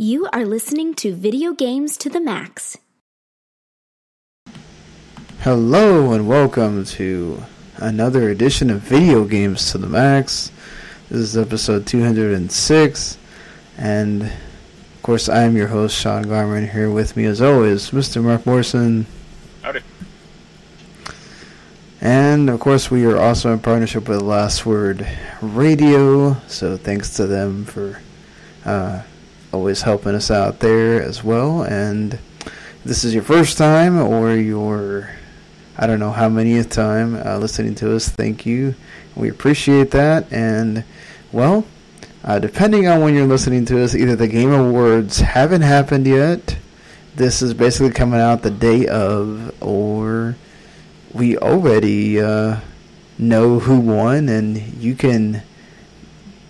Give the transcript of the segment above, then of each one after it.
You are listening to Video Games to the Max. Hello and welcome to another edition of Video Games to the Max. This is episode 206, and of course, I am your host, Sean Garmer. Here with me, as always, Mr. Marc Morrison. Howdy. And of course, we are also in partnership with Last Word Radio, so thanks to them for uh, always helping us out there as well. And this is your first time or your, I don't know how many time uh, listening to us, thank you. We appreciate that. And, well, uh, depending on when you're listening to us, either the Game Awards haven't happened yet. This is basically coming out the day of, or we already uh, know who won, and you can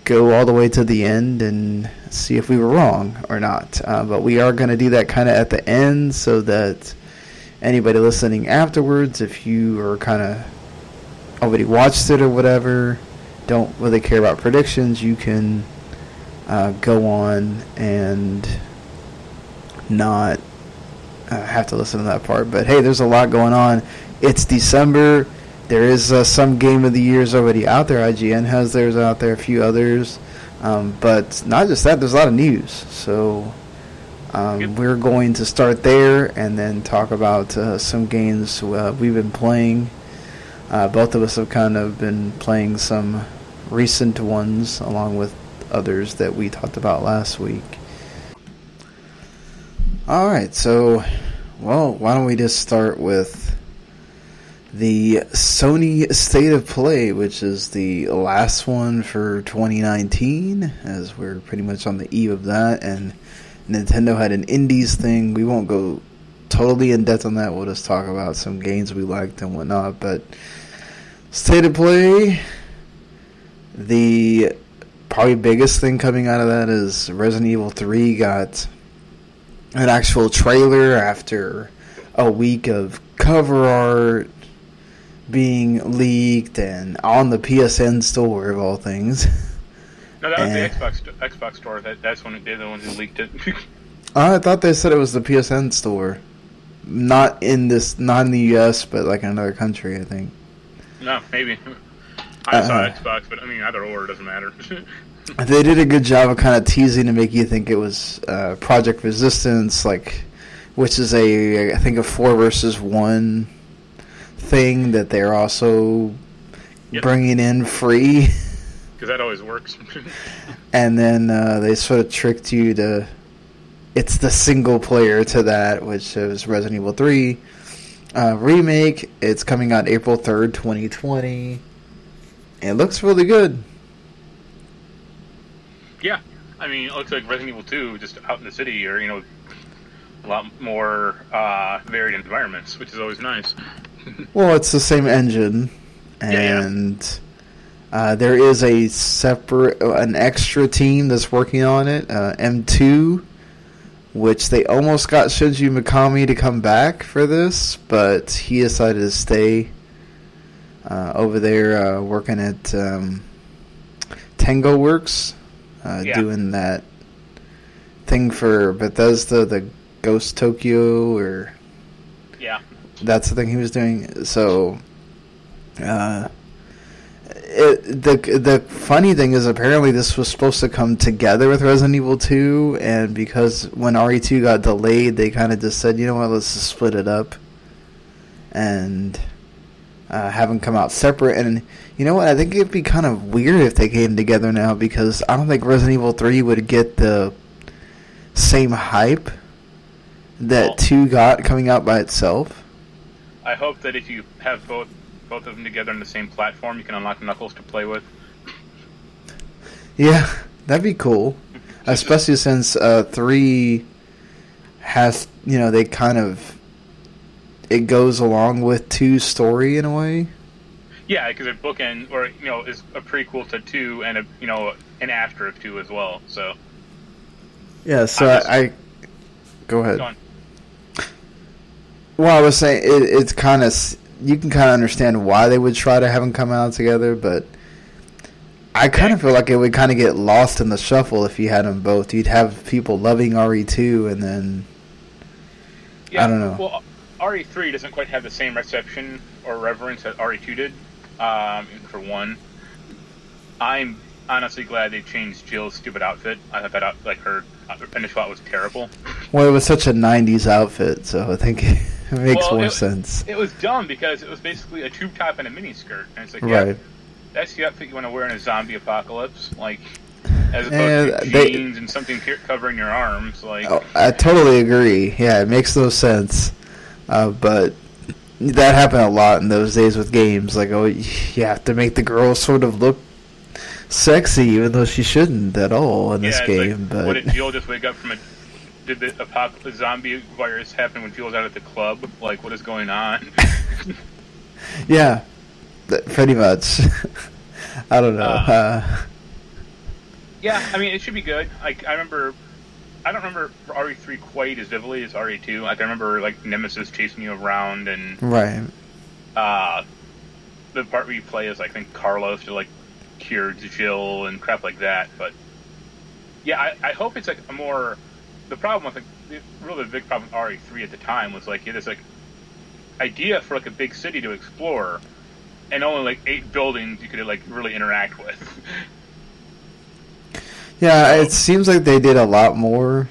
go all the way to the end and see if we were wrong or not. Uh, but we are going to do that kind of at the end so that anybody listening afterwards, if you are kind of already watched it or whatever, don't really care about predictions, you can uh, go on and not uh, have to listen to that part. But hey, there's a lot going on. It's December. There is uh, some game of the years already out there. IGN has theirs out there. A few others. Um, but not just that, there's a lot of news. So um, Yep. we're going to start there and then talk about uh, some games uh, we've been playing. Uh, both of us have kind of been playing some recent ones along with others that we talked about last week. All right, so, well, why don't we just start with the Sony State of Play, which is the last one for 2019, as we're pretty much on the eve of that, and Nintendo had an Indies thing. We won't go totally in depth on that. We'll just talk about some games we liked and whatnot. But State of Play, the probably biggest thing coming out of that is Resident Evil 3 got an actual trailer after a week of cover art being leaked and on the PSN store of all things. No, that was the Xbox Xbox store. That that's when they're the ones who leaked it. I thought they said it was the PSN store, not in this, not in the U.S., but like in another country. I think. no, maybe. I saw Uh-uh. Xbox, but I mean either or it doesn't matter. They did a good job of kind of teasing to make you think it was uh, Project Resistance, like, which is a I think a four versus one thing that they're also Yep. bringing in free. Because that always works. and then uh, they sort of tricked you to it's the single player to that which is resident evil 3 uh, remake it's coming out april 3rd 2020 it looks really good yeah, I mean it looks like Resident Evil 2 just out in the city, or you know, a lot more uh, varied environments, which is always nice. Well it's the same engine Yeah, yeah. and Uh, there is a separate an extra team that's working on it uh, m2 which they almost got Shinji Mikami to come back for this, but he decided to stay uh, over there uh, working at um, Tango Works, uh, Yeah. doing that thing for Bethesda, the Ghost Tokyo, or Yeah. That's the thing he was doing. So, uh, it, the the funny thing is apparently this was supposed to come together with Resident Evil 2, and because when RE2 got delayed, they kind of just said, you know what, let's just split it up, and uh, have them come out separate. And you know what, I think it'd be kind of weird if they came together now because I don't think Resident Evil 3 would get the same hype that Well- 2 got coming out by itself. I hope that if you have both both of them together on the same platform, you can unlock Knuckles to play with. Yeah, that'd be cool, especially since uh, three has you know they kind of it goes along with two story in a way. Yeah, because it bookend or you know is a prequel to two and a you know an after of two as well. So Yeah, so I I, I go ahead. go on. Well, I was saying it, it's kind of you can kind of understand why they would try to have them come out together, but I kind of feel like it would kind of get lost in the shuffle if you had them both. You'd have people loving RE two, and then Yeah, I don't know. Well, RE3 doesn't quite have the same reception or reverence that RE2 did. Um, for one, I'm honestly glad they changed Jill's stupid outfit. I thought that out, like her outfit was terrible. well, it was such a '90s outfit, so I think it makes Well, more it- sense. It was dumb because it was basically a tube top and a mini skirt, and it's like, yeah, Right? that's the outfit you want to wear in a zombie apocalypse, like as opposed Yeah, to they- jeans and something covering your arms. Like, Oh, I totally agree. Yeah, it makes no sense. Uh, but that happened a lot in those days with games. Like, oh, you have to make the girl sort of look sexy, even though she shouldn't at all in yeah, this game. like, but what did Jill just wake up from a? Did the apocalypse zombie virus happen when Jill was out at the club? Like, what is going on? yeah, pretty much. I don't know. Uh, Uh, Yeah, I mean, it should be good. Like, I remember, I don't remember RE3 quite as vividly as RE2. Like, I remember like Nemesis chasing you around, and right. uh, the part where you play as like, I think Carlos to like cure Jill and crap like that. But yeah, I, I hope it's like a more. The problem with like, the really big problem with RE3 at the time was like, yeah, this like idea for like a big city to explore, and only like eight buildings you could like really interact with. Yeah, So- it seems like they did a lot more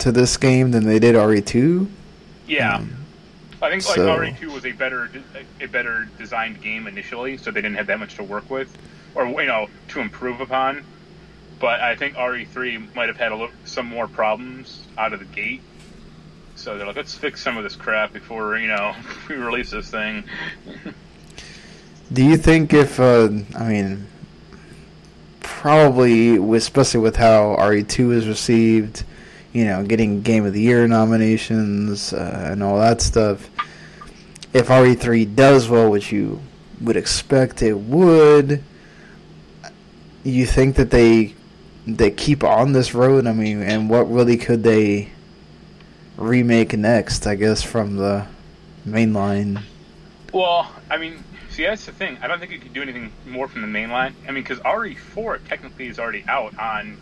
to this game than they did RE2. Yeah, Um, I think like so- RE2 was a better a better designed game initially, so they didn't have that much to work with, or you know, to improve upon. But I think RE3 might have had little, some more problems out of the gate. So they're like, let's fix some of this crap before you know we release this thing. Do you think if uh, I mean, probably especially with how RE2 is received, you know, getting Game of the Year nominations uh, and all that stuff. If RE3 does well, which you would expect it would, you think that they they keep on this road? I mean, and what really could they remake next? I guess from the mainline. Well, I mean, see, that's the thing. I don't think you could do anything more from the main line. I mean, because RE4 technically is already out on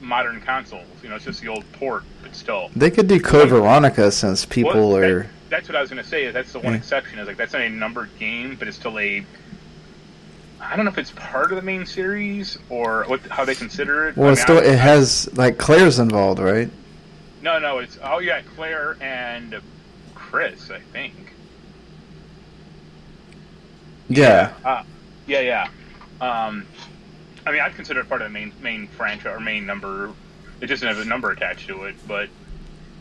modern consoles. You know, it's just the old port, but still. They could do Code Veronica since people Well, that- are. that's what I was going to say. Is that's the one Yeah. exception. Is like that's not a numbered game, but it's still a. I don't know if it's part of the main series or what how they consider it. I Well, mean, still it has like Claire's involved, right? No, no, it's oh yeah, Claire and Chris, I think. Yeah. Uh, yeah, yeah. Um, I mean, I'd consider it part of the main main franchise or main number. It just doesn't have a number attached to it, but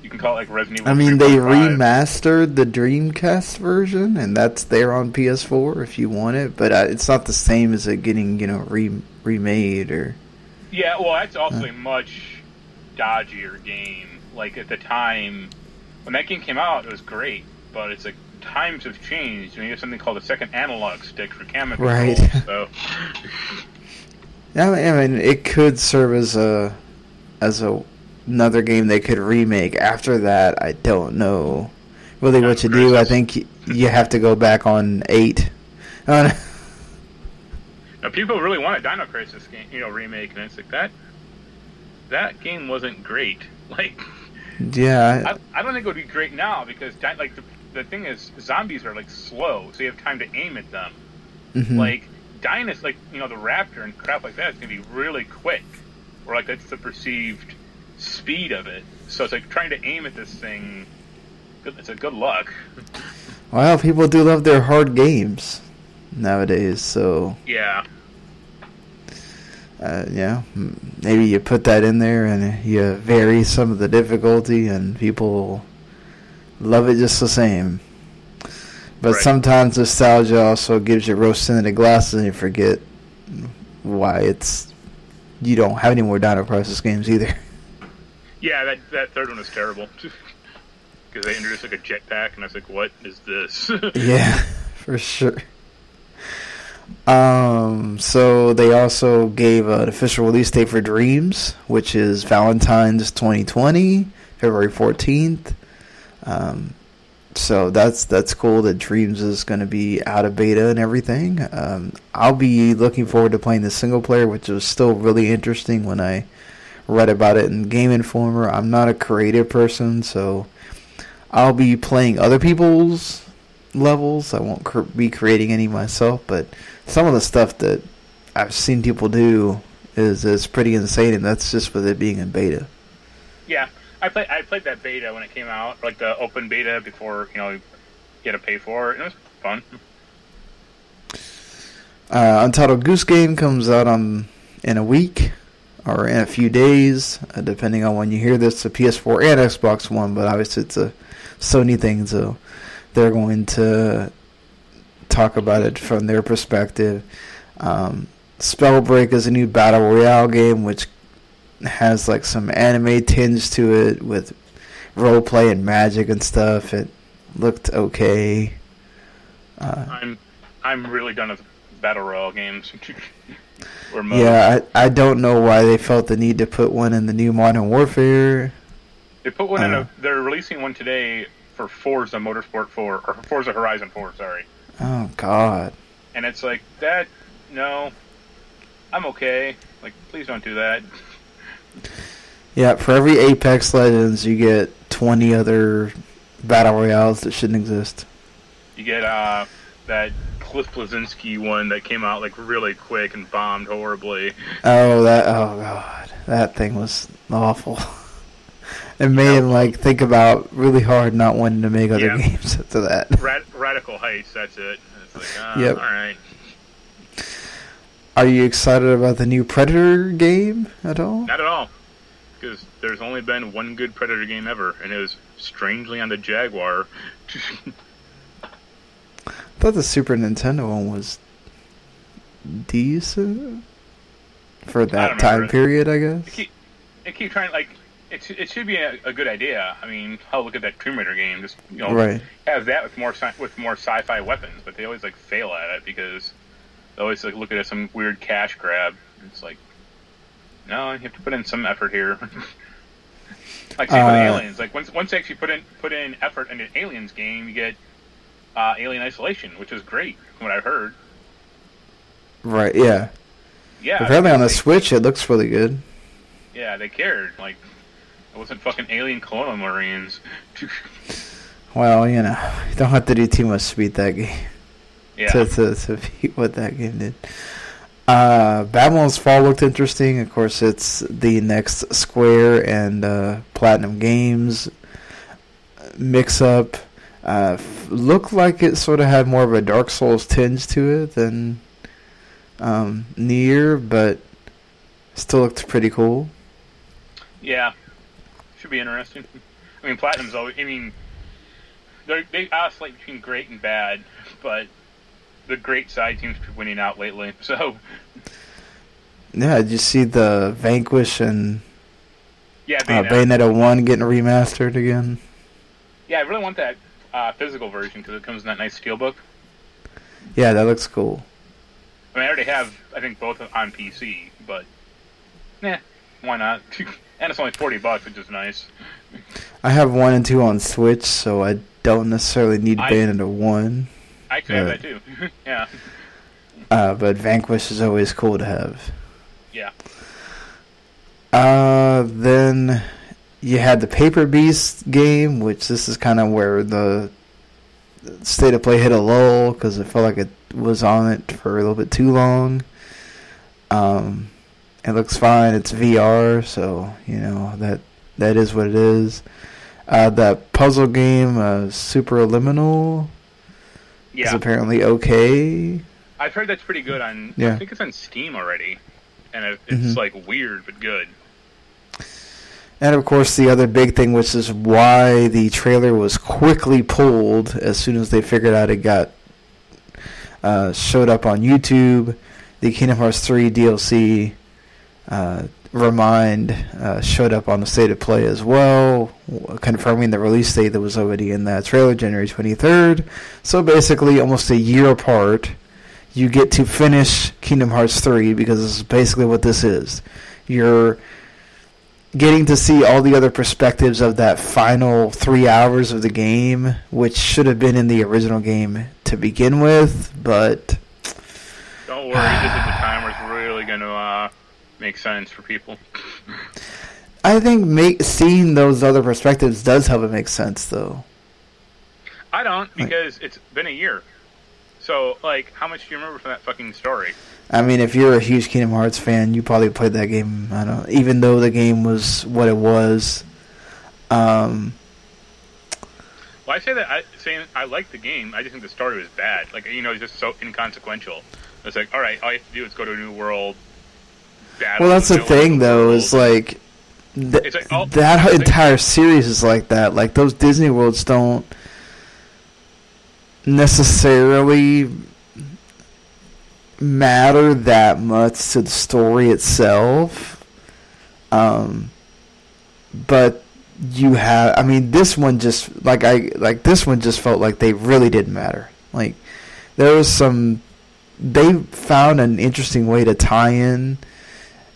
you can call it like Resident Evil. I mean, they 3.5. remastered the Dreamcast version, and that's there on PS4 if you want it. But uh, it's not the same as it getting you know re- remade or. Yeah, well, that's also a much dodgier game. Like at the time when that game came out, it was great, but it's like times have changed. and you have something called a second analog stick for camera Right. control. So Yeah, I mean, it could serve as a as a another game they could remake. After that, I don't know really what you do. I think you have to go back on eight. Now, people really want a Dino Crisis game, you know, remake, and it's like that. That game wasn't great. Like, yeah, I, I don't think it would be great now because like the, the thing is, zombies are like slow, so you have time to aim at them. mhm. like Dynus, like you know, the Raptor and crap like that is gonna be really quick, or like that's the perceived speed of it. So it's like trying to aim at this thing. It's a good luck. Well, people do love their hard games nowadays, so Yeah, uh, yeah, maybe you put that in there and you vary some of the difficulty, and people love it just the same. But Right. sometimes nostalgia also gives you rose tinted glasses, and you forget why it's you don't have any more Dino Crisis games either. Yeah, that that third one was terrible. Because they introduced like a jetpack, and I was like, "What is this?" yeah, for sure. Um, so they also gave an official release date for Dreams, which is Valentine's 2020, February 14th. Um, so that's that's cool that Dreams is going to be out of beta and everything. Um, I'll be looking forward to playing the single player, which was still really interesting when I read about it in Game Informer. I'm not a creative person, so I'll be playing other people's levels. I won't cr- be creating any myself, but some of the stuff that I've seen people do is is pretty insane, and that's just with it being in beta. Yeah, I played I played that beta when it came out, like the open beta before you know you had to pay for it. It was fun. Uh, Untitled Goose Game comes out on in a week or in a few days, uh, depending on when you hear this. The PS4 and Xbox One, but obviously it's a Sony thing, so they're going to talk about it from their perspective. Um, Spellbreak is a new battle royale game which has like some anime tinge to it with role play and magic and stuff. It looked okay. Uh, I'm I'm really done with battle royale games. yeah, I I don't know why they felt the need to put one in the new Modern Warfare. They put one uh, in. A, they're releasing one today for Forza Motorsport 4 or Forza Horizon 4. Sorry. Oh God. And it's like that. No, I'm okay. Like, please don't do that. Yeah, for every Apex Legends, you get 20 other battle royales that shouldn't exist. You get uh, that Cliff Bleszinski one that came out like really quick and bombed horribly. Oh, that oh god, that thing was awful. it made him like think about really hard not wanting to make other yeah. games after that. Rad- Radical Heights, that's it. It's like, uh, yep. all right. Are you excited about the new Predator game at all? Not at all, because there's only been one good Predator game ever, and it was strangely on the Jaguar. I thought the Super Nintendo one was decent for that time period. I guess. It keep, it keep trying like it, it should be a, a, good idea. I mean, oh look at that Tomb Raider game. Just you know, right. have that with more sci- with more sci-fi weapons, but they always like fail at it because they always like look at it as some weird cash grab. It's like, no, you have to put in some effort here. like same uh, with aliens. Like once once you actually put in put in effort in an aliens game, you get uh, Alien Isolation, which is great from what I've heard. Right. Yeah. Yeah. Apparently on the Switch, it looks really good. Yeah, they cared. Like it wasn't fucking alien colonial marines. well, you know, you don't have to do too much to beat that game. Yeah. To, to, to beat what that game did. Uh, Babylon's Fall looked interesting. Of course, it's the next Square and uh, Platinum Games mix up. Uh, looked like it sort of had more of a Dark Souls tinge to it than um, NieR, but still looked pretty cool. Yeah, should be interesting. I mean, Platinum's always. I mean, they they oscillate between great and bad, but the great side seems to be winning out lately. So. Yeah, did you see the Vanquish and yeah, Bayonetta. Uh, Bayonetta one getting remastered again? Yeah, I really want that uh, physical version because it comes in that nice steelbook. Yeah, that looks cool. I mean, I already have, I think, both on PC, but yeah, why not? and it's only forty bucks, which is nice. I have one and two on Switch, so I don't necessarily need I, Bayonetta one. I could have that too. yeah. Uh, but Vanquish is always cool to have. Yeah. Uh, then you had the Paper Beast game, which this is kind of where the state of play hit a lull because it felt like it was on it for a little bit too long. Um, it looks fine. It's VR, so you know that that is what it is. Uh, that puzzle game, uh, Superliminal, yeah. is apparently okay. I've heard that's pretty good on. Yeah. I think it's on Steam already, and it, it's mm-hmm. like weird but good. And of course, the other big thing, which is why the trailer was quickly pulled as soon as they figured out it got uh, showed up on YouTube, the Kingdom Hearts 3 DLC uh, Remind uh, showed up on the state of play as well, confirming the release date that was already in that trailer, January 23rd. So basically, almost a year apart, you get to finish Kingdom Hearts 3 because this is basically what this is. You're getting to see all the other perspectives of that final three hours of the game, which should have been in the original game to begin with, but. Don't worry, this is the time where it's really going to uh, make sense for people. I think make, seeing those other perspectives does help it make sense, though. I don't because like, it's been a year. So, like, how much do you remember from that fucking story? I mean, if you're a huge Kingdom Hearts fan, you probably played that game. I don't, even though the game was what it was. Um, well, I say that I saying I like the game. I just think the story was bad. Like, you know, it's just so inconsequential. It's like, all right, all you have to do is go to a new world, well, that's the thing, though, is like, th- like oh, that entire series is like that. Like those Disney worlds don't necessarily matter that much to the story itself. Um, but you have, I mean, this one just like I like this one just felt like they really didn't matter. Like there was some, they found an interesting way to tie in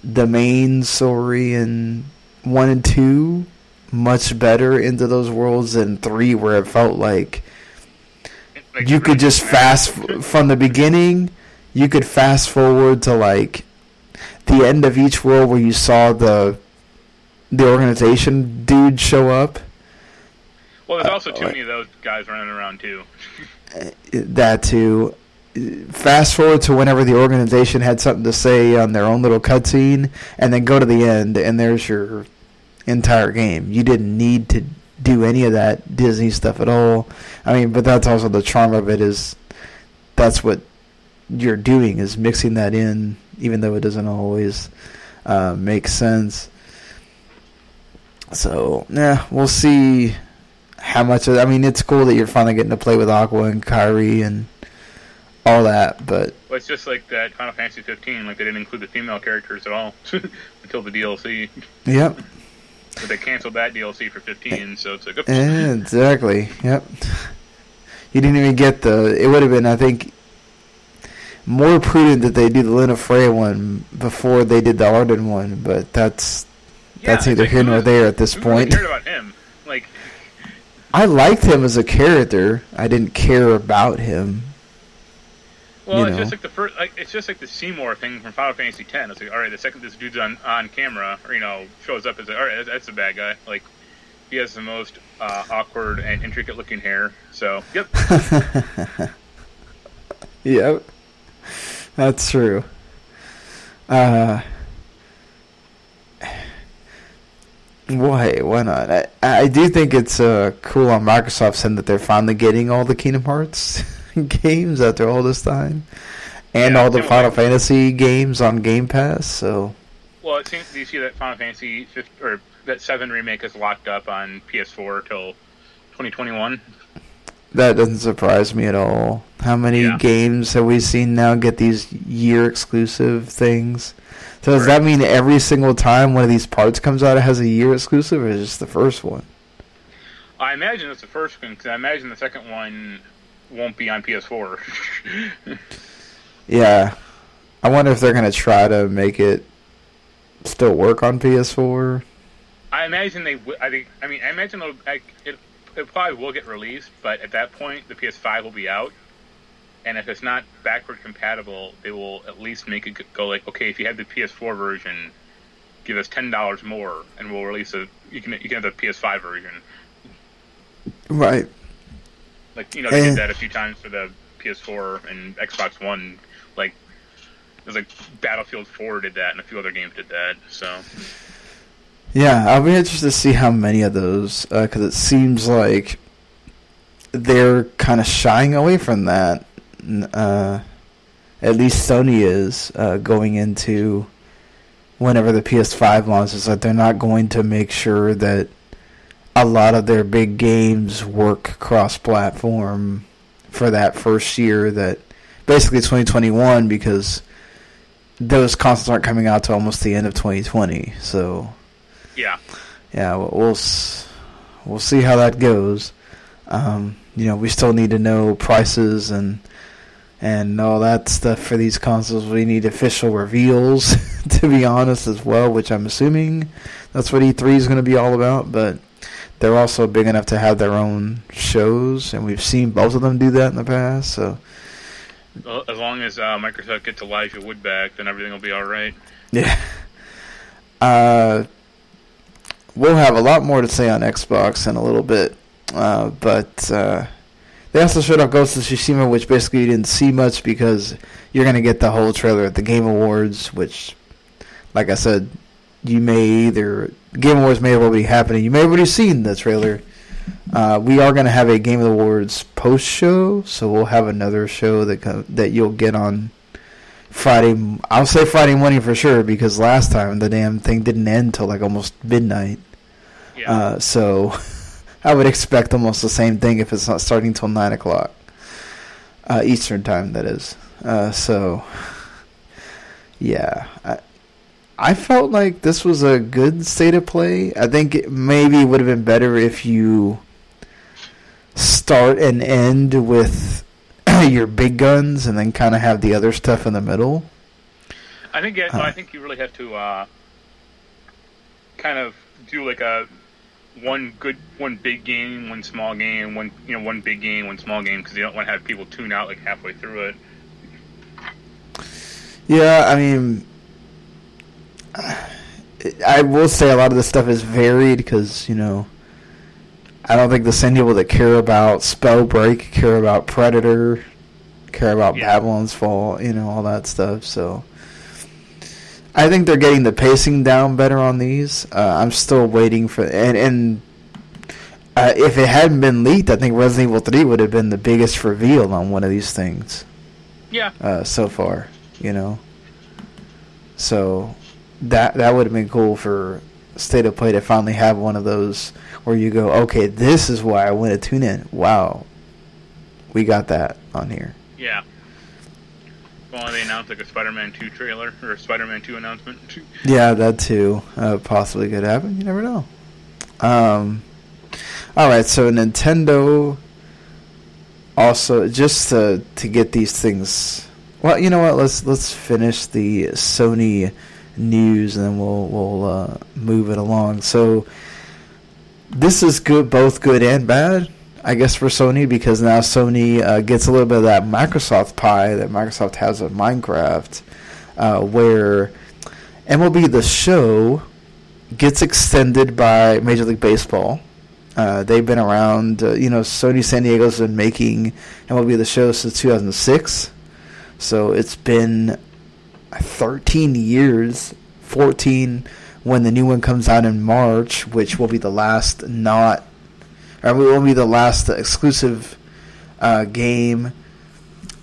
the main story in one and two much better into those worlds than three, where it felt like, like you could just fast from the beginning. You could fast forward to like the end of each world where you saw the the organization dude show up. Well, there's also uh, too like, many of those guys running around too. that too fast forward to whenever the organization had something to say on their own little cutscene, and then go to the end, and there's your entire game. You didn't need to do any of that Disney stuff at all. I mean, but that's also the charm of it is that's what you're doing is mixing that in, even though it doesn't always uh, make sense. So, yeah, we'll see how much of. I mean, it's cool that you're finally getting to play with Aqua and Kairi and all that, but well, it's just like that Final Fantasy 15. Like they didn't include the female characters at all until the DLC. Yep. But they canceled that DLC for 15, so it's like oops. Exactly. Yep. You didn't even get the. It would have been, I think, more prudent that they do the Lunafreya one before they did the Ardyn one, but that's yeah, that's either like, here nor there at this point. Cared about him, like. I liked him as a character. I didn't care about him. Well, you it's know. just like the first. Like, it's just like the Seymour thing from Final Fantasy X. It's like, all right, the second this dude's on on camera, or you know, shows up, it's like, all right, that's a bad guy. Like, he has the most uh, awkward and intricate looking hair. So, yep. yep. That's true. Uh. Why? Why not? I, I do think it's uh, cool on Microsoft saying that they're finally getting all the Kingdom Hearts. games after all this time, and yeah, all the Final Fantasy games on Game Pass. So, well, it seems. Do you see that Final Fantasy 5, or that Seven remake is locked up on PS4 till 2021? That doesn't surprise me at all. How many yeah. games have we seen now get these year exclusive things? So does right. that mean every single time one of these parts comes out, it has a year exclusive, or is it just the first one? I imagine it's the first one because I imagine the second one won't be on PS4. yeah, I wonder if they're gonna try to make it still work on PS4. I imagine they. W- I think. I mean, I imagine like, it. It probably will get released, but at that point, the PS5 will be out. And if it's not backward compatible, they will at least make it go like, okay, if you have the PS4 version, give us ten dollars more, and we'll release a. You can you can have the PS5 version. Right. Like you know, they did that a few times for the PS4 and Xbox One. Like it was like Battlefield 4 did that, and a few other games did that. So. Yeah, I'll be interested to see how many of those, because uh, it seems like they're kind of shying away from that. Uh, at least Sony is uh, going into whenever the PS5 launches. That they're not going to make sure that a lot of their big games work cross-platform for that first year that basically 2021 because those consoles aren't coming out to almost the end of 2020. So Yeah. yeah, we'll we'll, we'll see how that goes. Um, you know, we still need to know prices and and all that stuff for these consoles. We need official reveals, to be honest, as well. Which I'm assuming that's what E3 is going to be all about. But they're also big enough to have their own shows, and we've seen both of them do that in the past. So Well, As long as uh, Microsoft gets Elijah Wood back, then everything will be all right. Yeah. Uh, we'll have a lot more to say on Xbox in a little bit. Uh, but uh, they also showed off Ghost of Tsushima, which basically you didn't see much because you're going to get the whole trailer at the Game Awards, which, like I said, you may either. Game Awards may well be happening. You may have already seen the trailer. Uh, we are going to have a Game of the Awards post show, so we'll have another show that co- that you'll get on Friday. I'll say Friday morning for sure because last time the damn thing didn't end till like almost midnight. Yeah. Uh, so I would expect almost the same thing if it's not starting till nine o'clock uh, Eastern time. That is. Uh, so yeah, I, I felt like this was a good state of play. I think it maybe it would have been better if you start and end with your big guns and then kind of have the other stuff in the middle. I think yeah, uh, I think you really have to uh, kind of do like a one good, one big game, one small game, one you know one big game, one small game because you don't want to have people tune out like halfway through it. Yeah, I mean, I will say a lot of this stuff is varied because you know, I don't think the same people that care about Spellbreak care about Predator, care about Yeah. Babylon's Fall, you know, all that stuff. So, I think they're getting the pacing down better on these. Uh, I'm still waiting for and and. Uh, if it hadn't been leaked, I think Resident Evil 3 would have been the biggest reveal on one of these things Yeah, uh, so far, you know. So that that would have been cool for State of Play to finally have one of those where you go, okay, this is why I want to tune in. Wow, we got that on here. yeah. Well, they announced like a Spider-Man 2 trailer or a Spider-Man 2 announcement. Yeah, that too uh, possibly could happen. You never know. Um, all right, so Nintendo also just to to get these things. Well, you know what? Let's let's finish the Sony news and then we'll we'll uh, move it along. So this is good, both good and bad, I guess, for Sony because now Sony uh, gets a little bit of that Microsoft pie that Microsoft has with Minecraft, uh, where MLB The Show gets extended by Major League Baseball. Uh, they've been around, uh, you know, Sony San Diego's been making MLB The Show since 2006. So it's been 13 years, 14 when the new one comes out in March, which will be the last not, or will be the last exclusive uh, game.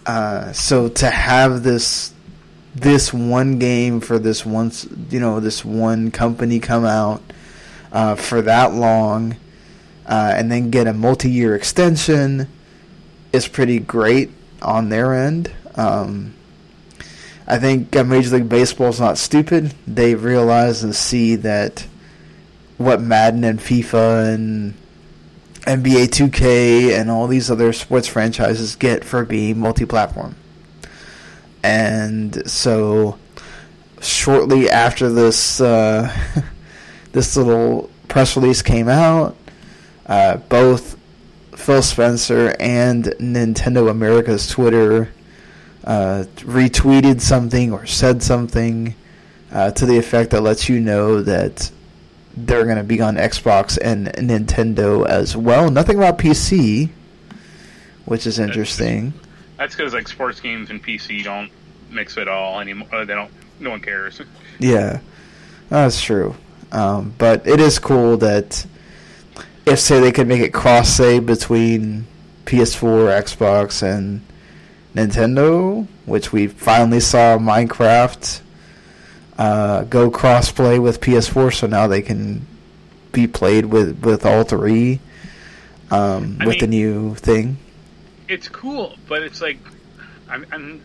Uh, so to have this this one game for this one, you know, this one company come out uh, for that long, uh, and then get a multi-year extension is pretty great on their end. Um, I think Major League Baseball is not stupid. They realize and see that what Madden and FIFA and NBA 2K and all these other sports franchises get for being multi-platform. And so, shortly after this, uh, this little press release came out, uh, both Phil Spencer and Nintendo America's Twitter uh, retweeted something or said something uh, to the effect that lets you know that they're going to be on Xbox and Nintendo as well. Nothing about PC, which is interesting. That's because like sports games and PC don't mix at all anymore. Uh, they don't. No one cares. Yeah, that's true. Um, but it is cool that if say they could make it cross save between PS4, Xbox, and Nintendo, which we finally saw Minecraft uh, go crossplay with PS4, so now they can be played with with all three um, with the new thing. it's cool, but it's like I'm, I'm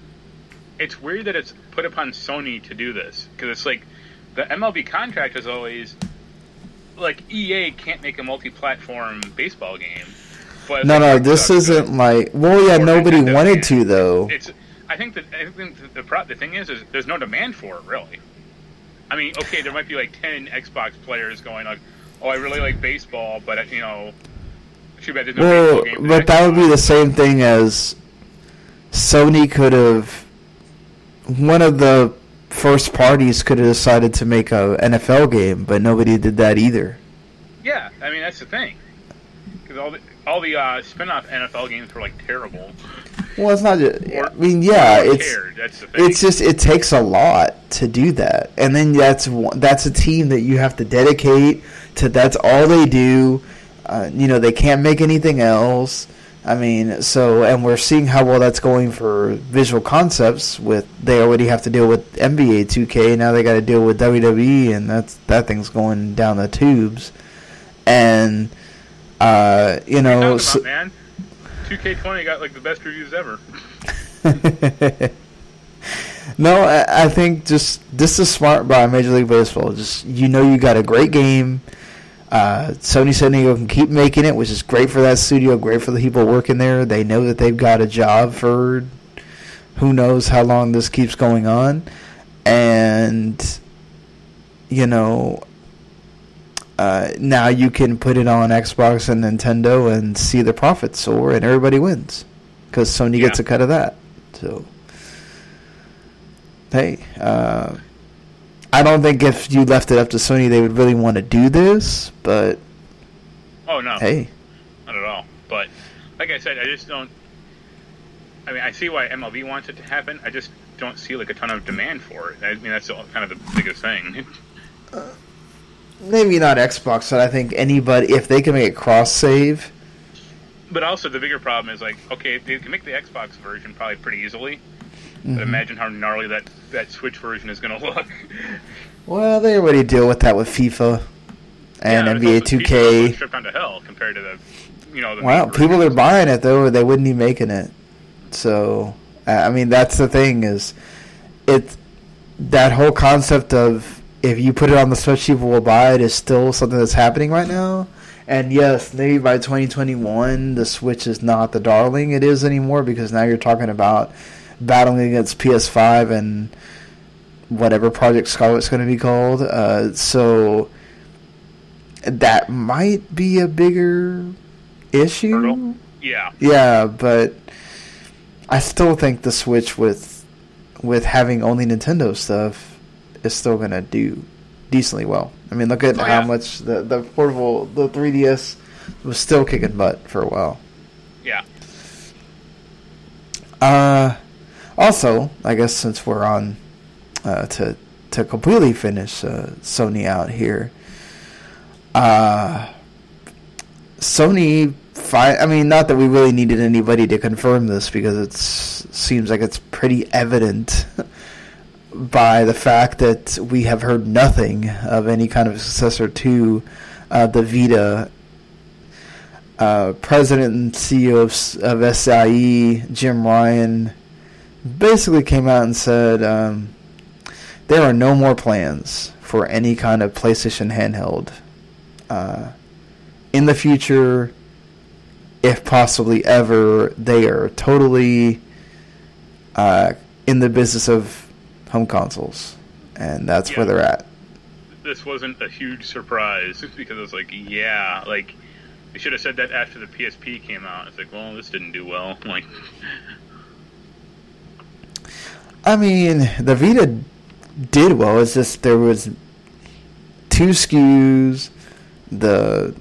it's weird that it's put upon Sony to do this because it's like the MLB contract is always like EA can't make a multi-platform baseball game. But no, no, this isn't like. Well, yeah, nobody Nintendo wanted to though. It's. I think that I think the the, the thing is, is there's no demand for it really. I mean, okay, there might be like ten Xbox players going like, "Oh, I really like baseball," but you know, too bad there's no well, but that would be the same thing as Sony could have. One of the first parties could have decided to make a NFL game, but nobody did that either. Yeah, I mean that's the thing. Because all the all the uh, spin-off NFL games were like terrible. Well, it's not. Just, I mean, yeah, it's it's just it takes a lot to do that, and then that's that's a team that you have to dedicate to. That's all they do. Uh, you know, they can't make anything else. I mean, so and we're seeing how well that's going for Visual Concepts. With they already have to deal with NBA 2K, now they got to deal with WWE, and that's that thing's going down the tubes. And uh, you know, so, about, man, 2K20 got like the best reviews ever. no, I, I think just this is smart by Major League Baseball. Just you know, you got a great game uh, Sony San Diego can keep making it, which is great for that studio, great for the people working there. They know that they've got a job for who knows how long this keeps going on. And, you know, uh, now you can put it on Xbox and Nintendo and see the profits soar, and everybody wins because Sony yeah. gets a cut of that. So, hey, uh, I don't think if you left it up to Sony, they would really want to do this. But oh no, hey, not at all. But like I said, I just don't. I mean, I see why MLB wants it to happen. I just don't see like a ton of demand for it. I mean, that's kind of the biggest thing. Maybe not Xbox, but I think anybody, if they can make it cross save. But also, the bigger problem is like, okay, they can make the Xbox version probably pretty easily. Mm-hmm. But imagine how gnarly that, that Switch version is going to look. Well, they already deal with that with FIFA and yeah, NBA 2K. Stripped onto hell compared to the, you know. The well, people are buying it though, or they wouldn't be making it. So, I mean, that's the thing is, it that whole concept of if you put it on the Switch, people will buy it is still something that's happening right now. And yes, maybe by 2021, the Switch is not the darling it is anymore because now you're talking about battling against PS5 and whatever Project Scarlett's going to be called. Uh, so that might be a bigger issue. Yeah. Yeah, but I still think the Switch with with having only Nintendo stuff is still going to do decently well. I mean, look at oh, how yeah. much the the portable the 3DS was still kicking butt for a while. Yeah. Uh also, I guess since we're on uh, to to completely finish uh, Sony out here, uh, Sony. Fi- I mean, not that we really needed anybody to confirm this because it seems like it's pretty evident by the fact that we have heard nothing of any kind of successor to uh, the Vita uh, president and CEO of, of SIE, Jim Ryan, basically came out and said um, there are no more plans for any kind of PlayStation handheld uh, in the future. If possibly ever, they are totally uh, in the business of home consoles, and that's yeah. where they're at. This wasn't a huge surprise because I was like, yeah, like they should have said that after the PSP came out. It's like, well, this didn't do well. Like, I mean, the Vita did well. It's just there was two SKUs. The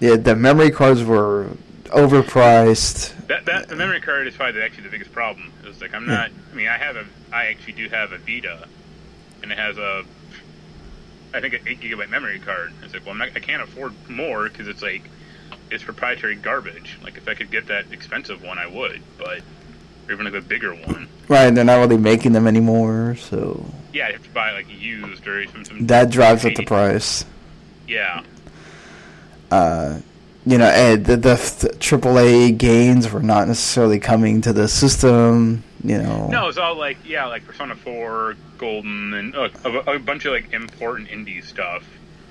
yeah, the memory cards were overpriced. That, that the memory card is probably actually the biggest problem. It's like I'm not. I mean, I have a. I actually do have a Vita, and it has a. I think an eight gigabyte memory card. It's like, well, I'm not, I can't afford more because it's like it's proprietary garbage. Like if I could get that expensive one, I would, but or even like a bigger one. Right, they're not really making them anymore, so. Yeah, you have to buy like used or some. some that drives up the price. Yeah. Uh, you know, and the, the, AAA gains were not necessarily coming to the system. You know, No, it's all like yeah, like Persona Four, Golden, and uh, a, a bunch of like important indie stuff.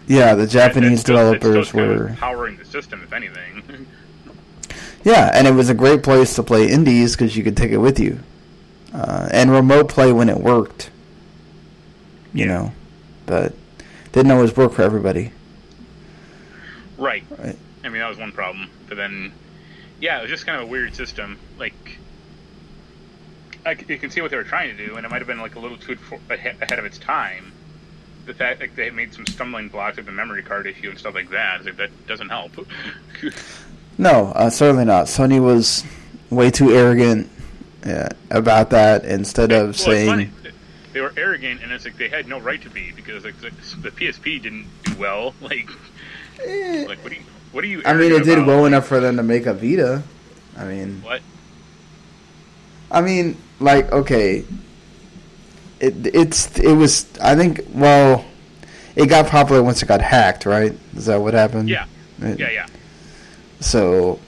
yeah, the Japanese still- developers were powering the system, if anything. Yeah, and it was a great place to play indies because you could take it with you, uh, and remote play when it worked. You know, but didn't always work for everybody. right. Right. I mean, that was one problem. But then, yeah, it was just kind of a weird system. Like, I you can see what they were trying to do, and it might have been like a little too ahead, of its time. The fact like they made some stumbling blocks with the memory card issue and stuff like that. Like, that doesn't help. No, uh, certainly not. Sony was way too arrogant uh, about that. Instead of it's saying. They were arrogant, and it's like they had no right to be because like the, the PSP didn't do well. Like, like what do you what do you? I mean, it did about? well enough for them to make a Vita. I mean, What? I mean, like, okay, it it's it was. I think well, it got popular once it got hacked, right? Is that what happened? Yeah, It- yeah, yeah. So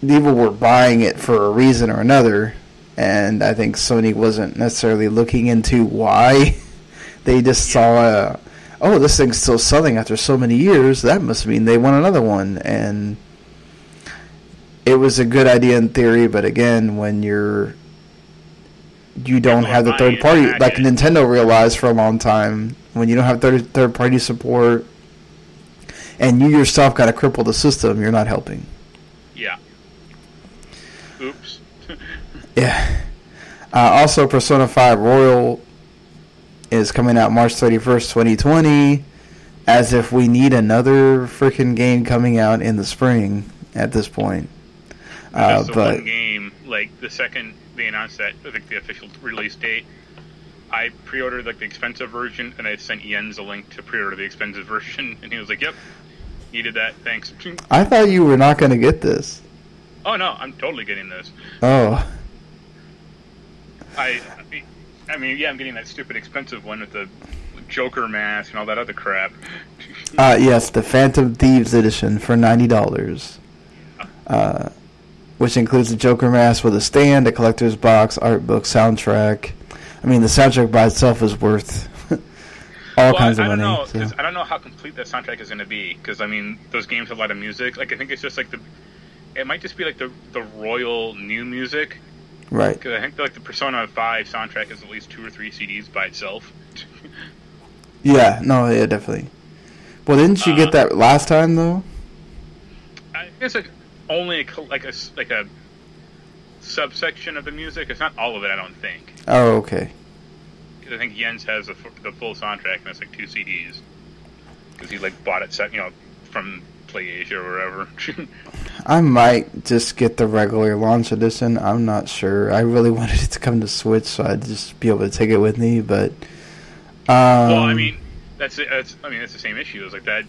people were buying it for a reason or another, and I think Sony wasn't necessarily looking into why. they just saw, uh, oh, this thing's still selling after so many years. That must mean they want another one, and it was a good idea in theory. But again, when you're you don't have the third party, like Nintendo realized for a long time, when you don't have third third party support, and you yourself got to cripple the system, you're not helping. Yeah. Oops. Yeah. Uh, also, Persona 5 Royal is coming out March 31st, 2020. As if we need another freaking game coming out in the spring at this point. Uh, That's the but one game. Like the second they announced that, I think the official release date, I pre-ordered like the expensive version, and I sent Jens a link to pre-order the expensive version, and he was like, "Yep, needed that. Thanks." I thought you were not going to get this. oh no, I'm totally getting this. Oh. I, I mean, yeah, I'm getting that stupid expensive one with the Joker mask and all that other crap. Uh, yes, the Phantom Thieves edition for $90. Uh, which includes the Joker mask with a stand, a collector's box, art book, soundtrack. I mean, the soundtrack by itself is worth all well, kinds I, of I don't money. know. so. I don't know how complete that soundtrack is going to be. Because I mean, those games have a lot of music. Like I think it's just like the. It might just be like the the royal new music. Right. Because I think like the Persona Five soundtrack is at least two or three CDs by itself. Yeah, no, yeah, definitely. Well, didn't you Uh, get that last time though? I guess like only a, like a like a subsection of the music. It's not all of it. I don't think. Oh, okay. I think Jens has the, the full soundtrack, and it's like two CDs. Because he like bought it set, you know, from PlayAsia or wherever. I might just get the regular launch edition. I'm not sure. I really wanted it to come to Switch, so I'd just be able to take it with me. But um, well, I mean, that's that's I mean that's the same issue. It's like that.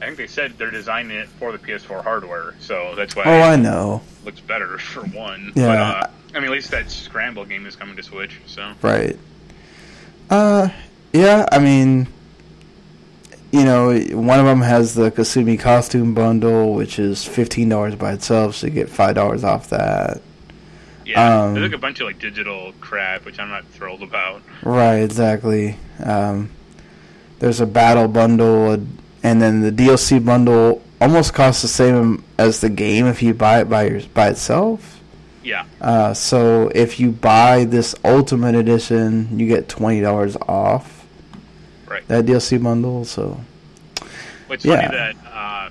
I think they said they're designing it for the PS4 hardware, so that's why oh, I know. looks better for one. Yeah. But, uh, I mean, at least that Scramble game is coming to Switch, so. Right. Uh, yeah. I mean, you know, one of them has the Kasumi costume bundle, which is fifteen dollars by itself, so you get five dollars off that. Yeah, Um, there's like a bunch of like digital crap, which I'm not thrilled about. Right, exactly. Um, there's a battle bundle, and then the DLC bundle almost costs the same as the game if you buy it by your, by itself. Yeah, Uh, so if you buy this Ultimate Edition, you get twenty dollars off right. that DLC bundle. So It's yeah. funny that uh,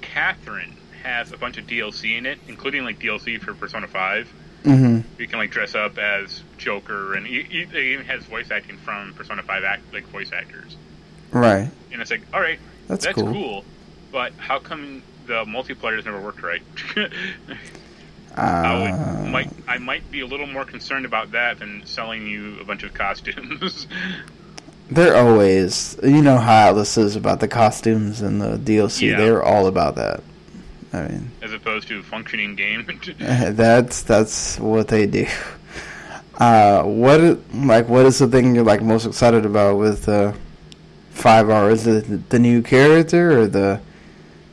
Catherine has a bunch of DLC in it, including like DLC for Persona Five. hmm You can like dress up as Joker, and he, he, it even has voice acting from Persona Five act like voice actors. right, And it's like, all right, That's that's, cool. cool. but how come the multiplayer has never worked right? I uh, would, might I might be a little more concerned about that than selling you a bunch of costumes. they're always you know how this is about the costumes and the DLC. Yeah. They're all about that. I mean. as opposed to a functioning game. That's that's what they do. Uh, what like what is the thing you're like most excited about with uh, five R? Is it the new character or the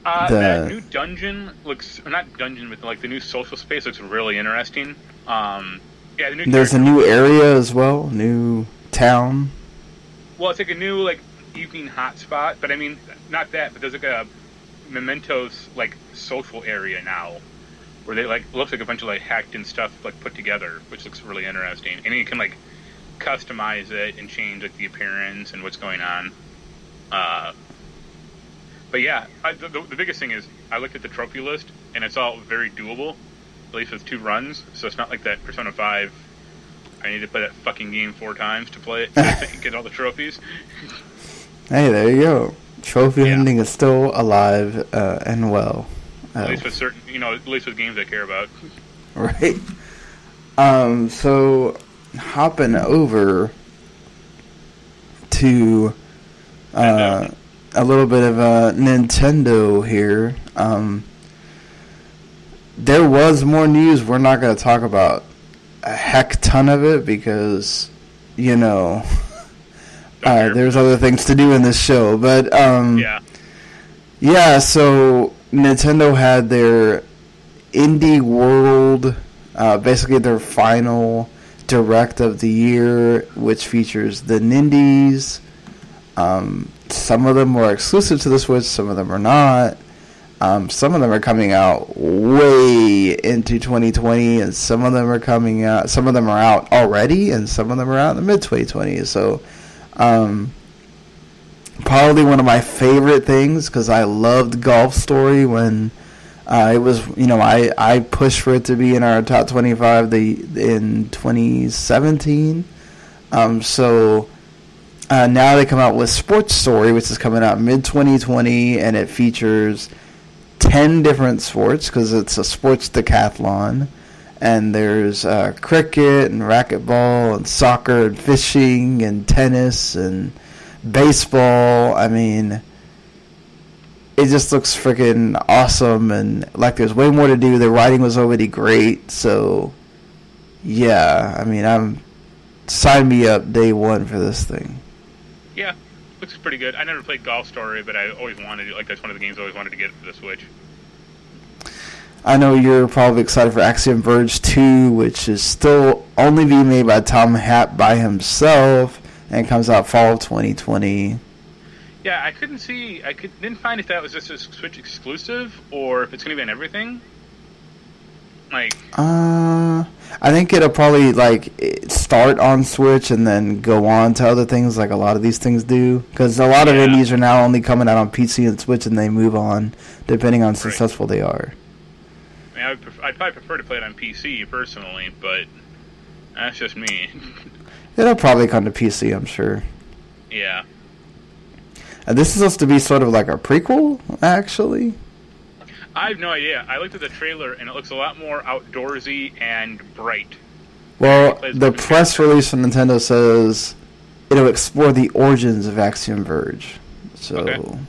Uh, The- new dungeon looks or not dungeon, but like the new social space looks really interesting. Um, yeah, the new There's a new area as well, new town. Well, it's like a new like evening hotspot, but I mean not that, but there's like a mementos like social area now where they like looks like a bunch of like hacked in stuff like put together, which looks really interesting, and you can like customize it and change like the appearance and what's going on. Uh, but yeah, I, the, the, the biggest thing is I looked at the trophy list and it's all very doable, at least with two runs. So it's not like that Persona Five. I need to play that fucking game four times to play it to get all the trophies. Hey, there you go. Trophy Yeah. hunting is still alive uh, and well. At Uh, least with certain, you know, at least with games I care about. right. Um. So, hopping over to uh, a little bit of uh, Nintendo here. Um. There was more news. We're not going to talk about a heck ton of it because, you know, uh, there's other things to do in this show. But um, yeah, yeah, so Nintendo had their Indie World, uh, basically their final direct of the year, which features the Nindies. Um, some of them were exclusive to the Switch, some of them are not. Um, some of them are coming out way into 2020, and some of them are coming out. Some of them are out already, and some of them are out in the mid 2020s. So, um, probably one of my favorite things because I loved Golf Story when uh, it was. You know, I I pushed for it to be in our top 25 the in 2017. Um, so. Uh, now they come out with Sports Story, which is coming out mid 2020, and it features 10 different sports because it's a sports decathlon. And there's uh, cricket and racquetball and soccer and fishing and tennis and baseball. I mean, it just looks freaking awesome and like there's way more to do. The writing was already great, so yeah. I mean, I'm sign me up day one for this thing. yeah, looks pretty good. I never played Golf Story, but I always wanted it. Like that's one of the games I always wanted to get for the Switch. I know you're probably excited for Axiom Verge 2, which is still only being made by Tom Happ by himself and comes out fall of 2020. Yeah, I couldn't see. I could, didn't find if that was just a Switch exclusive or if it's going to be on everything. Like, Uh, I think it'll probably like start on Switch and then go on to other things like a lot of these things do. Because a lot of Yeah. indies are now only coming out on PC and Switch, and they move on depending on how successful they are. I mean, I would pref- I'd probably prefer to play it on PC personally, but that's just me. It'll probably come to PC, I'm sure. yeah. Uh, this is supposed to be sort of like a prequel, actually. I have no idea. I looked at the trailer and it looks a lot more outdoorsy and bright. Well, the press release from Nintendo says it'll explore the origins of Axiom Verge. So, Okay.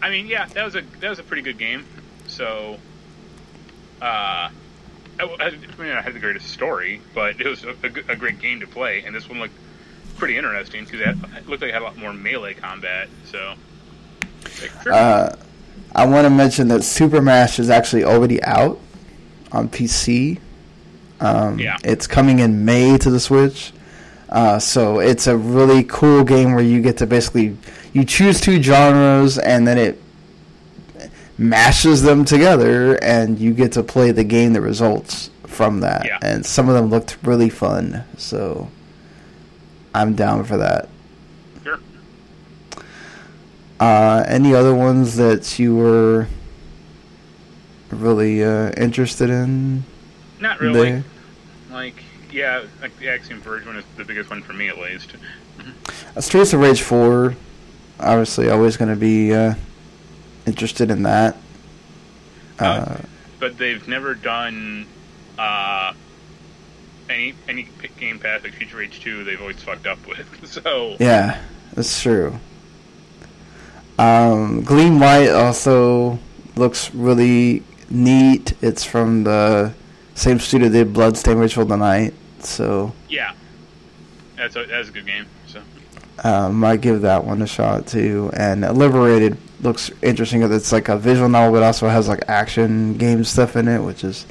I mean, yeah, that was a that was a pretty good game. So, uh, I, I mean, I had the greatest story, but it was a, a, a great game to play, and this one looked pretty interesting because it, it looked like it had a lot more melee combat. So, like, sure. uh, I want to mention that Super Mash is actually already out on PC. Um, Yeah. It's coming in May to the Switch. Uh, so it's a really cool game where you get to basically you choose two genres and then it mashes them together and you get to play the game that results from that. Yeah. And some of them looked really fun. So I'm down for that. Uh, any other ones that you were really uh, interested in? Not really. there? Like, yeah, like the Axiom Verge one is the biggest one for me at least. Uh, Streets of Rage 4, obviously, always going to be uh, interested in that. Uh, but they've never done uh, any any game pass like Future Age Two. They've always fucked up with. So yeah, that's true. Um, Gleamlight also looks really neat. It's from the same studio that did Bloodstained Ritual of the Night. So, yeah, that's a that's a good game. So uh, might give that one a shot too. And Liberated looks interesting because it's like a visual novel, but also has like action game stuff in it, which is.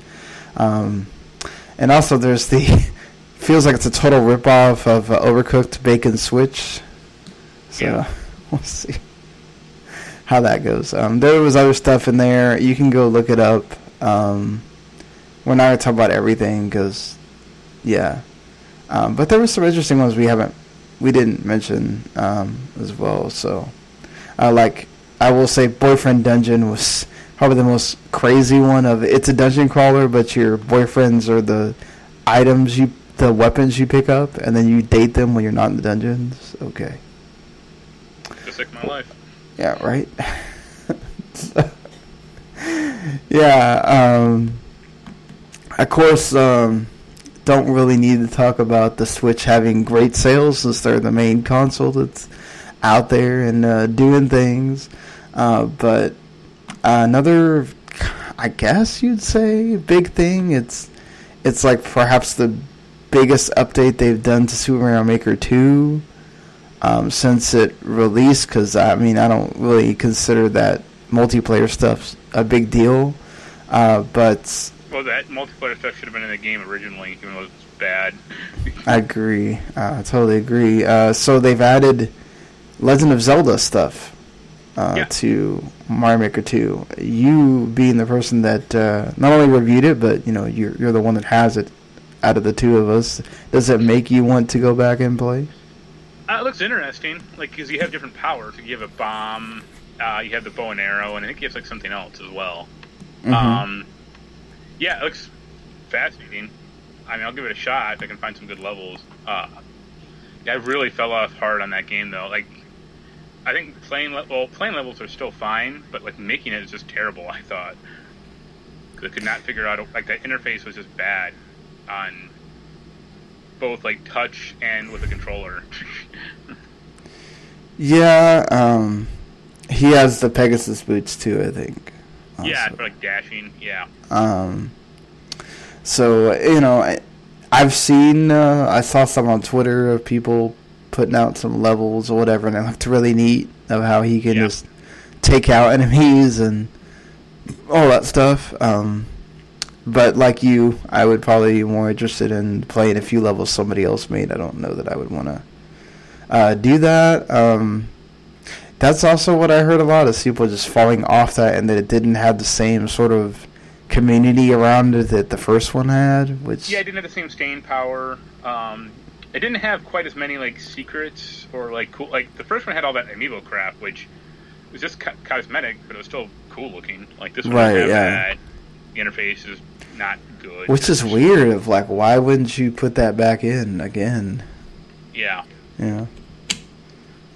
Um, and also, there's the feels like it's a total ripoff of uh, Overcooked Bacon Switch. So Yeah. we'll see how that goes. Um, there was other stuff in there. You can go look it up. Um, we're not gonna talk about everything because, yeah. Um, but there were some interesting ones we haven't, we didn't mention um, as well. So, uh, like I will say, Boyfriend Dungeon was probably the most crazy one of. It's a dungeon crawler, but your boyfriends are the items you, the weapons you pick up, and then you date them when you're not in the dungeons. Okay. Just like my life. Yeah, right. So- yeah, um, of course, um, don't really need to talk about the Switch having great sales since they're the main console that's out there and uh, doing things. Uh, but another, I guess you'd say, big thing. It's it's like perhaps the biggest update they've done to Super Mario Maker Two um, since it released. Because I mean, I don't really consider that multiplayer stuff a big deal. Uh, but Well, that multiplayer stuff should have been in the game originally, even though it's bad. I agree. Uh, I totally agree. Uh, so they've added Legend of Zelda stuff uh, Yeah. to Mario Maker 2. You being the person that uh, not only reviewed it, but you know you're you're the one that has it. Out of the two of us, does it make you want to go back and play? Uh, it looks interesting, like because you have different powers. You have a bomb, uh, you have the bow and arrow, and I think you have like something else as well. Mhm. Um, yeah, it looks fascinating. I mean, I'll give it a shot if I can find some good levels. Uh, yeah, I really fell off hard on that game though. Like, I think playing le- well, playing levels are still fine, but like making it is just terrible. I thought 'Cause I could not figure out like that interface was just bad on both like touch and with a controller. Yeah, um, he has the Pegasus boots too. I think. yeah, for like dashing. Yeah. Um, so you know, I, I've seen, uh, I saw some on Twitter of people putting out some levels or whatever, and it looked really neat of how he can Yeah. just take out enemies and all that stuff. Um, but like you, I would probably be more interested in playing a few levels somebody else made. I don't know that I would want to uh, do that. Um, that's also what I heard a lot is people just falling off that, and that it didn't have the same sort of community around it that the first one had. Which Yeah, it didn't have the same staying power. Um, it didn't have quite as many like secrets or like cool. Like the first one had all that amiibo crap, which was just co- cosmetic, but it was still cool looking. Like this one Right, yeah. that. The interface is not good. which is weird. Of like, why wouldn't you put that back in again? Yeah. Yeah,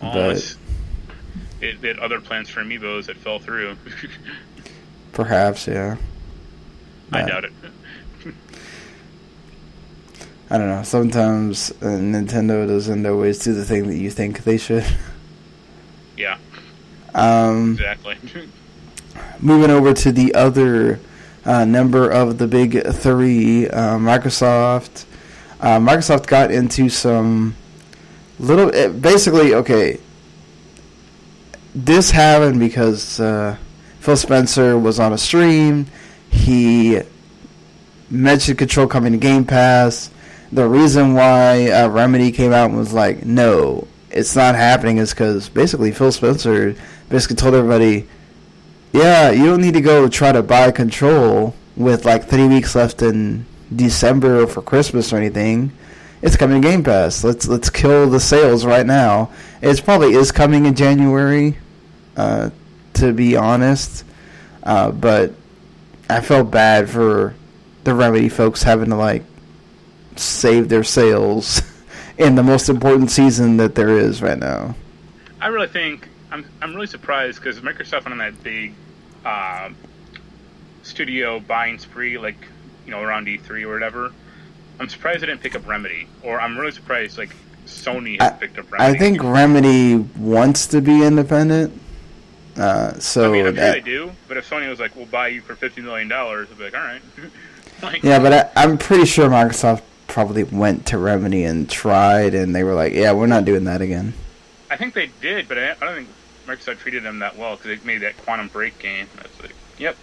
But- it, it had other plans for amiibos that fell through. perhaps. Yeah, I doubt it. I don't know. Sometimes uh, Nintendo doesn't always do the thing that you think they should. Yeah, Um, exactly. moving over to the other uh, number of the big three, uh, Microsoft. Uh, Microsoft got into some little, eh, basically, okay. This happened because uh, Phil Spencer was on a stream. He mentioned Control coming to Game Pass. The reason why uh, Remedy came out and was like, "No, it's not happening," is because basically Phil Spencer basically told everybody, yeah, you don't need to go try to buy Control with like three weeks left in December for Christmas or anything. It's coming to Game Pass. Let's let's kill the sales right now. It probably is coming in January, uh, to be honest. Uh, but I felt bad for the Remedy folks having to like save their sales in the most important season that there is right now. I really think I'm I'm really surprised because Microsoft went on that big uh, studio buying spree, like you know around E3 or whatever. I'm surprised they didn't pick up Remedy, or I'm really surprised like Sony has I- picked up Remedy. I think Remedy wants to be independent. Uh, so I mean, I'm sure that- they do, but if Sony was like, "We'll buy you for fifty million dollars," I'd be like, "All right." like, yeah, but I, I'm pretty sure Microsoft probably went to Remedy and tried, and they were like, "Yeah, we're not doing that again." I think they did, but I, I don't think Microsoft treated them that well because they made that Quantum Break game. That's like, yep,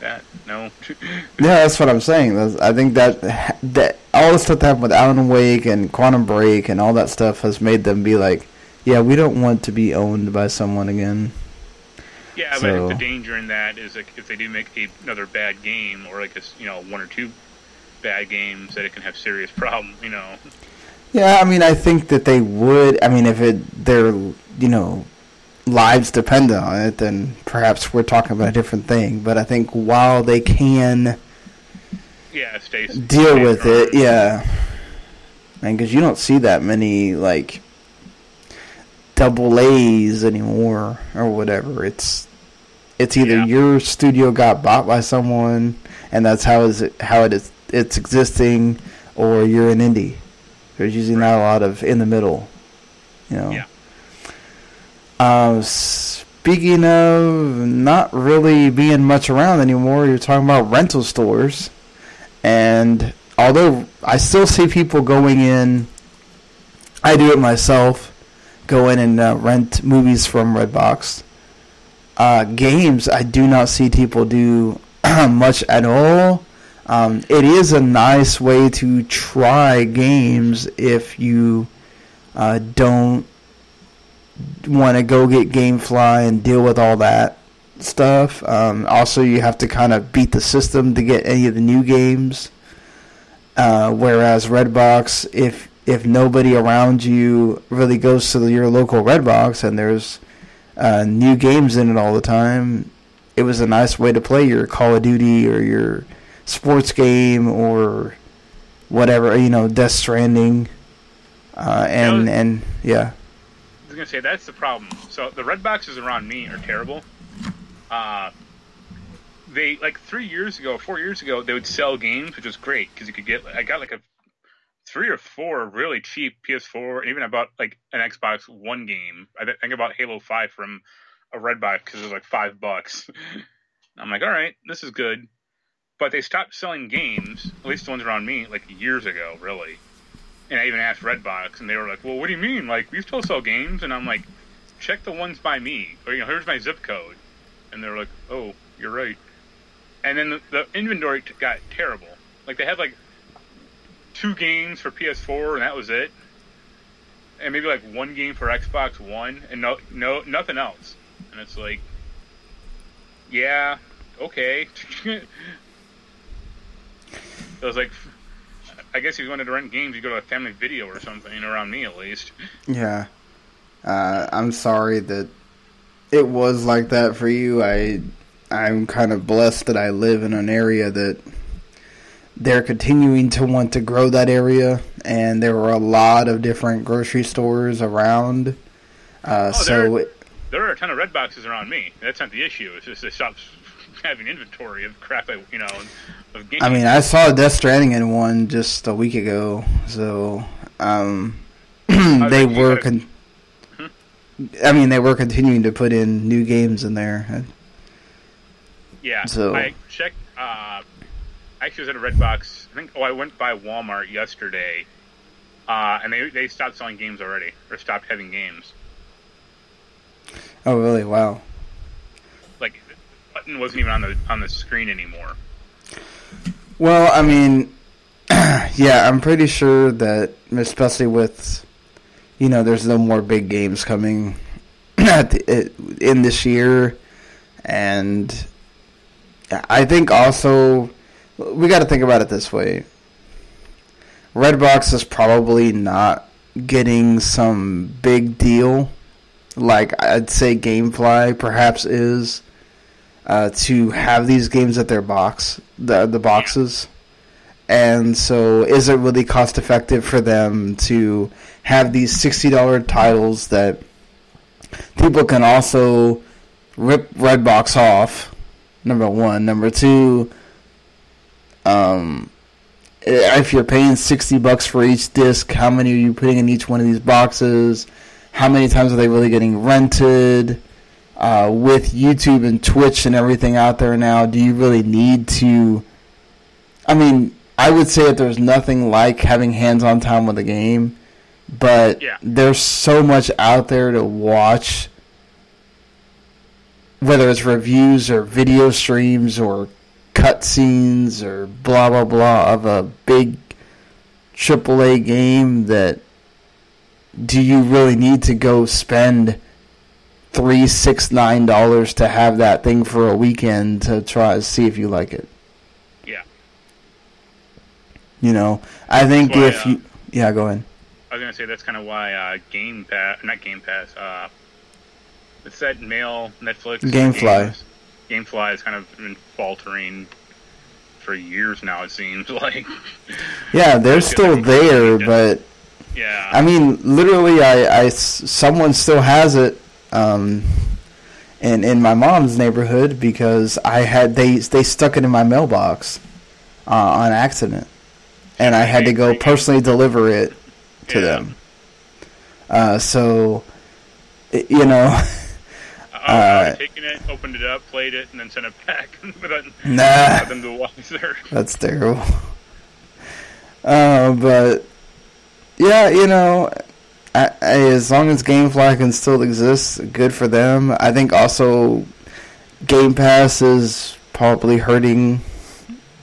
that no. yeah, that's what I'm saying. That's, I think that that all the stuff that happened with Alan Wake and Quantum Break and all that stuff has made them be like, "Yeah, we don't want to be owned by someone again." Yeah, so. but I think the danger in that is like if they do make a, another bad game or like a, you know one or two bad games that it can have serious problem. You know. Yeah, I mean, I think that they would. I mean, if it they're you know lives depend on it, then perhaps we're talking about a different thing. But I think while they can, yeah, stay, deal with it, yeah, and because you don't see that many like double A's anymore or whatever. It's it's either yeah. your studio got bought by someone and that's how is it how it is it's existing, or you're an indie. There's usually right. not a lot of in the middle, you know. Yeah. Uh, speaking of not really being much around anymore, you're talking about rental stores, and although I still see people going in, I do it myself, go in and uh, rent movies from Redbox. Uh, games, I do not see people do much at all. Um, it is a nice way to try games if you uh, don't want to go get GameFly and deal with all that stuff. Um, also, you have to kind of beat the system to get any of the new games. Uh, whereas Redbox, if if nobody around you really goes to your local Redbox and there's uh, new games in it all the time, it was a nice way to play your Call of Duty or your sports game or whatever, you know, Death Stranding, uh, and and yeah. Was gonna say that's the problem. So the red boxes around me are terrible. Uh, they like three years ago, four years ago, they would sell games, which was great because you could get. I got like a three or four really cheap PS4, and even about like an Xbox One game. I think about Halo Five from a red box because it was like five bucks. I'm like, all right, this is good. But they stopped selling games, at least the ones around me, like years ago, really. And I even asked Redbox, and they were like, "Well, what do you mean? Like, we still sell games?" And I'm like, "Check the ones by me, or you know, here's my zip code." And they're like, "Oh, you're right." And then the, the inventory got terrible. Like they had like two games for PS4, and that was it. And maybe like one game for Xbox One, and no, no, nothing else. And it's like, yeah, okay. It was like, I guess if you wanted to rent games, you go to a family video or something, around me at least. Yeah. Uh, I'm sorry that it was like that for you. I I'm kind of blessed that I live in an area that they're continuing to want to grow that area, and there were a lot of different grocery stores around. Uh, oh, so there, there are a ton of red boxes around me. That's not the issue. It's just the shops having inventory of crap, I, you know, of. I mean, I saw Death Stranding in one just a week ago, so um, they were. Con- hmm? I mean, they were continuing to put in new games in there. Yeah. So I checked. Uh, actually, was at a Redbox. I think. Oh, I went by Walmart yesterday, uh, and they they stopped selling games already, or stopped having games. Oh, really? Wow Like, the button wasn't even on the on the screen anymore. Well, I mean, yeah, I'm pretty sure that, especially with, you know, there's no more big games coming in this year, and I think also we got to think about it this way. Redbox is probably not getting some big deal like I'd say GameFly perhaps is uh, to have these games at their box, the the boxes. And so, is it really cost effective for them to have these sixty dollar titles that people can also rip Redbox off? Number one, number two. Um, if you're paying sixty bucks for each disc, how many are you putting in each one of these boxes? How many times are they really getting rented? Uh, with YouTube and Twitch and everything out there now, do you really need to? I mean, I would say that there's nothing like having hands-on time with a game, but Yeah. there's so much out there to watch. Whether it's reviews or video streams or cutscenes or blah blah blah of a big AAA game that do you really need to go spend three six nine dollars to have that thing for a weekend to try to see if you like it Yeah. you know i think if yeah. you yeah go ahead I was gonna say that's kind of why uh, Game Pass, not Game Pass, uh, it's that mail Netflix Gamefly. games. Gamefly has kind of been faltering for years now. It seems like, yeah they're still there but yeah, i mean literally I, I someone still has it um in in my mom's neighborhood because i had they they stuck it in my mailbox uh, on accident and i had to go personally deliver it to Yeah. them uh so you know uh, was taking it, opened it up, played it, and then sent it back without Nah. them to watch there. That's terrible. Uh, but yeah, you know, I, I, as long as GameFly can still exist, good for them. I think also Game Pass is probably hurting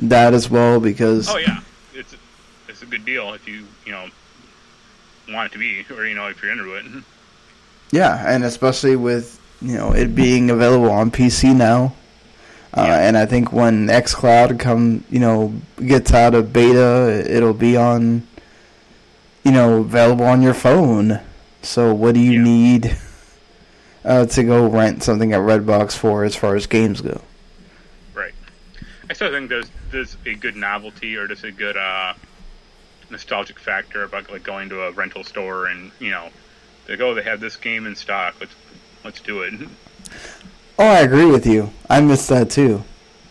that as well because Oh yeah, it's it's a good deal if you you know want it to be, or you know if you're into it. yeah, and especially with you know it being available on PC now. Uh, Yeah. And I think when XCloud come, you know, gets out of beta, it'll be on, you know, available on your phone. So what do you Yeah. need uh, to go rent something at Redbox for as far as games go? Right. I still think there's there's a good novelty or just a good uh, nostalgic factor about like going to a rental store and you know they go they have this game in stock let's let's do it. Oh, I agree with you. I miss that too.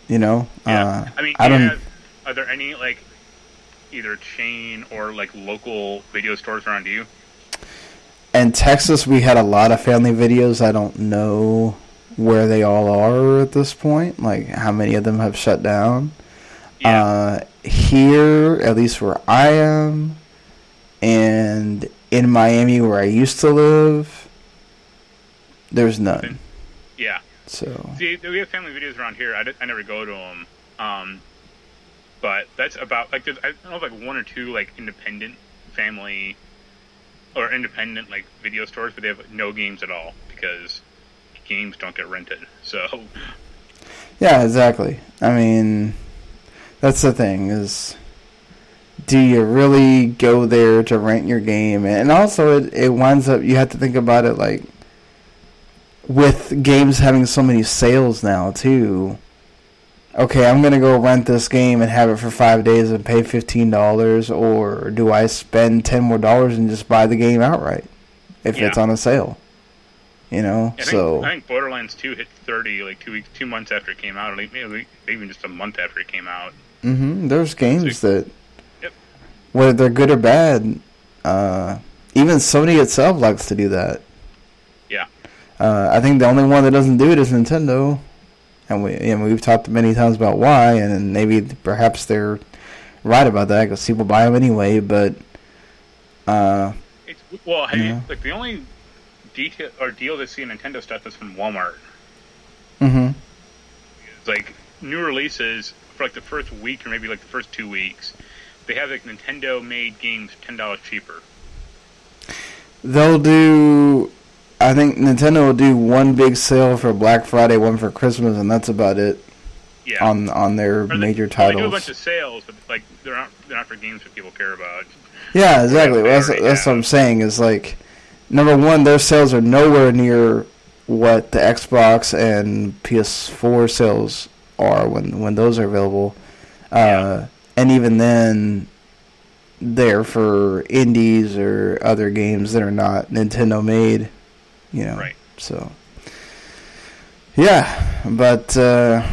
You know, Yeah. uh, I mean, I don't. have, are there any like either chain or like local video stores around you? In Texas, we had a lot of family videos. I don't know where they all are at this point. Like how many of them have shut down. Yeah. Uh, here, at least where I am, and in Miami where I used to live, there's none. yeah. So See, we have family videos around here. I, I never go to them. Um, but that's about like there's I don't know like one or two like independent family or independent like video stores, but they have no games at all because games don't get rented. So yeah, exactly. I mean, that's the thing is. Do you really go there to rent your game? And also, it, it winds up, you have to think about it like with games having so many sales now too. Okay, I'm gonna go rent this game and have it for five days and pay fifteen dollars, or do I spend ten more dollars and just buy the game outright if Yeah. it's on a sale? You know, I think, so I think Borderlands 2 hit 30 like two weeks, two months after it came out, or like, maybe even just a month after it came out. Mm-hmm. there's games that, Yep. whether they're good or bad, uh, even Sony itself likes to do that. Yeah. Uh, I think the only one that doesn't do it is Nintendo, and we and we've talked many times about why, and maybe perhaps they're right about that because people buy them anyway. But uh, It's, well, you, like the only detail or deal they see in Nintendo stuff is from Walmart. Mm-hmm. It's like new releases for like the first week or maybe like the first two weeks. They have like Nintendo made games ten dollars cheaper. they'll do. I think Nintendo will do one big sale for Black Friday, one for Christmas, and that's about it Yeah. on on their they- major titles. They do a bunch of sales, but like they're not they're not for games that people care about. Yeah, exactly. they that's already that's what. I'm saying. Is like number one, their sales are nowhere near what the Xbox and PS4 sales are when when those are available. Uh, Yeah. And even then, they're for indies or other games that are not Nintendo made. You know, Right. so yeah, but uh,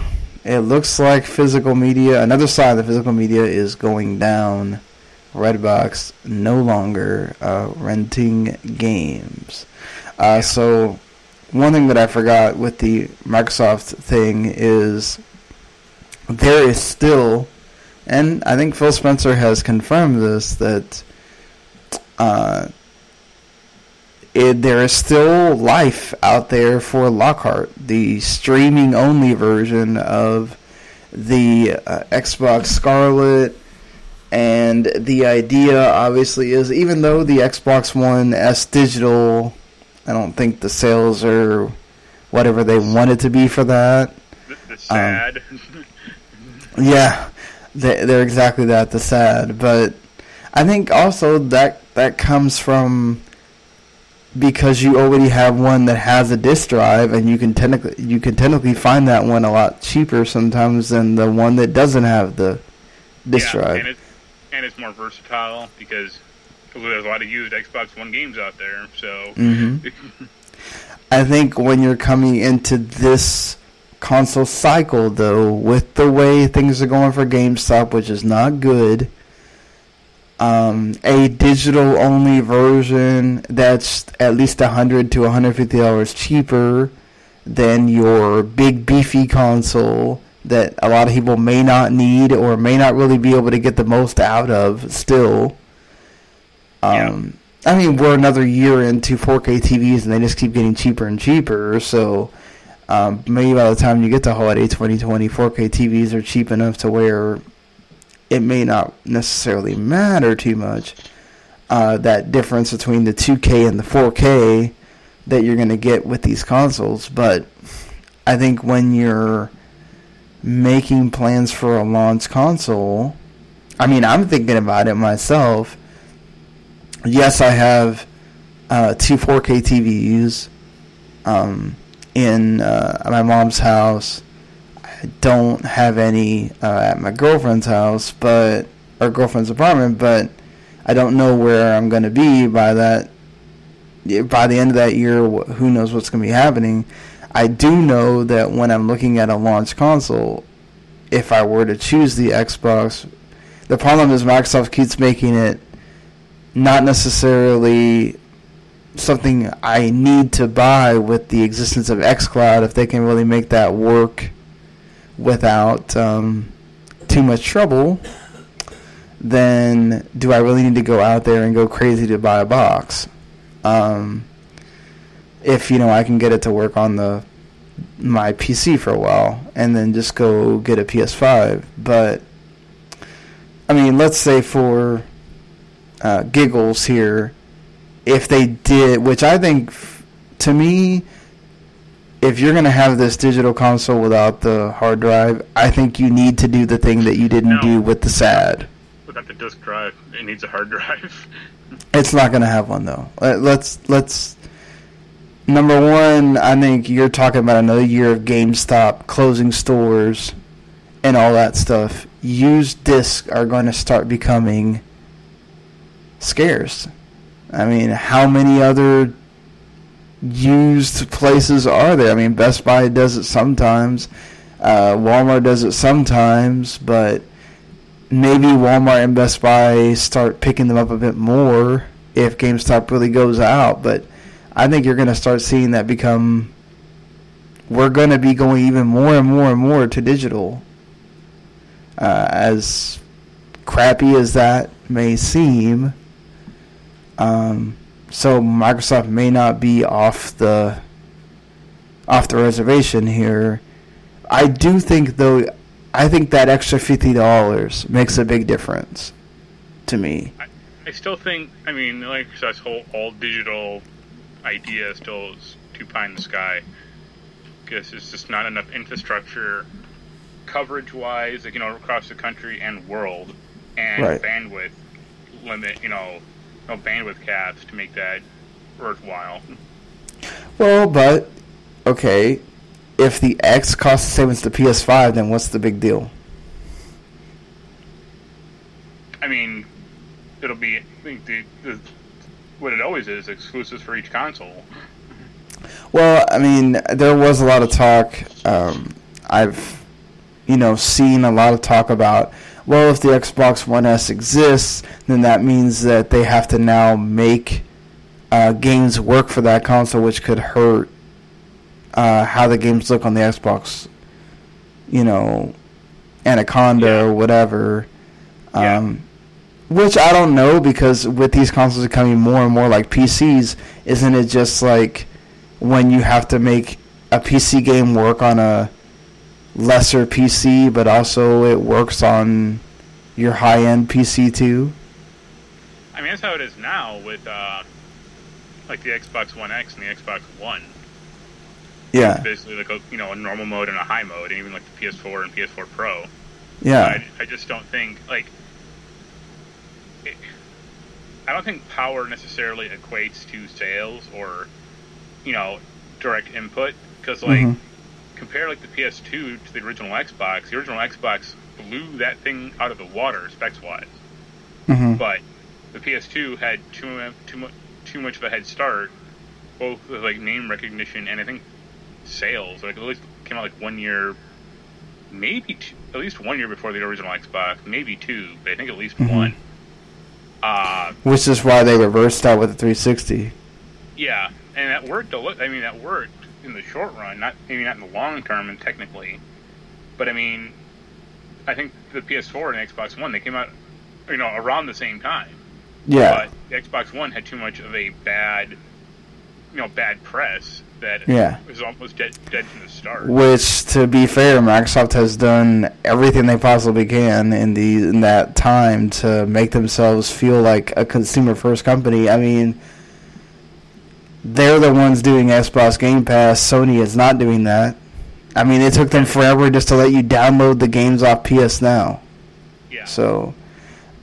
it looks like physical media. Another side of the physical media is going down. Redbox no longer uh, renting games. Uh, So one thing that I forgot with the Microsoft thing is there is still and I think Phil Spencer has confirmed this that uh, it, there is still life out there for Lockhart, the streaming only version of the uh, Xbox Scarlett. And the idea, obviously, is even though the Xbox One S digital, I don't think the sales are whatever they wanted to be for that. The, the sad. Um, yeah, they, they're exactly that, the sad. But I think also that that comes from because you already have one that has a disk drive, and you can technically you can technically find that one a lot cheaper sometimes than the one that doesn't have the disk yeah, drive. And, it, and it's more versatile because there's a lot of used Xbox One games out there. So. Mm-hmm. I think when you're coming into this console cycle, though, with the way things are going for GameStop, which is not good um, a digital only version that's at least 100 to 150 dollars cheaper than your big beefy console that a lot of people may not need or may not really be able to get the most out of still. Um, yeah. I mean, we're another year into 4K TVs and they just keep getting cheaper and cheaper. So um, maybe by the time you get to holiday 2020, 4K TVs are cheap enough to where it may not necessarily matter too much. Uh, that difference between the 2K and the 4K that you're going to get with these consoles, but I think when you're making plans for a launch console, I mean, I'm thinking about it myself. Yes, I have uh, two 4K TVs um, in uh, my mom's house don't have any uh, at my girlfriend's house, but or girlfriend's apartment, but I don't know where I'm going to be by that. By the end of that year, who knows what's going to be happening? I do know that when I'm looking at a launch console, if I were to choose the Xbox, the problem is Microsoft keeps making it not necessarily something I need to buy with the existence of xCloud if they can really make that work without um, too much trouble, then do I really need to go out there and go crazy to buy a box? Um, if you know I can get it to work on the my PC for a while and then just go get a PS5. But I mean, let's say for uh, giggles here, if they did, which I think to me if you're going to have this digital console without the hard drive, I think you need to do the thing that you didn't no. do with the SAD. Without the disk drive, it needs a hard drive. it's not going to have one though. Let's let's. Number one, I think you're talking about another year of GameStop closing stores and all that stuff. Used discs are going to start becoming scarce. I mean, how many other used places are there? I mean, Best Buy does it sometimes, uh, Walmart does it sometimes, but maybe Walmart and Best Buy start picking them up a bit more if GameStop really goes out. But I think you're going to start seeing that become. We're going to be going even more and more and more to digital. Uh, as crappy as that may seem, um, so Microsoft may not be off the off the reservation here. I do think though I think that extra fifty dollars makes a big difference to me. I, I still think I mean like this whole all digital idea still is too pie in the sky because there's just not enough infrastructure coverage wise, like, you know, across the country and world and right. bandwidth limit, you know, bandwidth caps to make that worthwhile. Well, but okay, if the X costs the same as the PS5, then what's the big deal? I mean, it'll be I think the, the what it always is exclusives for each console. Well, I mean, there was a lot of talk. Um, I've, you know, seen a lot of talk about well, if the Xbox One S exists, then that means that they have to now make uh, games work for that console, which could hurt uh, how the games look on the Xbox. You know, Anaconda yeah. or whatever. Yeah. Um, which I don't know because with these consoles becoming more and more like PCs, isn't it just like when you have to make a PC game work on a lesser PC, but also it works on your high end PC too? I mean, that's how it is now with uh, like the Xbox One X and the Xbox One. Yeah, Basically, like a you know a normal mode and a high mode, and even like the PS4 and PS4 Pro. yeah, I, I just don't think like it, I don't think power necessarily equates to sales or you know direct input because like Mhm. Compare like the PS2 to the original Xbox. The original Xbox blew that thing out of the water specs wise, hmm but the PS2 had too too much too much of a head start, both with like name recognition and I think sales. Like at least came out like one year, maybe two, at least one year before the original Xbox, maybe two, but I think at least Mhm. one. Uh, which is why they reversed that with the 360. yeah, and that worked. I mean, that worked in the short run, not maybe not in the long term, and technically, but I mean, I think the PS4 and Xbox One they came out, you know, around the same time. Yeah, But the Xbox One had too much of a bad, you know, bad press that Yeah. was almost dead, dead from the start. Which, to be fair, Microsoft has done everything they possibly can in the in that time to make themselves feel like a consumer-first company. I mean, they're the ones doing Xbox Game Pass. Sony is not doing that. I mean, it took them forever just to let you download the games off PS Now. Yeah. So,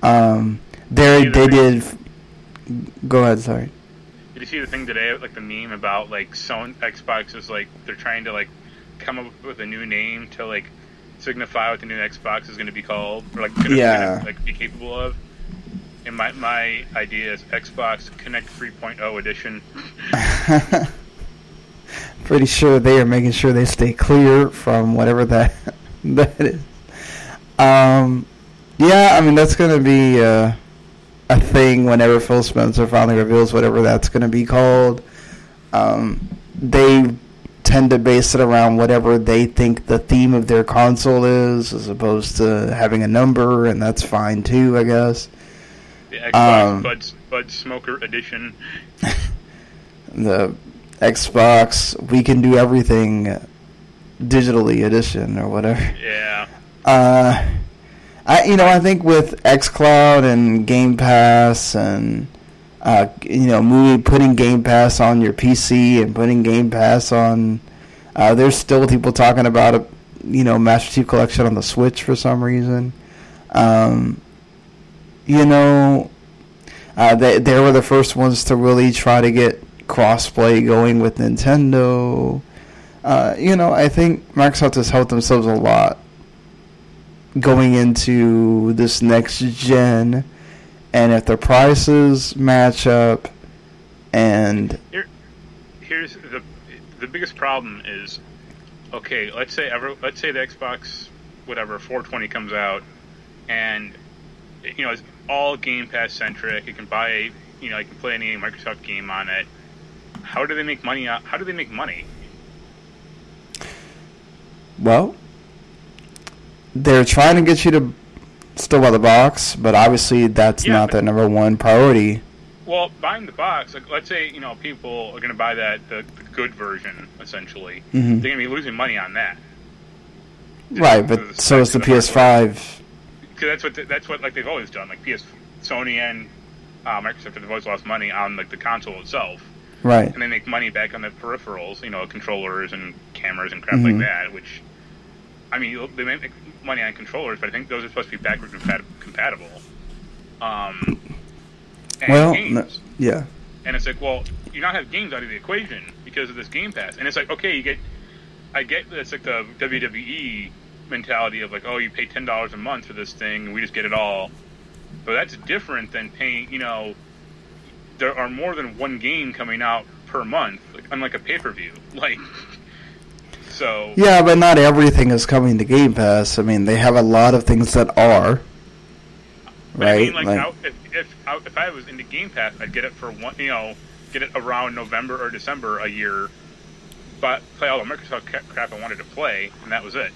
um, they Yeah, they the did. Go ahead. Sorry. Did you see the thing today, like the meme about like Sony Xbox is like they're trying to like come up with a new name to like signify what the new Xbox is going to be called, or like gonna, Yeah. gonna, like be capable of. And my my idea is Xbox Kinect 3.0 edition. Pretty sure they are making sure they stay clear from whatever that that is. Um, yeah, I mean that's gonna be uh, a thing whenever Phil Spencer finally reveals whatever that's gonna be called. Um, they tend to base it around whatever they think the theme of their console is, as opposed to having a number, and that's fine too, I guess. The Xbox Um, Bud Bud Smoker edition. the Xbox we can do everything digitally edition or whatever. Yeah. Uh, I you know I think with XCloud and Game Pass and uh, you know movie putting Game Pass on your PC and putting Game Pass on uh, there's still people talking about a you know Master Chief Collection on the Switch for some reason. Um, you know, uh, they they were the first ones to really try to get crossplay going with Nintendo. Uh, you know, I think Microsoft has helped themselves a lot going into this next gen, and if the prices match up, and Here, here's the the biggest problem is, okay, let's say ever let's say the Xbox whatever 420 comes out, and you know all Game Pass centric. You can buy, you know, you can play any Microsoft game on it. How do they make money? How do they make money? well, they're trying to get you to still buy the box, but obviously that's Yeah, not their number one priority. Well, buying the box, like let's say you know people are going to buy that the, the good version essentially. Mhm. They're going to be losing money on that. Right, but so is the specs of hardware. PS5. Because that's what that's what like they've always done. Like PS, Sony and uh, Microsoft have always lost money on like the console itself, Right. and they make money back on the peripherals, you know, controllers and cameras and crap Mhm. like that. Which, I mean, they may make money on controllers, but I think those are supposed to be backward compat- compatible. Um, and Well, games. no- yeah. And it's like, well, you not have games out of the equation because of this Game Pass. And it's like, okay, you get, I get it's like the WWE mentality of like, oh, you pay ten dollars a month for this thing, and we just get it all. But that's different than paying. You know, there are more than one game coming out per month, like, unlike a pay per view. Like, so Yeah, but not everything is coming to Game Pass. I mean, they have a lot of things that are. But I Right? mean, like, Like- out, if if out, if I was into Game Pass, I'd get it for one. You know, get it around November or December a year, but play all the Microsoft crap I wanted to play, and that was it.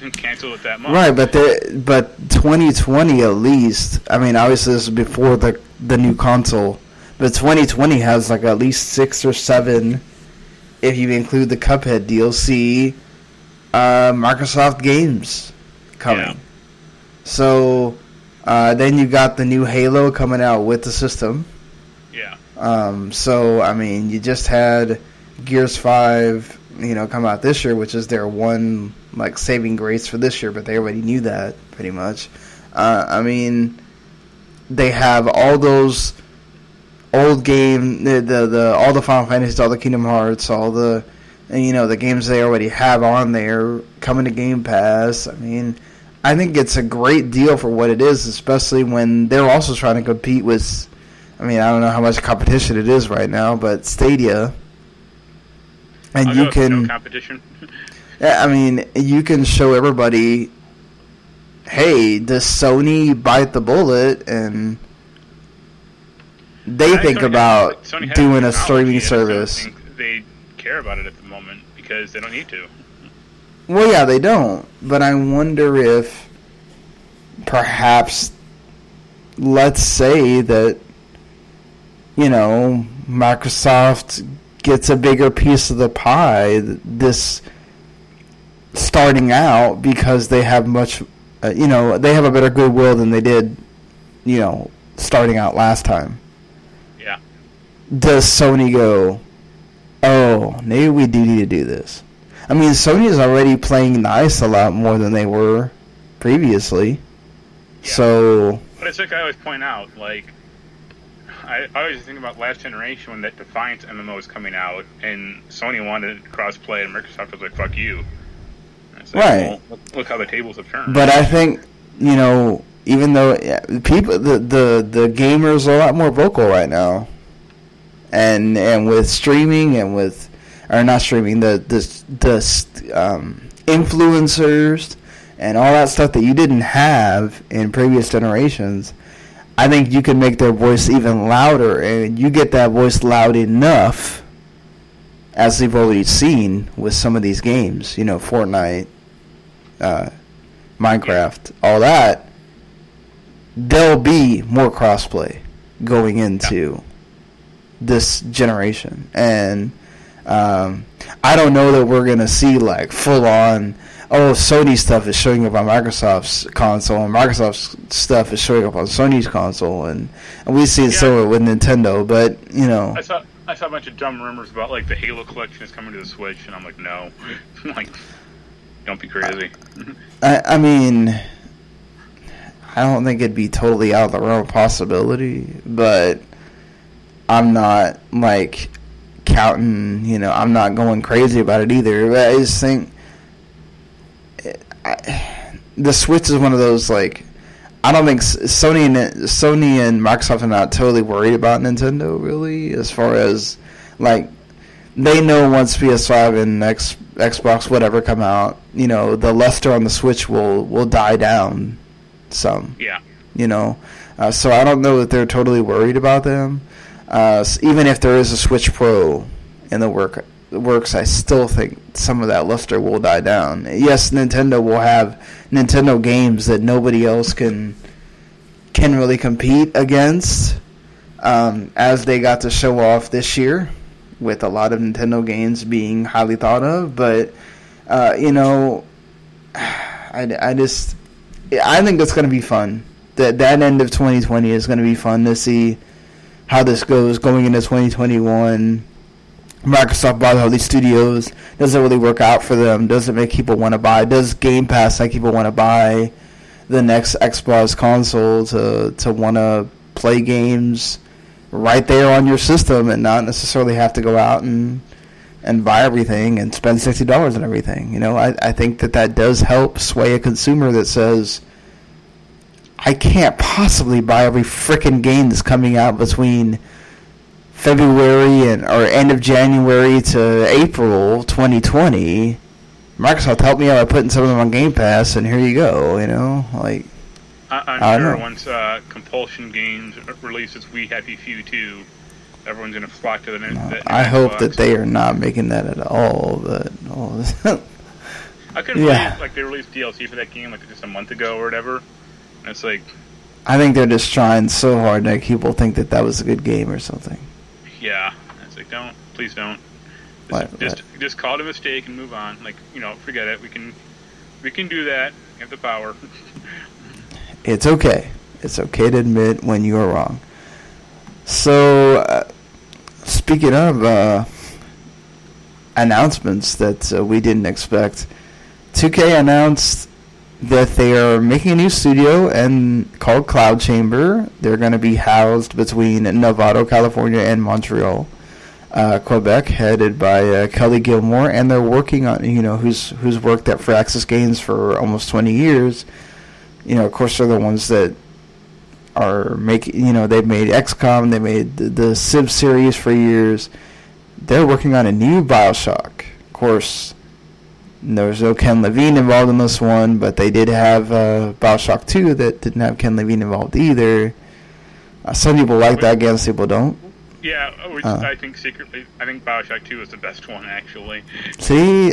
cancel it that much. Right, but they but 2020 at least. I mean, obviously this is before the the new console, but 2020 has like at least six or seven, if you include the Cuphead DLC, uh, Microsoft games coming. Yeah. So uh, then you got the new Halo coming out with the system. Yeah. Um, so I mean, you just had Gears Five, you know, come out this year, which is their one like saving grace for this year, but they already knew that pretty much. Uh, I mean, they have all those old game, the, the the all the Final Fantasy, all the Kingdom Hearts, all the you know the games they already have on there coming to Game Pass. I mean. I think it's a great deal for what it is, especially when they're also trying to compete with I mean, I don't know how much competition it is right now, but Stadia, and I'll you with no can, competition. I mean, you can show everybody, hey, does Sony bite the bullet, and they I think Sony about has- has doing a streaming and I don't service. think they care about it at the moment because they don't need to. Well, yeah, they don't, but I wonder if perhaps, let's say that, you know, Microsoft gets a bigger piece of the pie this starting out because they have much, uh, you know, they have a better goodwill than they did, you know, starting out last time. Yeah. Does Sony go, oh, maybe we do need to do this? I mean, Sony is already playing nice a lot more than they were previously. Yeah. So, But it's like I always point out, like I, I always think about last generation when that Defiance MMO was coming out, and Sony wanted crossplay, and Microsoft was like, "Fuck you." Like, Right. well, look, look how the tables have turned. but I think you know, even though yeah, people, the the the gamers are a lot more vocal right now, and and with streaming and with or not streaming the the the um, influencers and all that stuff that you didn't have in previous generations. I think you can make their voice even louder, and you get that voice loud enough, as we've already seen with some of these games. You know, Fortnite, uh, Minecraft, all that. There'll be more crossplay going into this generation, and um, I don't know that we're gonna see like full on. Oh, Sony stuff is showing up on Microsoft's console, and Microsoft's stuff is showing up on Sony's console, and, and we see it Yeah. so with Nintendo. But you know, I saw I saw a bunch of dumb rumors about like the Halo collection is coming to the Switch, and I'm like, no, like, don't be crazy. I, I mean, I don't think it'd be totally out of the realm of possibility, but I'm not like counting. You know, I'm not going crazy about it either. But I just think I, the Switch is one of those like. I don't think Sony and Sony and Microsoft are not totally worried about Nintendo really, as far as like they know once PS5 and X, Xbox whatever come out, you know, the luster on the Switch will will die down some, yeah, you know. Uh, so I don't know that they're totally worried about them. Uh, even if there is a Switch Pro in the work works, I still think some of that luster will die down. Yes, Nintendo will have Nintendo games that nobody else can can really compete against, um, as they got to show off this year with a lot of Nintendo games being highly thought of. But uh, you know, I, I just I think it's going to be fun. That that end of 2020 is going to be fun to see how this goes going into 2021. Microsoft bought all these studios. Does it really work out for them? Does it make people want to buy? Does Game Pass make people want to buy the next Xbox console to to want to play games right there on your system and not necessarily have to go out and and buy everything and spend sixty dollars on everything? You know, I I think that that does help sway a consumer that says. I can't possibly buy every frickin' game that's coming out between February and or end of January to April 2020. Microsoft helped me out by putting some of them on Game Pass, and here you go. You know, like I, I'm I sure know. once uh, Compulsion Games releases We Happy Few 2, everyone's gonna flock to the. the I hope that they are not making that at all. But oh, I couldn't Yeah. believe like they released DLC for that game like just a month ago or whatever. And it's like, I think they're just trying so hard to make people think that that was a good game or something. Yeah, it's like don't, please don't. Just, just, just call it a mistake and move on. Like you know, forget it. We can, we can do that. We have the power. It's okay. It's okay to admit when you are wrong. So, uh, speaking of uh, announcements that uh, we didn't expect, 2K announced that they are making a new studio and called Cloud Chamber. They're going to be housed between Novato, California, and Montreal, uh, Quebec, headed by uh, Kelley Gilmore, and they're working on you know who's who's worked at Firaxis Games for almost 20 years you know, of course, they're the ones that are making. You know, they've made XCOM, they made the, the Civ series for years. They're working on a new Bioshock. Of course, there's no Ken Levine involved in this one, but they did have uh, Bioshock 2 that didn't have Ken Levine involved either. Uh, some people like that game, some people don't. yeah, which Uh. I think secretly, I think Bioshock Two is the best one actually. See,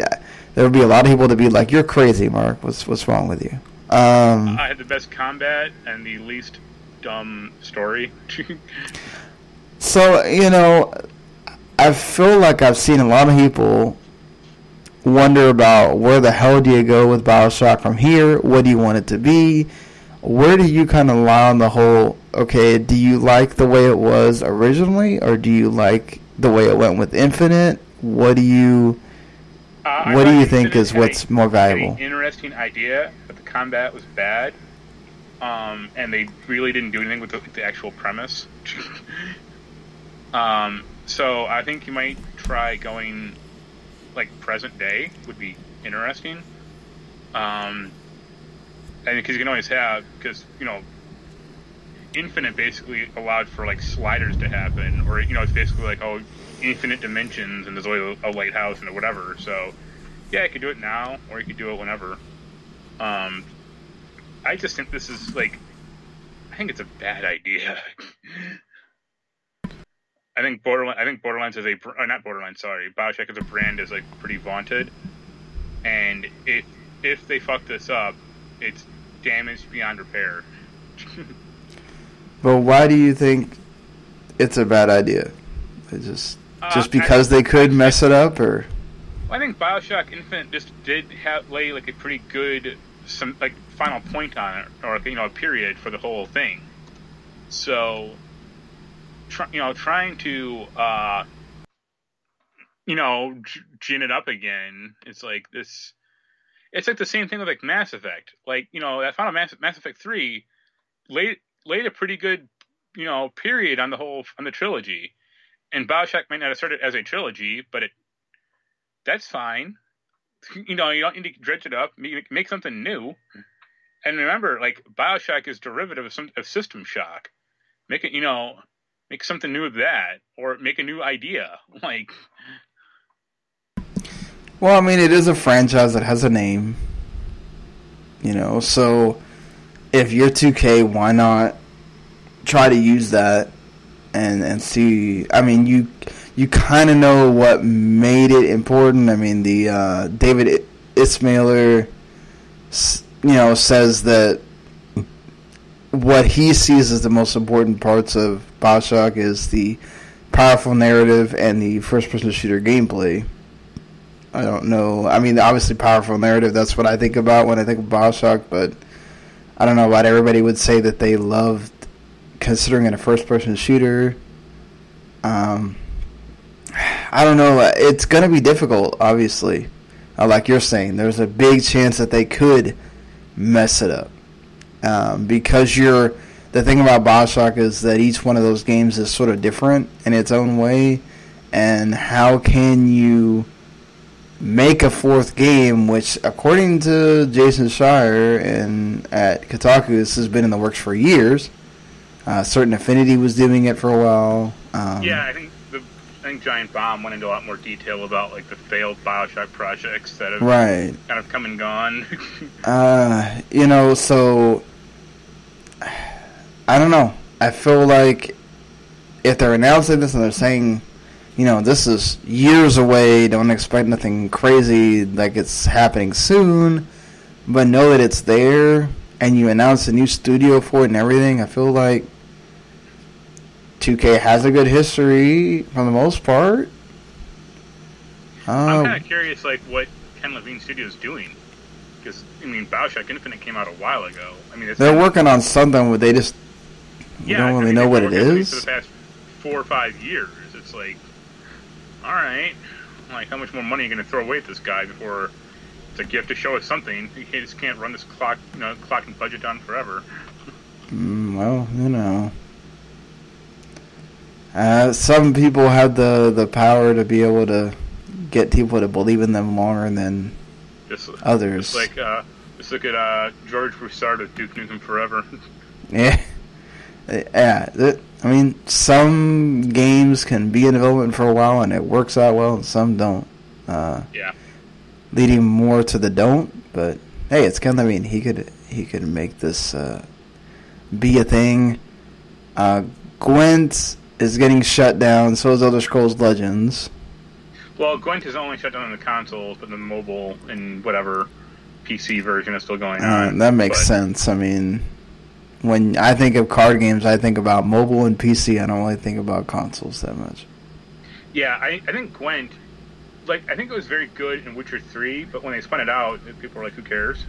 there would be a lot of people to be like, "You're crazy, Mark. What's what's wrong with you?" Um, I had the best combat and the least dumb story. So you know, I feel like I've seen a lot of people wonder about where the hell do you go with Bioshock from here? What do you want it to be? Where do you kind of lie on the whole? Okay, do you like the way it was originally, or do you like the way it went with Infinite? What do you Uh, What do you think is what's a- more valuable? An interesting idea, but the combat was bad, um, and they really didn't do anything with the, the actual premise. um, so I think you might try going like present day would be interesting. Um, and because you can always have because you know. Infinite basically allowed for like sliders to happen, or you know, it's basically like oh, infinite dimensions, and there's only a lighthouse and whatever. So, yeah, you could do it now, or you could do it whenever. Um, I just think this is like, I think it's a bad idea. I think Borderlands. I think Borderlands is a br- uh, not Borderlands. Sorry, Bioshock as a brand is like pretty vaunted, and if if they fuck this up, it's damaged beyond repair. But why do you think it's a bad idea? Just Uh, just because think- they could mess it up, or I think Bioshock Infinite just did have lay like a pretty good some like final point on it, or you know a period for the whole thing. So, try, you know, trying to uh, you know gin it up again. It's like this. It's like the same thing with like Mass Effect. Like you know that final Mass, Mass Effect three laid laid a pretty good you know period on the whole on the trilogy. And Bioshock might not have started as a trilogy, but it that's fine. You know, you don't need to dredge it up. Make, make something new. And remember, like Bioshock is derivative of some of System Shock. Make it, you know, make something new of that, or make a new idea. Like, Well, I mean, it is a franchise that has a name, you know. So, if you're 2K, why not try to use that and and see? I mean, you you kind of know what made it important. I mean, the uh, David Ismailer, you know, says that what he sees as the most important parts of Bioshock is the powerful narrative and the first-person shooter gameplay. I don't know. I mean, obviously, powerful narrative. That's what I think about when I think of Bioshock. But I don't know why everybody would say that they loved considering it a first-person shooter. Um, I don't know. It's going to be difficult, obviously. Uh, like you're saying, there's a big chance that they could mess it up um, because you're. The thing about Bioshock is that each one of those games is sort of different in its own way, and how can you make a fourth game, which, according to Jason Schreier and at Kotaku, this has been in the works for years. Uh, Certain Affinity was doing it for a while. Um, yeah, I think the I think Giant Bomb went into a lot more detail about like the failed Bioshock projects that have Right. kind of come and gone. Uh, you know, so I don't know. I feel like if they're announcing this and they're saying you know, this is years away. Don't expect nothing crazy like it's happening soon, but know that it's there, and you announce a new studio for it and everything. I feel like 2K has a good history for the most part. I'm Um, kind of curious, like what Ken Levine Studios doing, because I mean, Bioshock Infinite came out a while ago. I mean, it's they're working on something where they just you yeah, don't I really mean, know what it working on these is. for the past four or five years. It's like, all right, like how much more money are you going to throw away at this guy before? It's like you have to show us something. You just can't run this clock, you know, clock and budget down forever. Mm, well, you know. Uh, some people have the, the power to be able to get people to believe in them longer than Just, others. just like uh, just look at uh, George Broussard with Duke Nukem Forever. yeah. Yeah, that, I mean, some games can be in development for a while and it works out well, and some don't. Uh, yeah, leading more to the don't, but hey, it's kind of, I mean, he could he could make this uh, be a thing. Uh, Gwent is getting shut down. So is Elder Scrolls Legends. well, Gwent is only shut down on the consoles, but the mobile and whatever PC version is still going Uh, on. that makes But- sense. I mean, when I think of card games, I think about mobile and PC. I don't really think about consoles that much. Yeah, I, I think Gwent, like, I think it was very good in Witcher 3, but when they spun it out, people were like, who cares?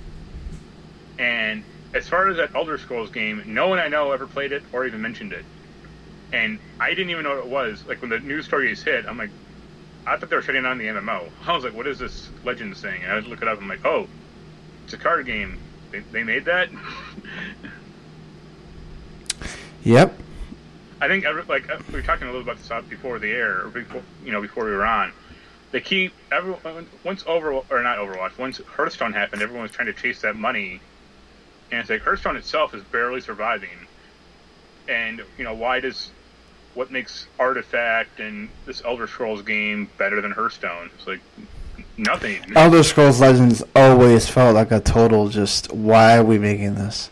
and as far as that Elder Scrolls game, no one I know ever played it or even mentioned it. And I didn't even know what it was. Like, when the news stories hit, I'm like, I thought they were shutting down the MMO. I was like, what is this Legends thing? And I look it up, and I'm like, oh, it's a card game. They, they made that? Yep. I think like uh, we were talking a little about this before the air, or before you know before we were on. They keep everyone once over or not Overwatch. Once Hearthstone happened, everyone was trying to chase that money, and it's like Hearthstone itself is barely surviving. And you know why does what makes Artifact and this Elder Scrolls game better than Hearthstone? It's like nothing. Elder Scrolls Legends always felt like a total just why are we making this?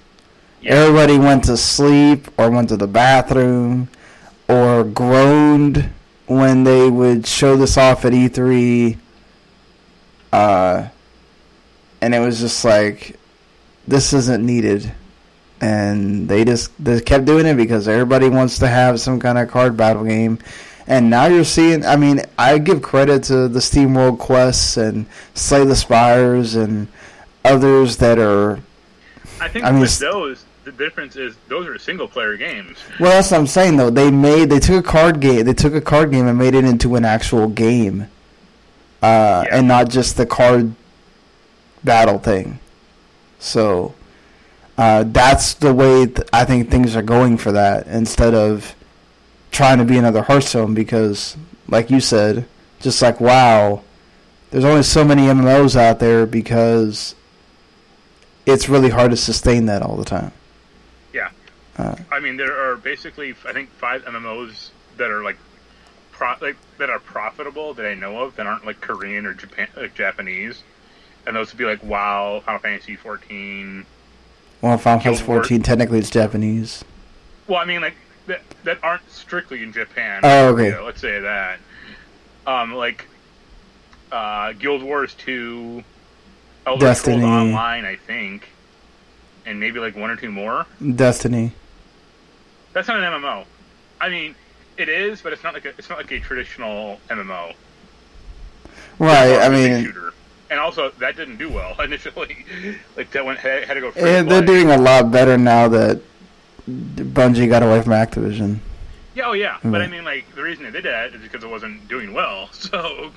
Yeah. Everybody went to sleep or went to the bathroom or groaned when they would show this off at E3. Uh, and it was just like, this isn't needed. And they just they kept doing it because everybody wants to have some kind of card battle game. And now you're seeing, I mean, I give credit to the SteamWorld Quests and Slay the Spires and others that are I think I mean, with those, the difference is those are single player games. Well, that's what I'm saying though. They made they took a card game. They took a card game and made it into an actual game, uh, Yeah. and not just the card battle thing. So uh, that's the way th- I think things are going for that instead of trying to be another Hearthstone. Because, like you said, just like WoW, there's only so many MMOs out there because it's really hard to sustain that all the time. Yeah. Uh, I mean, there are basically, I think, five MMOs that are like, pro- like that are profitable that I know of that aren't like Korean or Japan, like Japanese, and those would be like WoW, Final Fantasy 14. Well, Final Fantasy Guild Wars. 14 technically it's Japanese. Well, I mean, like that aren't strictly in Japan. Oh, okay. Let's say that. Um, like uh, Guild Wars 2, Elder Destiny. Scrolls Online, I think, and maybe like one or two more. Destiny. That's not an MMO. I mean, it is, but it's not like a, it's not like a traditional MMO. Right. I more of a big mean, shooter. and also that didn't do well initially. like that went had, had to go. Free eh, they're doing a lot better now that Bungie got away from Activision. Yeah, oh yeah, but I mean, like the reason they did that is because it wasn't doing well. So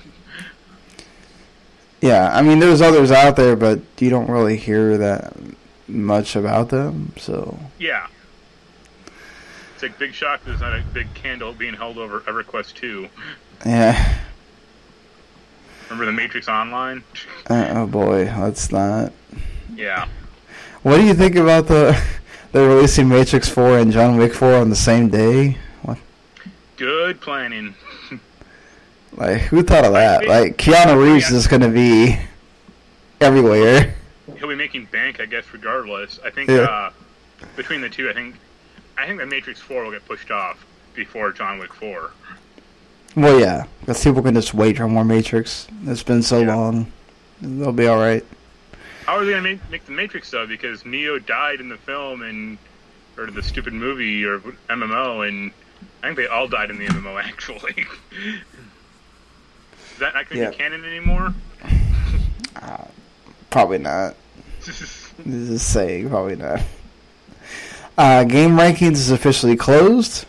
Yeah, I mean, there's others out there, but you don't really hear that much about them. So yeah, it's like big shock. There's not a big candle being held over EverQuest two. yeah. Remember the Matrix Online? Uh, oh boy, let's not. Yeah. What do you think about the they're releasing Matrix 4 and John Wick 4 on the same day? What? Good planning. Like, who thought of that? Like, Keanu Reeves is going to be everywhere. He'll be making bank, I guess, regardless. I think Yeah. uh, between the two, I think I think the Matrix Four will get pushed off before John Wick Four. Well, yeah, because people can just wait for more Matrix. It's been so Yeah. long; they'll be all right. How are they gonna make, make the Matrix though? Because Neo died in the film and or the stupid movie or MMO, and I think they all died in the MMO actually. Is that not gonna Yeah. be canon anymore? Probably not. Just saying, probably not. Uh, game rankings is officially closed,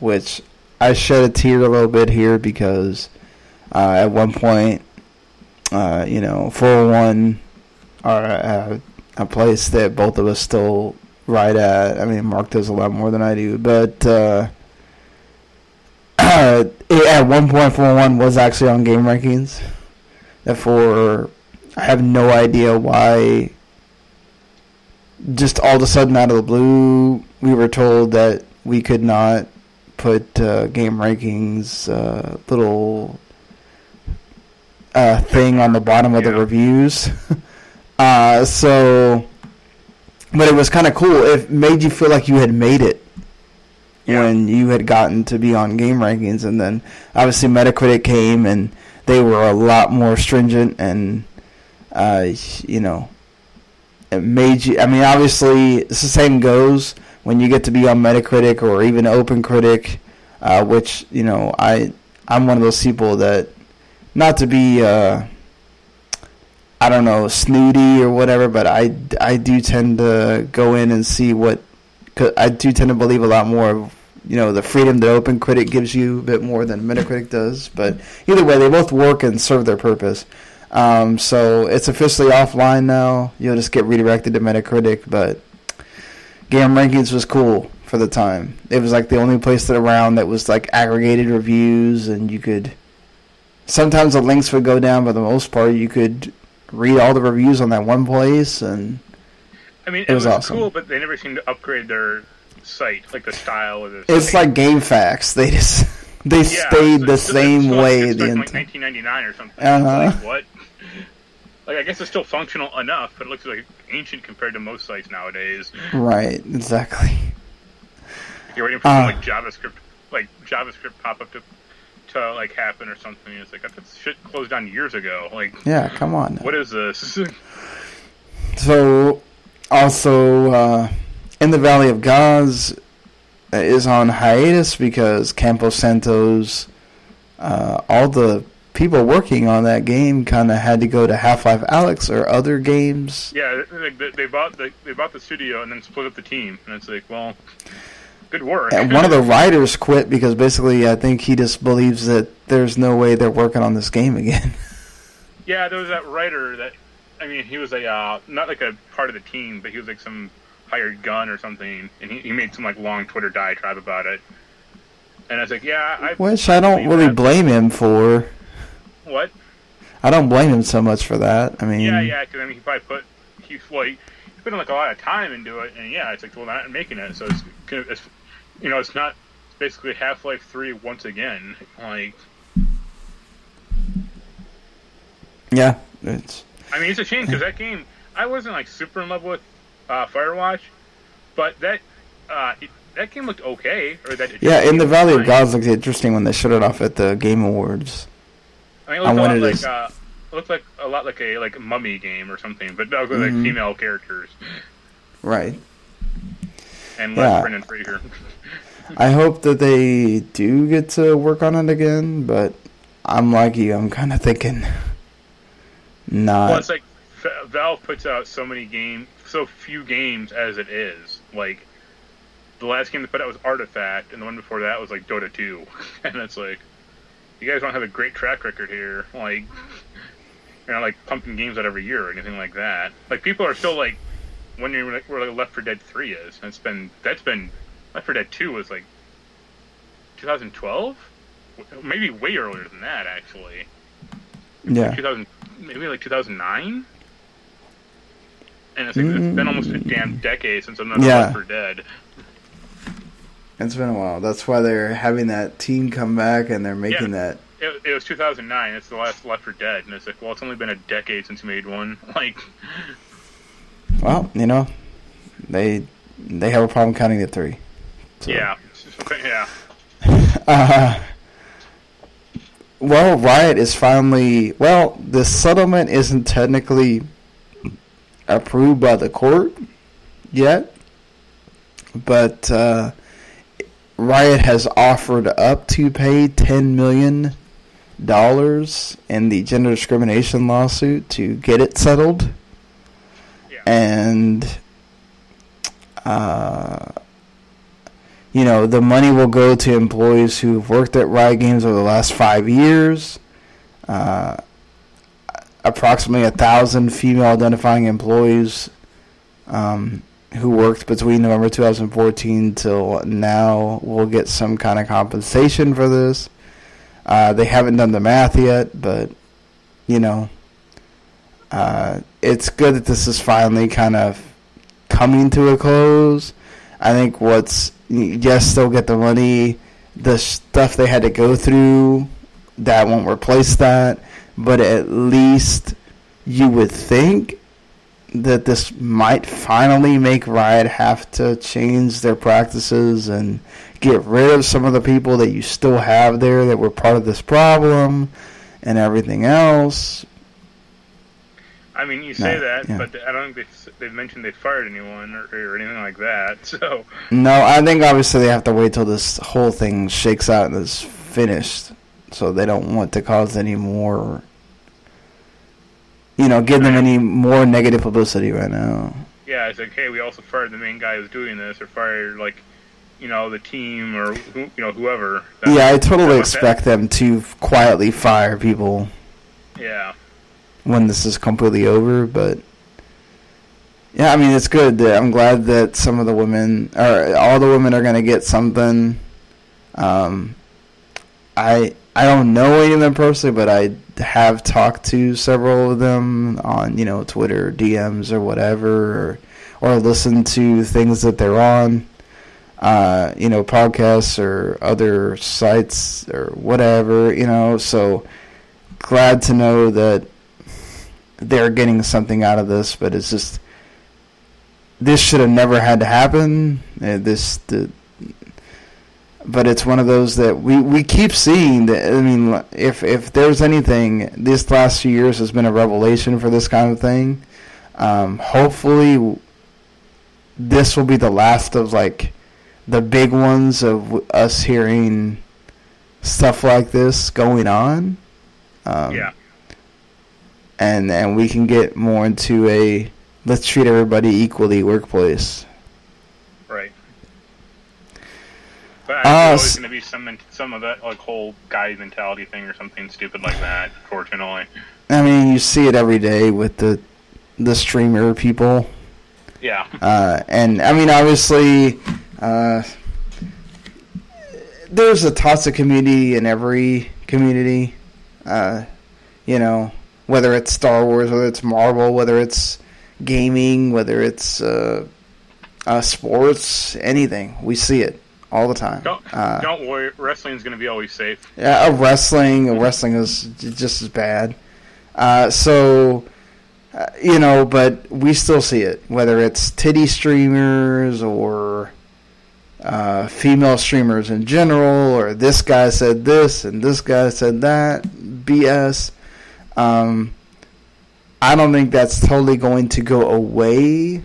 which I shed a tear a little bit here because uh, at one point, uh, you know, 401 are uh, a place that both of us still ride at. I mean, Mark does a lot more than I do, but uh, it, at one point four one was actually on game rankings. Therefore, I have no idea why. Just all of a sudden, out of the blue, we were told that we could not put uh, game rankings uh, little uh, thing on the bottom of the reviews. uh, so, but it was kind of cool. It made you feel like you had made it Yeah. when you had gotten to be on game rankings, and then obviously Metacritic came and they were a lot more stringent and uh, you know it made you. I mean, obviously it's the same goes when you get to be on Metacritic or even OpenCritic, uh, which you know I I'm one of those people that not to be. Uh, I don't know, snooty or whatever, but I, I do tend to go in and see what, cause I do tend to believe a lot more of, you know, the freedom that Open Critic gives you a bit more than Metacritic does. But either way, they both work and serve their purpose. Um, so it's officially offline now. You'll just get redirected to Metacritic, but Game Rankings was cool for the time. It was like the only place that around that was like aggregated reviews, and you could. Sometimes the links would go down, but the most part, you could read all the reviews on that one place, and I mean, It it, was was, awesome. cool, but they never seemed to upgrade their site, like the style of the. it's site. like GameFAQs. They just they Yeah, stayed so the it's same still- way It's the like, like 1999 or something. Uh-huh. Like what? Like I guess it's still functional enough, but it looks like ancient compared to most sites nowadays. Right, exactly. You're waiting for Uh. some, like JavaScript, like JavaScript pop up to to like happen or something. It's like that shit closed down years ago. Like Yeah, come on. now. what is this? So, also, uh, in the Valley of Gods is on hiatus because Campo Santo's, uh, all the people working on that game kind of had to go to Half Life Alyx or other games. yeah, they, they bought the they bought the studio and then split up the team, and it's like, well, good work. And one of the writers quit because basically I think he just believes that there's no way they're working on this game again. Yeah, there was that writer that, I mean, he was a uh, not like a part of the team, but he was like some hired gun or something, and he, he made some like long Twitter diatribe about it. And I was like, yeah, I Which I don't really that. blame him for. what? I don't blame him so much for that. I mean, Yeah, yeah, because I mean, he probably put he well, he, put in like a lot of time into it, and yeah, it's like well, not making it, so it's, it's you know, it's not it's basically Half Life Three once again. Like, yeah, it's I mean, it's a shame because that game, I wasn't like super in love with uh, Firewatch, but that uh, it, that game looked okay. Or that yeah. In the Valley of. Gods looked interesting when they showed it off at the Game Awards. I mean, it I looked a lot wanted like s- uh, it looked like a lot like a like mummy game or something, but was like Mhm. female characters Right. and Yeah. less Brendan Fraser. I hope that they do get to work on it again, but I'm like you. I'm kind of thinking not. Well, it's like Valve puts out so many games, so few games as it is. Like the last game they put out was Artifact, and the one before that was like Dota 2, and it's like you guys don't have a great track record here. Like you're not like pumping games out every year or anything like that. Like people are still like wondering like, where like, Left 4 Dead 3 is. And it's been that's been Left 4 Dead 2 was like 2012, maybe way earlier than that actually. yeah. 2000, maybe like 2009. And it's, like, it's been almost a mm. damn decade since another Yeah. Left 4 Dead. It's been a while. That's why they're having that team come back and they're making that. It, it was 2009. It's the last Left 4 Dead, and it's like, well, it's only been a decade since you made one. Like, Well, you know, they they have a problem counting to three. So, yeah, yeah. Uh, well, Riot is finally well. The settlement isn't technically approved by the court yet, but uh, Riot has offered up to pay ten million dollars in the gender discrimination lawsuit to get it settled, Yeah. and uh, you know the money will go to employees who've worked at Riot Games over the last five years. Uh, approximately a thousand female identifying employees um, who worked between November 2014 till now will get some kind of compensation for this. Uh, they haven't done the math yet, but you know, uh, it's good that this is finally kind of coming to a close. I think what's yes, they'll get the money. The stuff they had to go through that won't replace that, but at least you would think that this might finally make Riot have to change their practices and get rid of some of the people that you still have there that were part of this problem and everything else. I mean, you say No, that, yeah. but I don't think they've, they've mentioned they fired anyone or, or anything like that. So, No, I think obviously they have to wait till this whole thing shakes out and is finished, so they don't want to cause any more, you know, give them any more negative publicity right now. yeah, it's like, hey, we also fired the main guy who's doing this, or fired like, you know, the team or who, you know whoever. That- Yeah, I totally that- expect them to quietly fire people Yeah, when this is completely over, but yeah, I mean it's good. I'm glad that some of the women or all the women are going to get something. Um, I I don't know any of them personally, but I have talked to several of them on you know Twitter DMs or whatever, or or listened to things that they're on. Uh, you know, podcasts or other sites or whatever, you know, so glad to know that they're getting something out of this, but it's just this should have never had to happen. Uh, this, the, but it's one of those that we, we keep seeing. That I mean, if if there's anything, this last few years has been a revelation for this kind of thing. Um, hopefully, this will be the last of like the big ones of us hearing stuff like this going on. Um, yeah, and and we can get more into a let's treat everybody equally workplace. right. But I Uh, there's always going to be some some of that like whole guy mentality thing or something stupid like that. Fortunately, I mean, you see it every day with the the streamer people, yeah, uh, and I mean, obviously, uh, there's a toxic community in every community. Uh, you know, whether it's Star Wars, whether it's Marvel, whether it's gaming, whether it's uh, uh, sports, anything, we see it all the time. don't Uh, don't worry. Wrestling's going to be always safe. Yeah, uh, wrestling. uh, Wrestling is just as bad. Uh, so, uh, you know, but we still see it, whether it's titty streamers or uh, female streamers in general, or this guy said this and this guy said that. BS. Um, I don't think that's totally going to go away.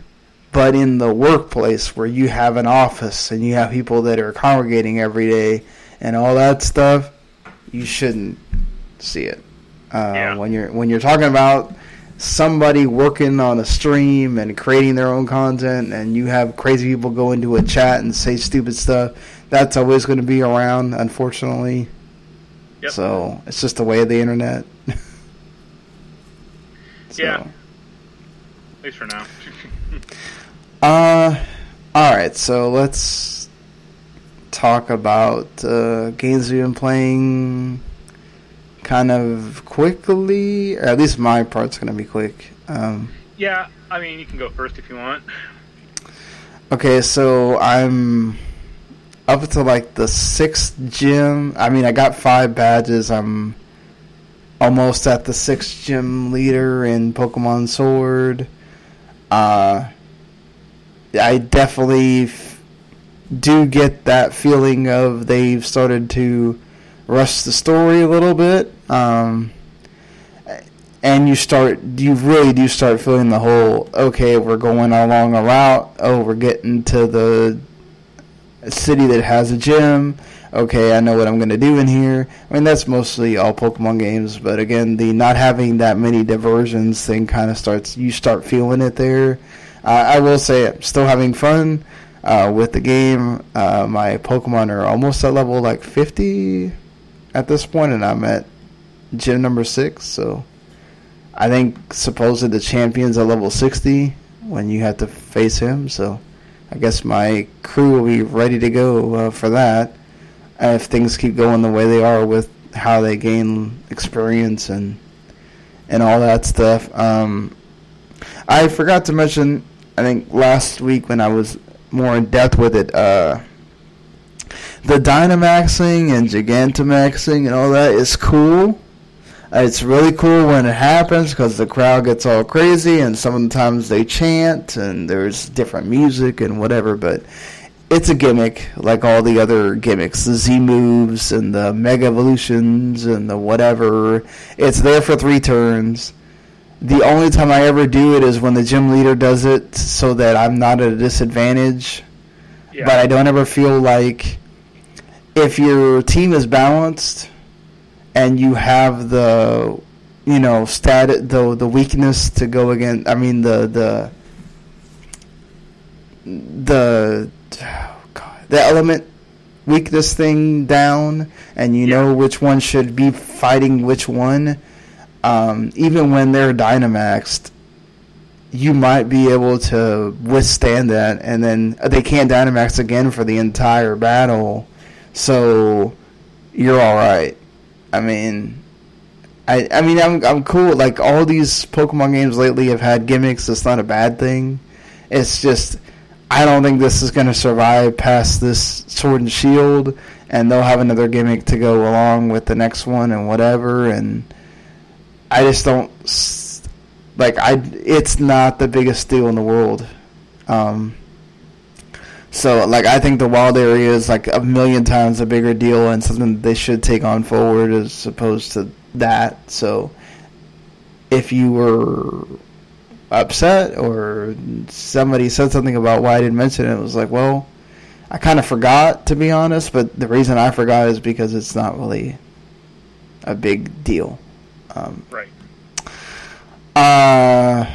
But in the workplace where you have an office and you have people that are congregating every day and all that stuff, you shouldn't see it. Uh, Yeah. When you're when you're talking about somebody working on a stream and creating their own content, and you have crazy people go into a chat and say stupid stuff, that's always going to be around, unfortunately. Yep. So it's just the way of the internet. So, Yeah. At least for now. Uh, all right. So let's talk about uh, games we've been playing, kind of quickly, or at least my part's gonna be quick. Um, yeah, I mean, you can go first if you want. okay, so I'm up to like the sixth gym. I mean, I got five badges. I'm almost at the sixth gym leader in Pokemon Sword. Uh, I definitely f- do get that feeling of they've started to rush the story a little bit. Um, and you start, you really do start feeling the whole, okay, we're going along a route. Oh, we're getting to the city that has a gym. Okay, I know what I'm going to do in here. I mean, that's mostly all Pokemon games, but again, the not having that many diversions thing kind of starts, you start feeling it there. Uh, I will say, I'm still having fun uh, with the game. Uh, my Pokemon are almost at level like 50 at this point, and I'm at gym number 6, so I think supposedly the champion's at level 60 when you have to face him, so I guess my crew will be ready to go uh, for that if things keep going the way they are with how they gain experience and and all that stuff. Um, I forgot to mention, I think last week when I was more in depth with it, uh, the Dynamaxing and Gigantamaxing and all that is cool. Uh, it's really cool when it happens because the crowd gets all crazy and sometimes they chant and there's different music and whatever, but it's a gimmick like all the other gimmicks the Z moves and the Mega Evolutions and the whatever. It's there for three turns. The only time I ever do it is when the gym leader does it so that I'm not at a disadvantage. Yeah. But I don't ever feel like if your team is balanced and you have the you know stat the the weakness to go against I mean the the the oh God, the element weakness thing down and you yeah. know which one should be fighting which one um, even when they're dynamaxed you might be able to withstand that and then they can't dynamax again for the entire battle so you're all right I mean, I I mean I'm I'm cool. Like all these Pokemon games lately have had gimmicks. It's not a bad thing. It's just I don't think this is going to survive past this Sword and Shield, and they'll have another gimmick to go along with the next one and whatever. And I just don't like I. It's not the biggest deal in the world. Um, so, like, I think the wild area is like a million times a bigger deal and something they should take on forward as opposed to that. So, if you were upset or somebody said something about why I didn't mention it, it was like, well, I kind of forgot to be honest. But the reason I forgot is because it's not really a big deal. Um, right. Uh,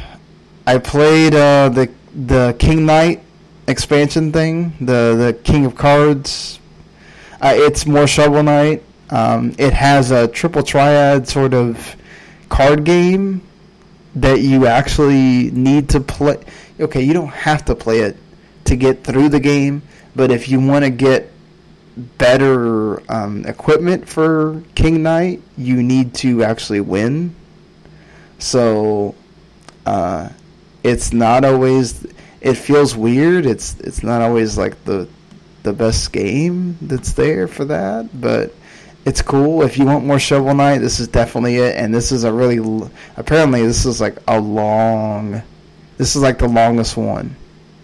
I played uh, the the King Knight expansion thing, the the King of Cards. Uh, it's more Shovel Knight. Um, it has a triple triad sort of card game that you actually need to play. Okay, you don't have to play it to get through the game, but if you want to get better um, equipment for King Knight, you need to actually win. So uh, it's not always it feels weird. It's it's not always like the the best game that's there for that, but it's cool. If you want more Shovel Knight, this is definitely it. And this is a really apparently this is like a long. This is like the longest one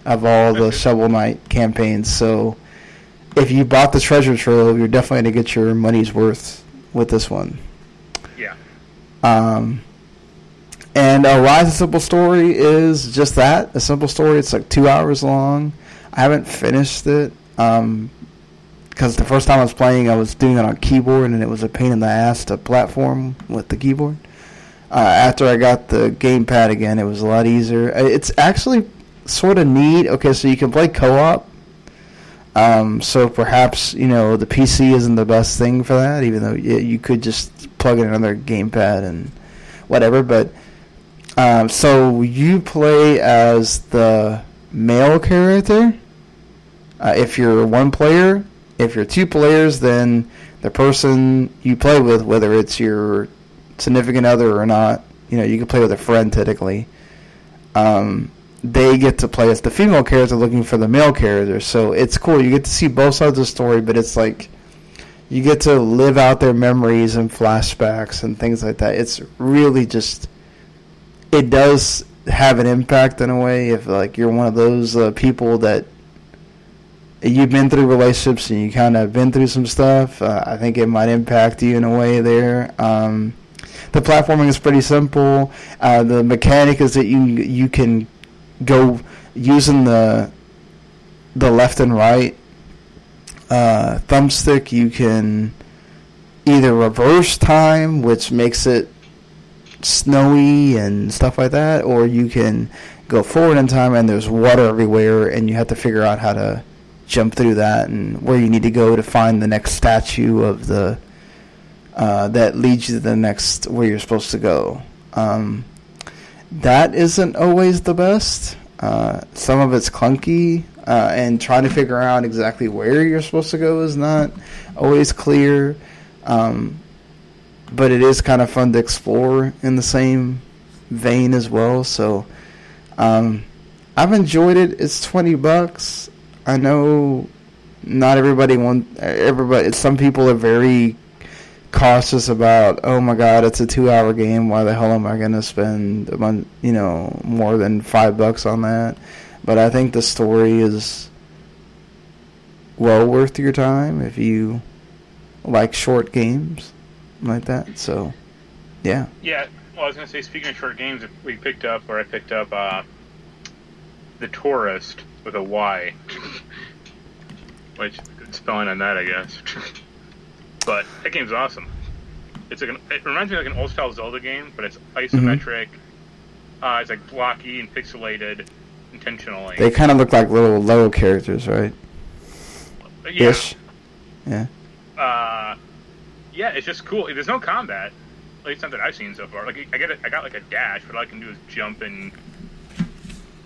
of all the Shovel Knight campaigns. So if you bought the Treasure Trove, you're definitely gonna get your money's worth with this one. Yeah. Um. And Arise a Simple Story is just that a simple story. It's like two hours long. I haven't finished it because the first time I was playing, I was doing it on keyboard, and it was a pain in the ass to platform with the keyboard. Uh, after I got the gamepad again, it was a lot easier. Uh, it's actually sort of neat. Okay, so you can play co-op. Um, so perhaps you know the PC isn't the best thing for that, even though you could just plug in another gamepad and whatever. But um, so you play as the male character. Uh, if you're one player, if you're two players, then the person you play with, whether it's your significant other or not, you know, you can play with a friend technically. Um, they get to play as the female character looking for the male character. So it's cool. You get to see both sides of the story, but it's like you get to live out their memories and flashbacks and things like that. It's really just it does have an impact in a way if like you're one of those uh, people that you've been through relationships and you kind of been through some stuff, uh, I think it might impact you in a way there. Um, the platforming is pretty simple. Uh, the mechanic is that you you can go using the the left and right uh, thumbstick. You can either reverse time, which makes it snowy and stuff like that, or you can go forward in time and there's water everywhere and you have to figure out how to jump through that and where you need to go to find the next statue of the uh, that leads you to the next where you're supposed to go. Um, that isn't always the best. Uh, some of it's clunky, uh, and trying to figure out exactly where you're supposed to go is not always clear. Um, but it is kind of fun to explore in the same vein as well. So um, I've enjoyed it. It's twenty bucks. I know not everybody want everybody. Some people are very cautious about. Oh my God, it's a two-hour game. Why the hell am I going to spend a month, you know more than five bucks on that? But I think the story is well worth your time if you like short games like that. So, yeah. Yeah. Well, I was gonna say, speaking of short games, we picked up, or I picked up, uh, the Touryst with a Y, which good spelling on that, I guess. but that game's awesome. It's like an, it reminds me of like an old style Zelda game, but it's isometric. Mm-hmm. Uh, it's like blocky and pixelated intentionally. They kind of look like little Lego characters, right? Yeah. Ish. Yeah. Uh, yeah, it's just cool. There's no combat. At least not that I've seen so far. Like I get, a, I got like a dash, but all I can do is jump and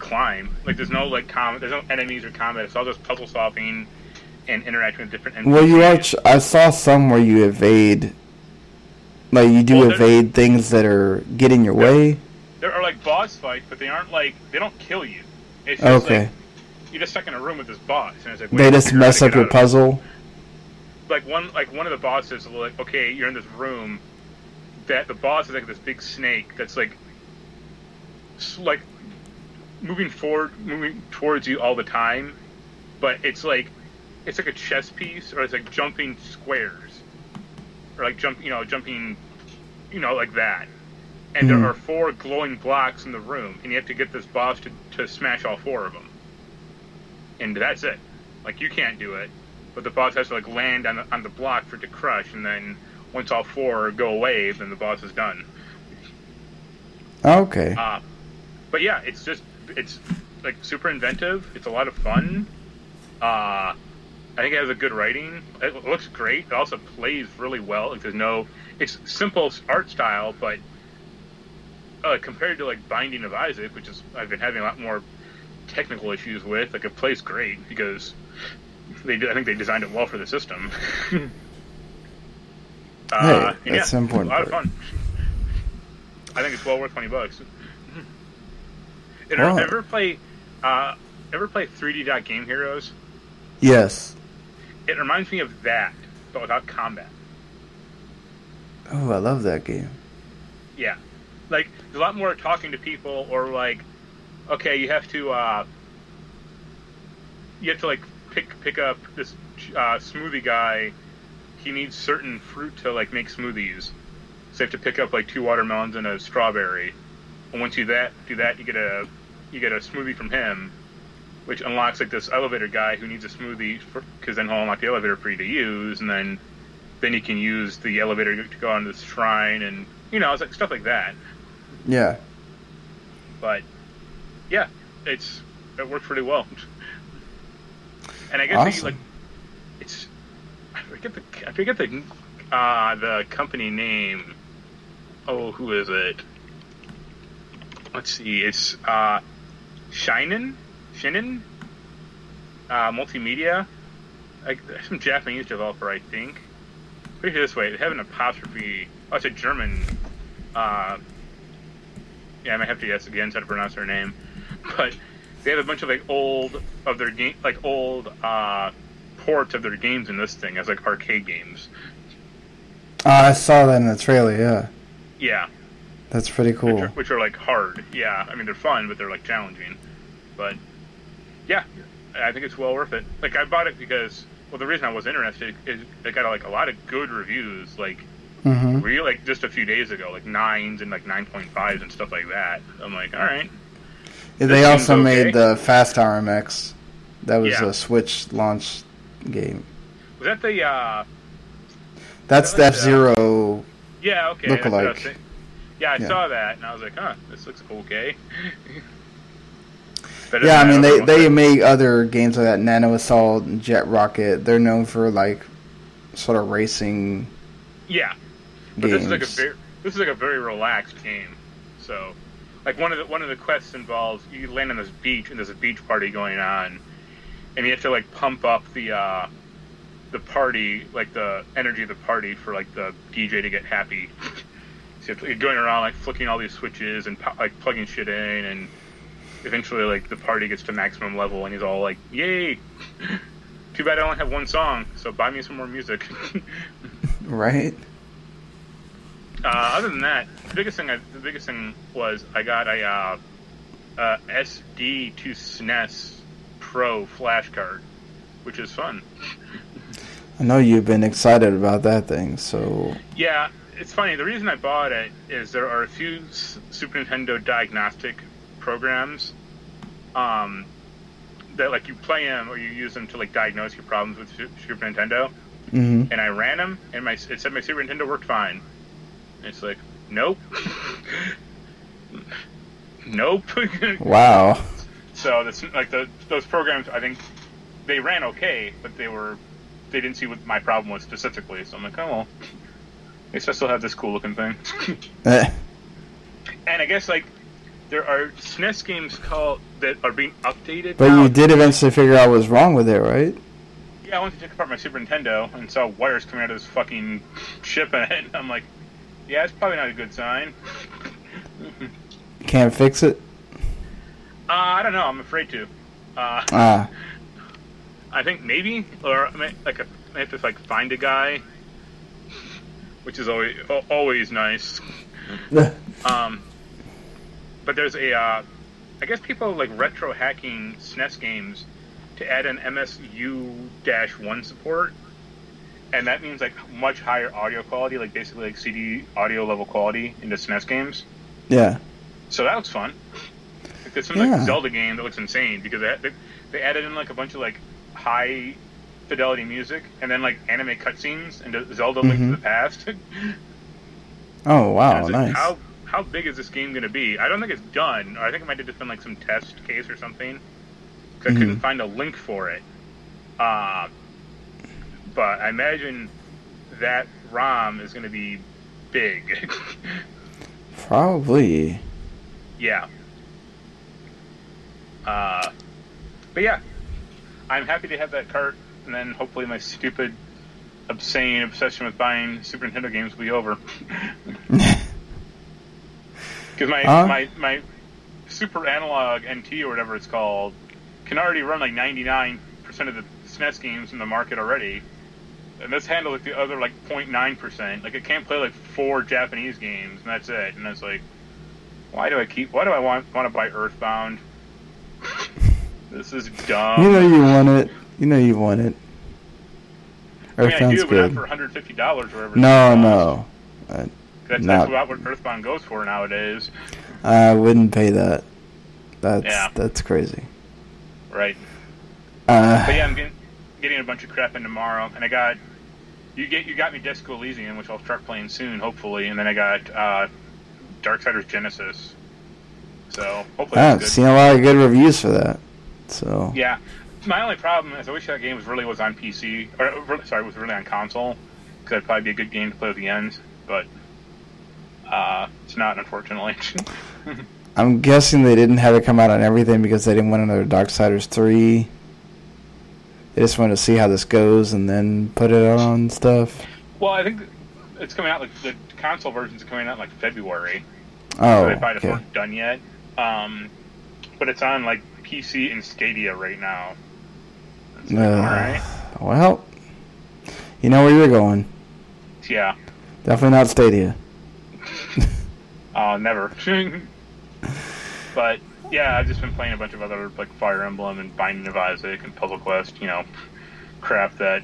climb. Like there's no like com, there's no enemies or combat. It's all just puzzle solving and interacting with different. NPCs. Well, you actually, I saw some where you evade. Like you do Well, evade things that are getting in your way. There are like boss fights, but they aren't like they don't kill you. It's just Okay. like you're just stuck in a room with this boss, and it's like They just mess up your out of it. puzzle. like one like one of the bosses like okay you're in this room that the boss is like this big snake that's like like moving forward moving towards you all the time but it's like it's like a chess piece or it's like jumping squares or like jump you know jumping you know like that and Mhm. there are four glowing blocks in the room and you have to get this boss to, to smash all four of them and that's it like you can't do it but the boss has to like land on the, on the block for it to crush, and then once all four go away, then the boss is done. Okay. Uh, but yeah, it's just it's like super inventive. It's a lot of fun. Uh, I think it has a good writing. It looks great. It also plays really well. Like there's no, it's simple art style, but uh, compared to like Binding of Isaac, which is I've been having a lot more technical issues with. Like it plays great because they I think they designed it well for the system. uh, Hey, that's yeah, important A lot of fun. I think it's well worth twenty bucks. Wow. ever play, uh, ever play 3D Dot Game Heroes? Yes. It reminds me of that, but without combat. Oh, I love that game. Yeah, like there's a lot more talking to people, or like, okay, you have to, uh, you have to like pick pick up this uh, smoothie guy. He needs certain fruit to like make smoothies, so you have to pick up like two watermelons and a strawberry. And once you that do that, you get a you get a smoothie from him, which unlocks like this elevator guy who needs a smoothie because then he'll unlock the elevator for you to use, and then then you can use the elevator to go on this shrine, and you know, it's like stuff like that. Yeah. But yeah, it's it works pretty well. And I guess Awesome. they, like it's I forget the I forget the uh, the company name. Oh, who is it? Let's see. It's uh, Shin'en, Shin'en, uh, multimedia. Like some Japanese developer, I think. Put it this way: they have an apostrophe. Oh, it's a German. Uh, yeah, I might have to guess again how to pronounce their name, but they have a bunch of like old of their game, like old uh, ports of their games in this thing as like arcade games. Uh, I saw that in the trailer. Yeah, Yeah, that's pretty which, cool. are, which are like hard. Yeah, I mean they're fun, but they're like challenging. But yeah, I think it's well worth it. Like I bought it because well, the reason I was interested is it got like a lot of good reviews. Like Mm-hmm. really, like just a few days ago, like nines and like nine point fives and stuff like that. I'm like, all right, they also okay. made the Fast RMX. That was Yeah. a Switch launch game. was that the? uh That's the F was, uh, Zero. Yeah, okay. that's what Yeah, I Yeah. saw that and I was like, huh, this looks okay. Yeah, I mean they they make other games like that. Nano Assault, Jett Rocket. They're known for like sort of racing yeah. But games. this is like a very this is like a very relaxed game. So, like one of the one of the quests involves you land on this beach and there's a beach party going on, and you have to like pump up the uh, the party like the energy of the party for like the DJ to get happy. so you have to, you're going around like flicking all these switches and like plugging shit in, and eventually like the party gets to maximum level and he's all like, "Yay!" Too bad I only have one song, so buy me some more music. right. Uh, other than that, the biggest thing I, the biggest thing was I got a uh, uh, SD2SNES Pro flash card, which is fun. I know you've been excited about that thing. So Yeah, it's funny. The reason I bought it is there are a few Super Nintendo diagnostic programs um, that like you play them or you use them to like diagnose your problems with Super Nintendo. hmm And I ran them, and my it said my Super Nintendo worked fine. And it's like, nope, nope. wow. So that's like the those programs. I think they ran okay, but they were they didn't see what my problem was specifically. So I'm like, oh well, least I still have this cool looking thing. Eh, and I guess like there are SNES games called that are being updated. but now. you did eventually figure out what was wrong with it, right? Yeah, I went to take apart my Super Nintendo and saw wires coming out of this fucking in it. And I'm like, yeah, it's probably not a good sign. Can't fix it. Uh, I don't know. I'm afraid to. Uh, Ah, I think maybe, or I mean, like a, I have to like find a guy, which is always always nice. Um, but there's a, uh, I guess people like retro hacking SNES games to add an MSU dash one support, and that means like much higher audio quality, like basically like CD audio level quality into SNES games. yeah. So that looks fun. Like, there's some Yeah. like Zelda game that looks insane because they, they they added in like a bunch of like high fidelity music and then like anime cutscenes into Zelda Link to Mhm. the Past. Oh wow, it's like, nice. How how big is this game going to be? I don't think it's done. I think it might have just been like some test case or something. I Mhm. couldn't find a link for it. Uh, but I imagine that ROM is going to be big. Probably. yeah. Uh, but yeah, I'm happy to have that cart, and then hopefully my stupid, obscene obsession with buying Super Nintendo games will be over. Because my, Huh? my my Super Analog NT or whatever it's called can already run like 99% of the SNES games in the market already. And this handles like the other like 0.9%. Like it can't play like four Japanese games and that's it. And it's like, why do I keep? Why do I want want to buy Earthbound? this is dumb. you know you want it. You know you want it. I mean, I do, but not good. for 150 dollars or whatever. No, no. Uh. That's, not- that's about what Earthbound goes for nowadays, I wouldn't pay that. That's Yeah. that's crazy. right? Uh, But yeah, I'm getting, getting a bunch of crap in tomorrow, and I got you get you got me Disco Elysium, which I'll start playing soon, hopefully, and then I got uh, Darksiders Genesis. So hopefully I've seen a lot of good reviews for that. So Yeah, my only problem is I wish that game was really was on PC, or really- sorry, was really on console, because that'd probably be a good game to play with the ends, but uh, it's not, unfortunately. I'm guessing they didn't have it come out on everything because they didn't want another Dark Darksiders three. They just wanted to see how this goes and then put it on stuff. well, I think it's coming out like the console version's coming out like February. Oh, so they probably okay. weren't done yet. Um, but it's on like PC and Stadia right now. Uh, all right, Well, you know where you're going. yeah. Definitely not Stadia. Uh, never. but yeah, I've just been playing a bunch of other like Fire Emblem and Binding of Isaac and Puzzle Quest, you know, crap that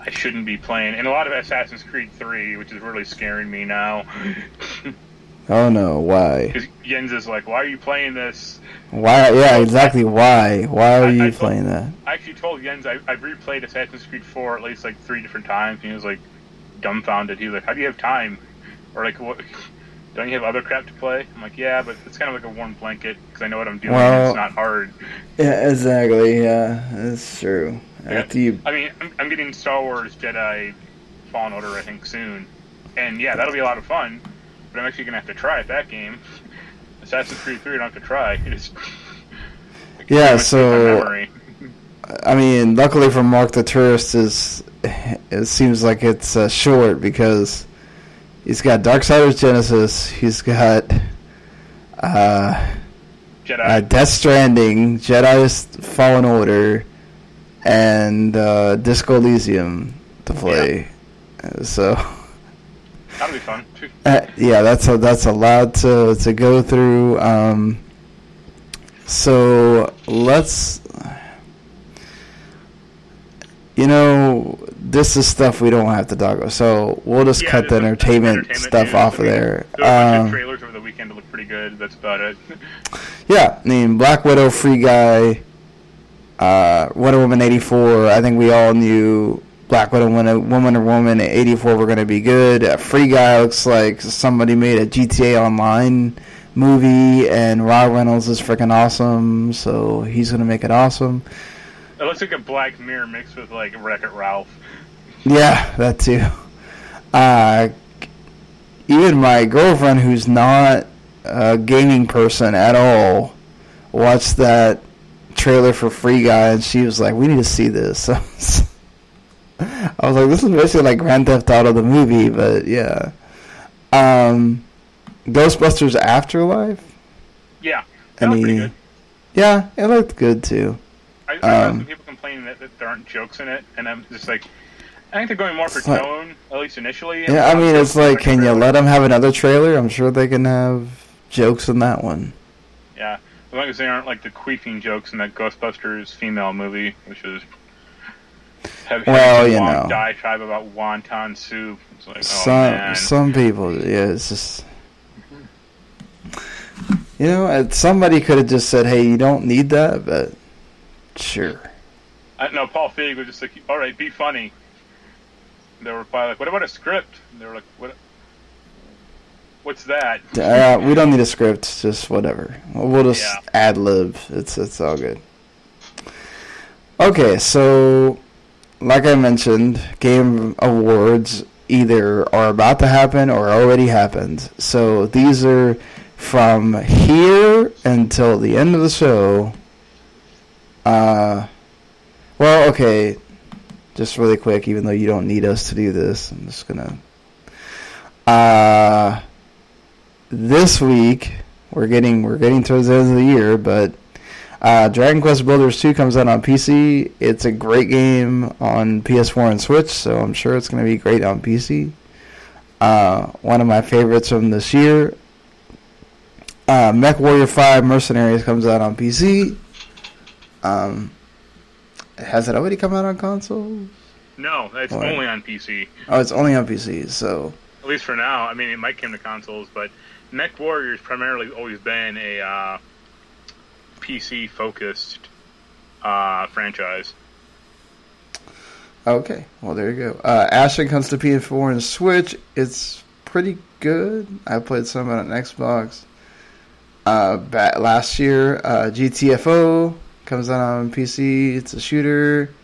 I shouldn't be playing, and a lot of Assassin's Creed 3, which is really scaring me now. Oh no, why? Because Jens is like, "Why are you playing this?" Why? Yeah, exactly. Why? Why are I- you I told- playing that? I actually told Jens I, I've replayed Assassin's Creed 4 at least like three different times, and he was like dumbfounded. He was like, "How do you have time?" Or like, "What? Don't you have other crap to play?" I'm like, "Yeah, but it's kind of like a warm blanket because I know what I'm doing. Well- it's not hard." Yeah, exactly. Yeah, that's true. After you, I mean, I'm, I'm getting Star Wars Jedi Fallen Order, I think, soon. And yeah, that'll be a lot of fun. But I'm actually going to have to try at that game. Assassin's Creed 3, I don't have to try. It's Yeah, so- I mean, luckily for Marc the Touryst, is it seems like it's uh, short because he's got Darksiders Genesis, he's got uh, Jedi. uh, Death Stranding, Jedi's Fallen Order, and uh, Disco Elysium to play. Uh, So. That'll be fun. Uh, yeah, that's a that's a lot to to go through. Um, so let's, you know, this is stuff we don't have to talk about. So we'll just Yeah, cut the entertainment, entertainment stuff news. off of there. Bunch Um, of trailers over the weekend look pretty good. That's about it. yeah, I mean, Black Widow, Free Guy, uh, Wonder Woman eighty four. I think we all knew Black Widow, Woman, or Woman eighty four were going to be good. Uh, Free Guy looks like somebody made a GTA Online movie, and Ryan Reynolds is freaking awesome, so he's going to make it awesome. It looks like a Black Mirror mixed with like Wreck It Ralph. Yeah, that too. Uh, even my girlfriend, who's not a gaming person at all, watched that trailer for Free Guy, and she was like, "We need to see this." I was like, "This is basically like Grand Theft Auto the movie," but yeah. Um, Ghostbusters Afterlife. Yeah, that mean, pretty good. Yeah, it looked good too. I, I heard Um, some people complaining that, that there aren't jokes in it, and I'm just like, I think they're going more for like- tone, at least initially. Yeah, I mean, it's like, can you let? let them have another trailer? I'm sure they can have jokes in that one. Yeah, as long as they aren't like the queefing jokes in that Ghostbusters female movie, which is have Well, you know. diatribe about wonton soup. It's like, oh some man, some people, yeah, it's just you know, somebody could have just said, "Hey, you don't need that," but sure. I, no, Paul Feig was just like, all right, be funny. They were probably like, what about a script? And they were like, what? What's that? Uh, we don't need a script, just whatever. We'll just Yeah. ad lib. It's it's all good. Okay, so like I mentioned, game awards either are about to happen or already happened. So these are from here until the end of the show. Uh, well, okay, just really quick, even though you don't need us to do this, I'm just gonna. Uh, this week we're getting we're getting towards the end of the year, but uh, Dragon Quest Builders 2 comes out on PC. It's a great game on PS4 and Switch, so I'm sure it's going to be great on PC. Uh, one of my favorites from this year. Uh, Mech Warrior 5 Mercenaries comes out on PC. Um, has it already come out on consoles? No, it's Why? only on PC. Oh, it's only on PC, so At least for now. I mean, it might come to consoles, but Mech Warrior's primarily always been a uh, PC focused uh, franchise. Okay, well there you go. Uh, Ashen comes to PS4 and Switch. It's pretty good. I played some on Xbox. Uh, ba- last year, uh, GTFO comes out on PC. It's a shooter.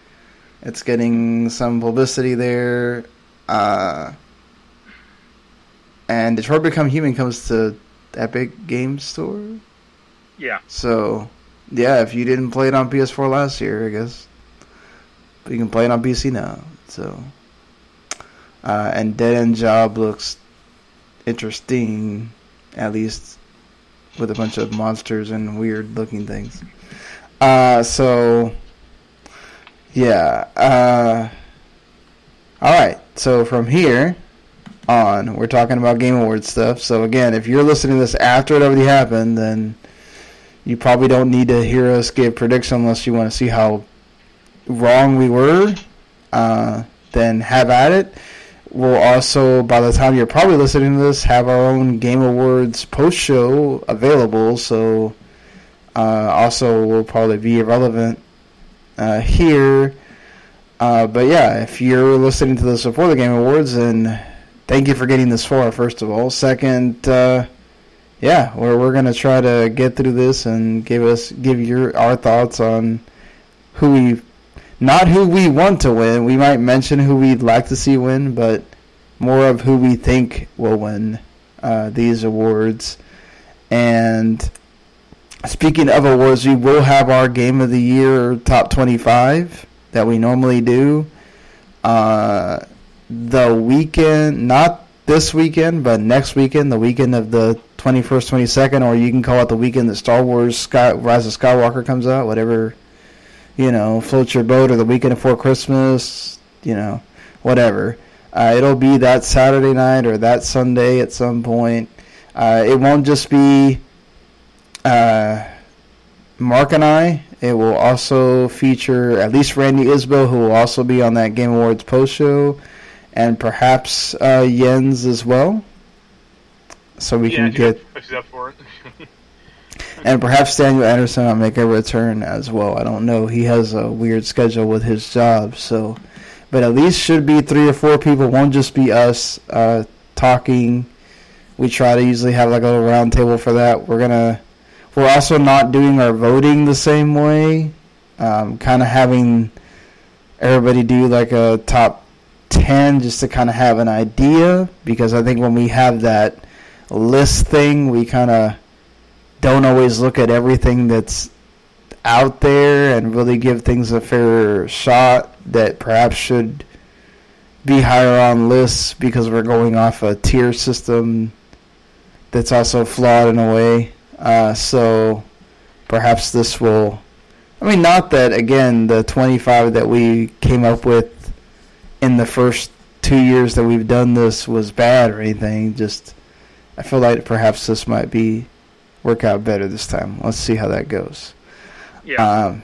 It's getting some publicity there. Uh, and Detroit Become Human comes to Epic Game Store. Yeah, So, yeah, if you didn't play it on PS4 last year, I guess, but you can play it on PC now. So, uh, and Dead End Job looks interesting, at least with a bunch of monsters and weird looking things. Uh, so, yeah. Uh, all right. So from here on, we're talking about Game Awards stuff. So again, if you're listening to this after it already happened, then You probably don't need to hear us give predictions unless you want to see how wrong we were. Uh, then have at it. We'll also, by the time you're probably listening to this, have our own Game Awards post show available. So, uh, also will probably be irrelevant uh, here. Uh, but yeah, if you're listening to this before the Game Awards, then thank you for getting this far. First of all, second, uh, yeah, we're we're gonna try to get through this and give us give your our thoughts on who we not who we want to win. We might mention who we'd like to see win, but more of who we think will win uh, these awards. And speaking of awards, we will have our Game of the Year top 25 that we normally do. Uh, the weekend, not this weekend, but next weekend, the weekend of the 21st, 22nd, or you can call it the weekend that Star Wars Sky, Rise of Skywalker comes out, whatever you know, floats your boat or the weekend before Christmas, you know, whatever. Uh, it'll be that Saturday night or that Sunday at some point. Uh, it won't just be uh, Marc and I. It will also feature at least Randy Isbell, who will also be on that Game Awards post show, and perhaps uh, Jens as well. So we yeah, can get. Up for it. and perhaps Daniel Anderson will make a return as well. I don't know. He has a weird schedule with his job, so but at least should be three or four people. Won't just be us uh, talking. We try to usually have like a little round table for that. We're gonna. We're also not doing our voting the same way. Um, kind of having everybody do like a top ten just to kind of have an idea because I think when we have that list thing, we kind of don't always look at everything that's out there and really give things a fair shot that perhaps should be higher on lists because we're going off a tier system that's also flawed in a way. Uh, so perhaps this will. I mean, not that, again, the 25 that we came up with in the first two years that we've done this was bad or anything. Just, I feel like perhaps this might be work out better this time. Let's see how that goes. Yeah. Um,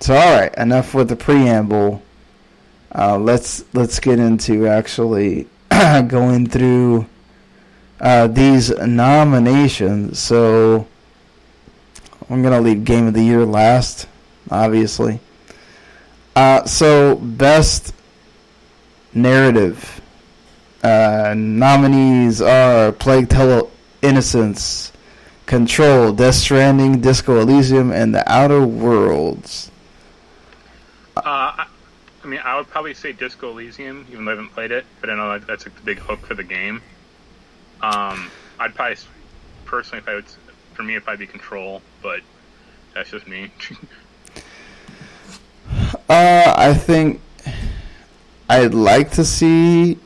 so all right, enough with the preamble. Uh, let's let's get into actually going through uh, these nominations. So I'm gonna leave Game of the Year last, obviously. Uh, so best narrative uh, nominees are Plague Tale Innocence, Control, Death Stranding, Disco Elysium, and The Outer Worlds. Uh, I, I mean, I would probably say Disco Elysium, even though I haven't played it, but I know that that's a big hook for the game. Um, I'd probably, personally, if I would, for me, it'd probably be Control, but that's just me. uh, I think I'd like to see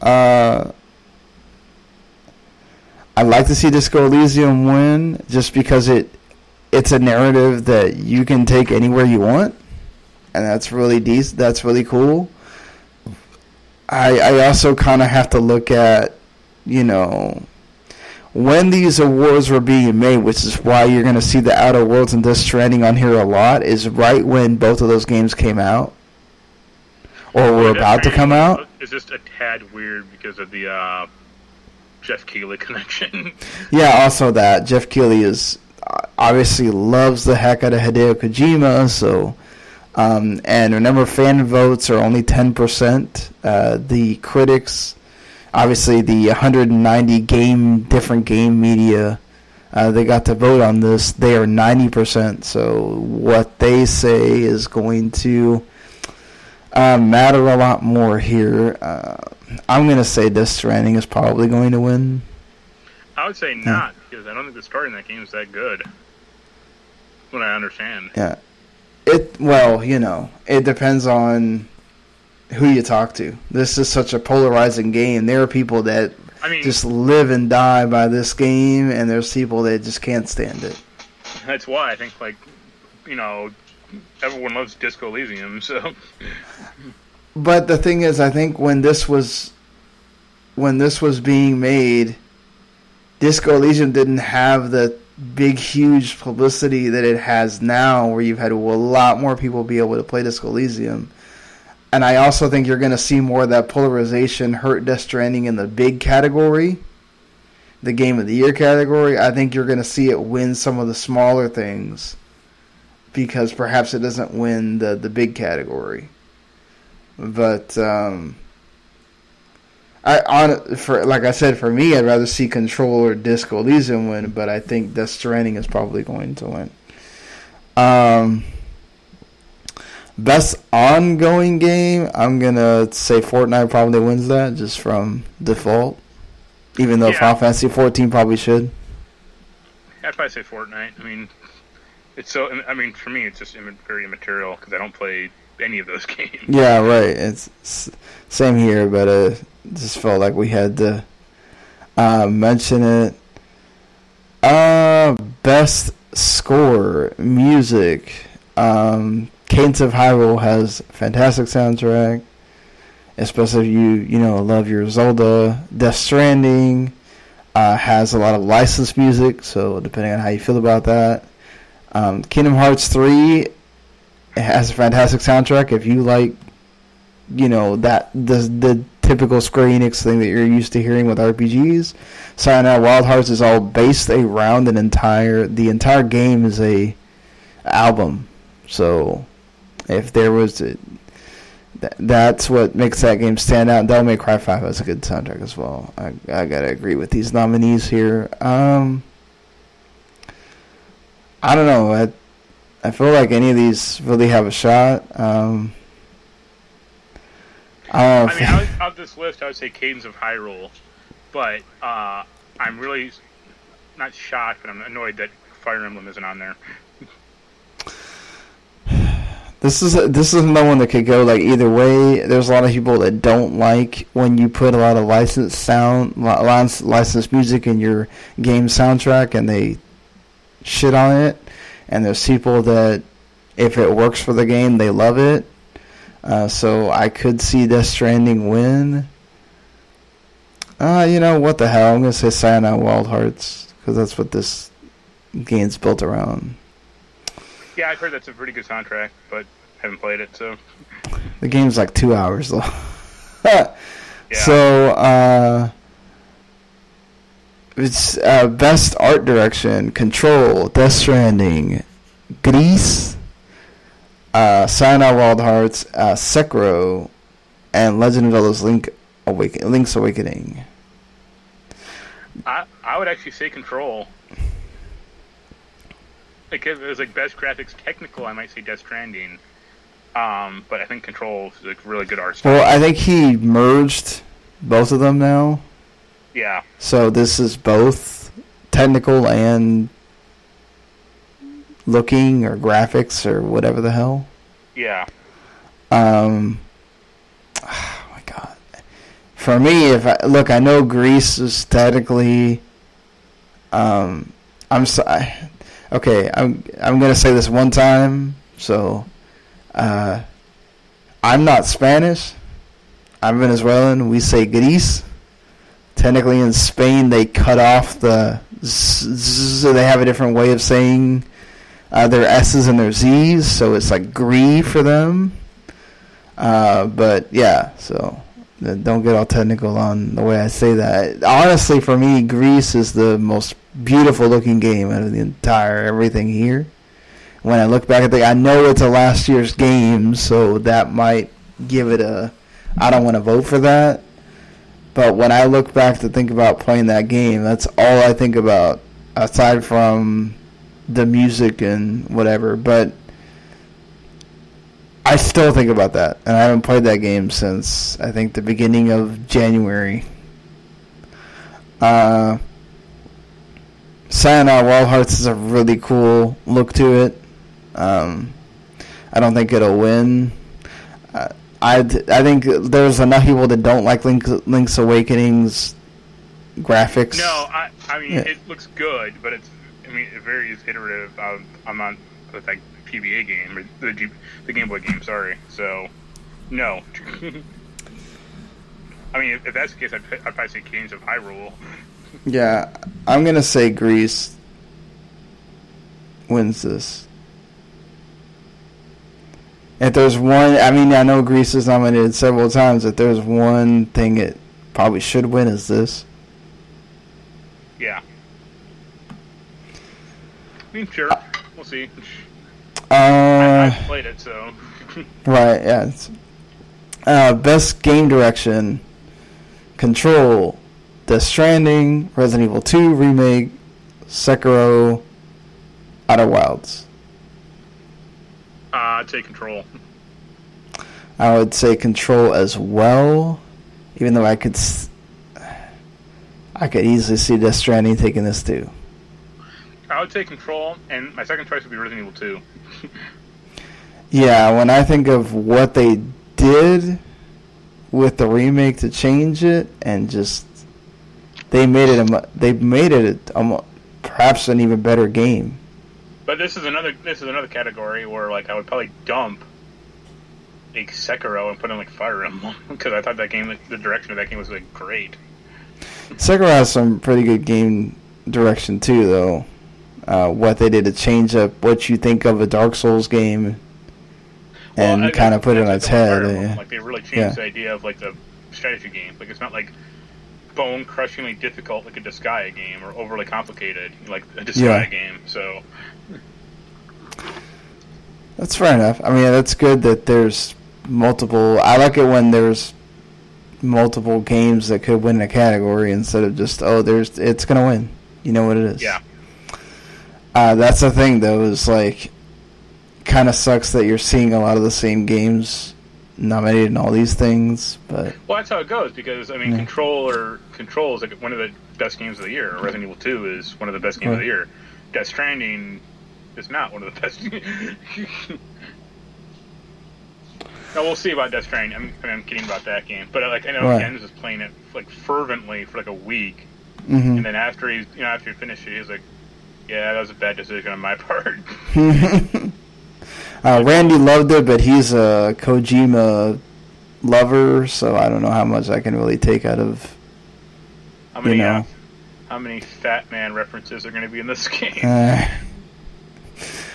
uh, I'd like to see Disco Elysium win just because it it's a narrative that you can take anywhere you want, and that's really decent. That's really cool. I I also kind of have to look at you know when these awards were being made, which is why you're going to see the Outer Worlds and Death Stranding on here a lot, is right when both of those games came out or were about to come out. It's just a tad weird because of the uh, Geoff Keighley connection. yeah, also that Geoff Keighley is uh, obviously loves the heck out of Hideo Kojima, so. Um, and remember, fan votes are only 10%. Uh, the critics, obviously, the 190 game, different game media, uh, they got to vote on this. They are 90%. So what they say is going to uh, matter a lot more here. Uh, I'm going to say Death Stranding is probably going to win. I would say not yeah. because I don't think the story in that game is that good. What I understand. Yeah. It well, you know, it depends on who you talk to. This is such a polarizing game. There are people that I mean, just live and die by this game, and there's people that just can't stand it. That's why I think, like, you know, everyone loves Disco Elysium, so. But the thing is, I think when this was when this was being made, Disco Elysium didn't have the big, huge publicity that it has now, where you've had a lot more people be able to play Disco Elysium. And I also think you're going to see more of that polarization hurt Death Stranding in the big category, the Game of the Year category. I think you're going to see it win some of the smaller things because perhaps it doesn't win the, the big category. But um, I on for like I said, for me, I'd rather see Control or Disco Elysium win, but I think Death Stranding is probably going to win. Um, best ongoing game, I'm gonna say Fortnite probably wins that just from default, even though Yeah. Final Fantasy 14 probably should. I'd probably say Fortnite. I mean, it's so. I mean, for me, it's just very immaterial because I don't play any of those games. Yeah, right. It's, same here, but uh, just felt like we had to uh, mention it. Uh, best score music. Um, Cadence of Hyrule has fantastic soundtrack, especially if you you know love your Zelda. Death Stranding uh, has a lot of licensed music, so depending on how you feel about that. Um, Kingdom Hearts three has a fantastic soundtrack. If you like, you know that the the typical Square Enix thing that you're used to hearing with RPGs, Sayonara Wild Hearts is all based around an entire. The entire game is a album. So, if there was, a, th- that's what makes that game stand out. Devil May Cry Five has a good soundtrack as well. I I gotta agree with these nominees here. Um, I don't know. I, I feel like any of these really have a shot. Um, I. I mean, out, out this list, I would say Cadence of Hyrule, but uh, I'm really not shocked, but I'm annoyed that Fire Emblem isn't on there. this is this is another one that could go like either way. There's a lot of people that don't like when you put a lot of licensed sound, licensed music in your game soundtrack, and they shit on it. And there's people that, if it works for the game, they love it. Uh, so I could see Death Stranding win. Uh, you know what the hell? I'm gonna say Sayonara Wild Hearts because that's what this game's built around. Yeah, I've heard that's a pretty good soundtrack, but haven't played it, so The game's like two hours long. yeah. So, uh, it's uh, best art direction: Control, Death Stranding, Gris, uh, Sayonara Wild Hearts, uh, Sekiro, and Legend of Zelda's Link Awaken- Link's Awakening. I I would actually say Control. Like it was like best graphics technical, I might say Death Stranding. Um, but I think Control is like really good art style. Well, I think he merged both of them now. Yeah, So this is both technical and looking or graphics or whatever the hell. yeah. Um, oh my god. For me, if I look, I know Gris is technically. Um, I'm sorry. Okay, I'm I'm gonna say this one time. So, uh, I'm not Spanish. I'm Venezuelan. We say Gris. Technically, in Spain, they cut off the. So they have a different way of saying uh, their S's and their Z's, so it's like Gree for them. Uh, but yeah, so uh, don't get all technical on the way I say that. Honestly, for me, Gris is the most beautiful looking game out of the entire everything here. When I look back at the, I know it's a last year's game, so that might give it a. I don't want to vote for that, but when I look back to think about playing that game, that's all I think about, aside from the music and whatever. But I still think about that, and I haven't played that game since I think the beginning of January. Uh, Sayonara Wild Hearts is a really cool look to it. Um, I don't think it'll win. Uh, I I think there's enough people that don't like Link, Link's Awakening's graphics. No, I I mean Yeah. it looks good, but it's I mean it varies iterative. Um, I'm on with like PBA game or the G, the Game Boy game. Sorry, so no. I mean, if, if that's the case, I'd, I'd probably say Kings of Hyrule. Yeah, I'm gonna say Gris. wins this. If there's one, I mean, I know Gris is nominated several times. If there's one thing it probably should win, is this. Yeah. I mean, sure. We'll see. Uh, I, played it, so. right, yeah. It's, uh, best game direction Control, Death Stranding, Resident Evil 2 Remake, Sekiro, Outer Wilds. Uh, I'd say Control. I would say Control as well, even though I could, s- I could easily see Death Stranding taking this too. I would say Control, and my second choice would be Resident Evil 2. Yeah, when I think of what they did with the remake to change it, and just they made it, a, they made it a, mu- perhaps an even better game. But this is another this is another category where like I would probably dump like Sekiro and put in like Fire Emblem because I thought that game the direction of that game was like great. Sekiro has some pretty good game direction too, though. Uh, what they did to change up what you think of a Dark Souls game, and Well, kind of put it on its head. Yeah. Like they really changed Yeah. the idea of like the strategy game. Like it's not like bone crushingly difficult like a Disgaea game or overly complicated like a Disgaea Yeah. game. So That's fair enough. I mean, that's good that there's multiple. I like it when there's multiple games that could win a category instead of just oh, there's it's gonna win. You know what it is. yeah, Uh, that's the thing though. Is like kind of sucks that you're seeing a lot of the same games nominated in all these things, but well that's how it goes because I mean Yeah. Control or Control is like one of the best games of the year. Resident Evil Two is one of the best games of the year. Death Stranding is not one of the best. No, we'll see about Death Stranding. I'm, I'm kidding about that game, but like I know Right. Ken was playing it like fervently for like a week, mhm. and then after he, you know, after he finished it, he like, "Yeah, that was a bad decision on my part." uh, Randy loved it, but he's a Kojima lover, so I don't know how much I can really take out of. How many, You know. uh, how many Fat Man references are going to be in this game? Uh,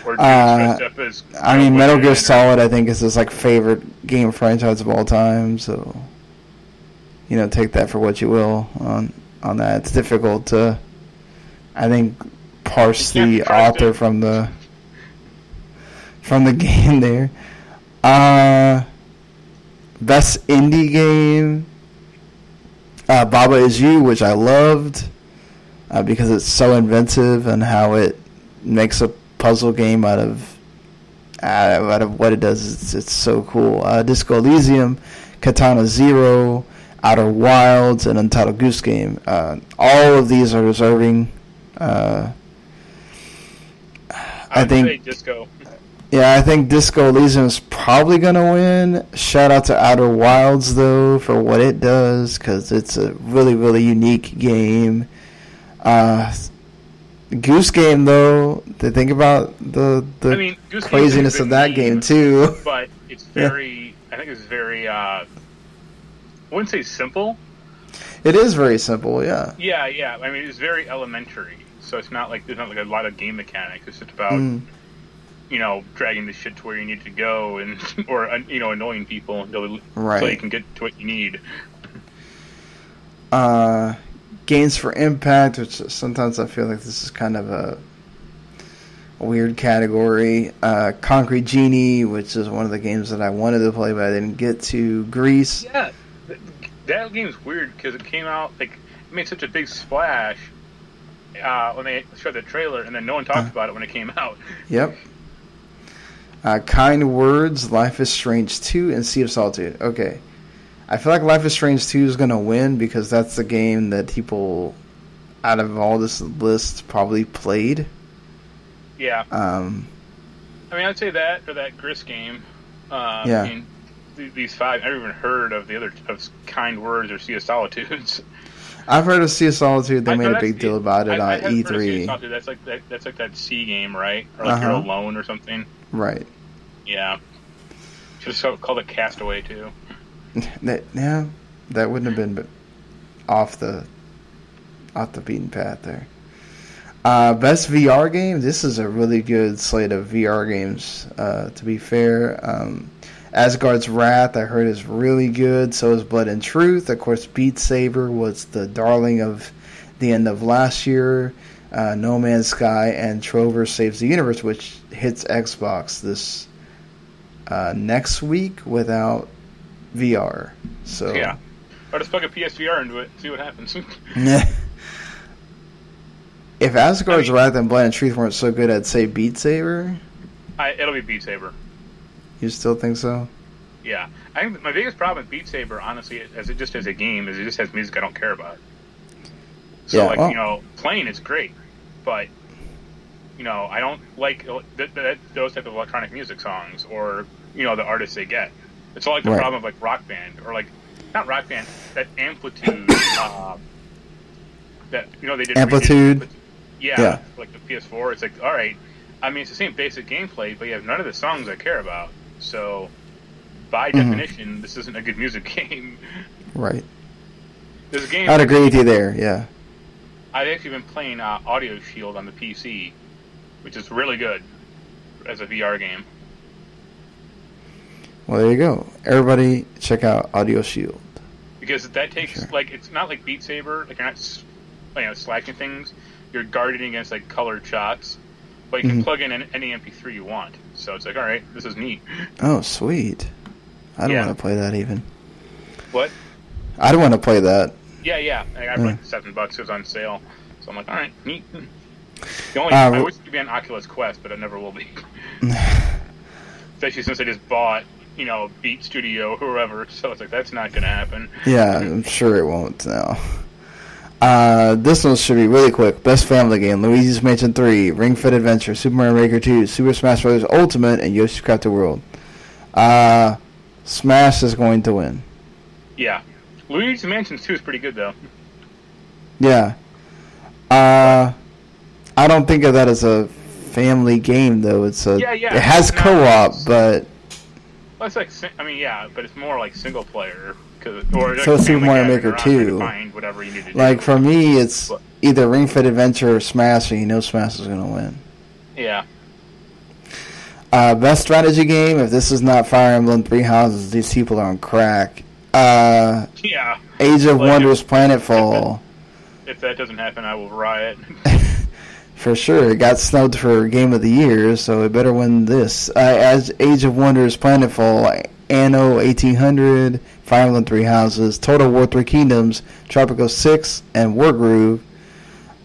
or uh, as I mean, Metal Gear Solid, I think, is his like favorite game franchise of all time. So, you know, take that for what you will on on that. It's difficult to, I think, parse the author it. from the from the game there. Uh, best indie game. Uh, Baba is You, which I loved uh, because it's so inventive and how it makes a puzzle game out of uh, out of what it does. It's, it's so cool. Uh, Disco Elysium, Katana Zero, Outer Wilds, and Untitled Goose Game. Uh, all of these are deserving. Uh, I, I think- Disco. yeah, I think Disco Elysium is probably gonna win. Shout out to Outer Wilds though for what it does because it's a really really unique game. Uh, Goose Game though, to think about the the I mean, Goose craziness of that mean, game too. but it's Yeah. very. I think it's very. uh I wouldn't say simple. It is very simple, yeah. Yeah, yeah. I mean, it's very elementary. So it's not like there's not like a lot of game mechanics. It's just about Mm. you know dragging the shit to where you need to go and or uh, you know annoying people until so you can get to what you need. Uh, Games for Impact, which sometimes I feel like this is kind of a, a weird category. Uh, Concrete Genie, which is one of the games that I wanted to play but I didn't get to. Gris. Yeah, th- that game's weird because it came out like it made such a big splash uh, when they showed the trailer, and then no one talked Uh. about it when it came out. Yep. Uh, kind Words, Life is Strange 2, and Sea of Solitude. Okay. I feel like Life is Strange 2 is going to win because that's the game that people out of all this list probably played. Yeah, Um, I mean, I'd say that or that Gris game. Uh, Yeah. I mean, th- these five, I never even heard of the other of Kind Words or Sea of Solitudes. I've heard of Sea of Solitude. They I- made a big deal about it I, on haven't heard of Sea of E3. Solitude. That's like that, that's like that sea game, right? Or like you're Uh-huh. alone or something. Right. Yeah. Just called it Castaway too. That, yeah, that wouldn't have been but off the off the beaten path there. Uh, best VR game. This is a really good slate of VR games. Uh, to be fair, um, Asgard's Wrath I heard is really good. So is Blood and Truth. Of course, Beat Saber was the darling of the end of last year. Uh, no Man's Sky and Trover Saves the Universe, which hits Xbox this uh, next week without VR. So Yeah. Or just plug a PSVR into it, see what happens. if Asgard's I mean- Wrath and Blood and Truth weren't so good, I'd say Beat Saber. I, it'll be Beat Saber. You still think so? Yeah, I think my biggest problem with Beat Saber, honestly, as it just as a game, is it just has music I don't care about. So, Yeah, like well- you know, playing it's great, but you know, I don't like uh, th- th- those type of electronic music songs or you know the artists they get. It's all like the Right. problem of like Rock Band or like not Rock Band, that Amplitude. uh, that you know they did Amplitude? redid- Yeah, Yeah. like the PS4. It's like all right. I mean, it's the same basic gameplay, but you have none of the songs I care about. So, by Mhm. definition, this isn't a good music game. Right. There's a game I'd agree with you there. Yeah. I've actually been playing uh, Audio Shield on the PC, which is really good as a VR game. Well, there you go. Everybody, check out Audio Shield. because that takes Sure. like it's not like Beat Saber, like you're not you know slashing things. You're guarding against like colored shots, but you can Mhm. plug in any MP3 you want. So it's like, all right, this is neat. Oh, sweet. I don't Yeah. want to play that even. What? I don't want to play that. Yeah, yeah. I got Mm. like seven bucks. It was on sale, so I'm like, all right, neat. The only Uh, I wish it could be on Oculus Quest, but it never will be. Especially since I just bought, you know, Beat Studio, whoever. So it's like that's not going to happen. yeah, I'm sure it won't now. Uh, this one should be really quick. Best family game: Luigi's Mansion 3, Ring Fit Adventure, Super Mario Maker 2, Super Smash Bros. Ultimate, and Yoshi's Crafted World. Uh, Smash is going to win. Yeah. Luigi's Mansion 2 is pretty good though. Yeah. Uh, I don't think of that as a family game though. It's a Yeah, yeah. it has No, co-op, but Well, it's like I mean, yeah, but it's more like single player. 'cause- or So like Super Mario Maker around 2. Find whatever you need to do. like for me, it's But- either Ring Fit Adventure or Smash, and you know Smash is going to win. yeah, Uh, best strategy game. If this is not Fire Emblem Three Houses, these people are on crack. Uh, yeah. Age of Like Wonders if- Planetfall. If that doesn't happen, I will riot. For sure, it got snubbed for Game of the Year, so it better win this. Uh, as Age of Wonders, Planetfall, Anno 1800, Fire Emblem Three Houses, Total War Three Kingdoms, Tropico 6, and Wargroove.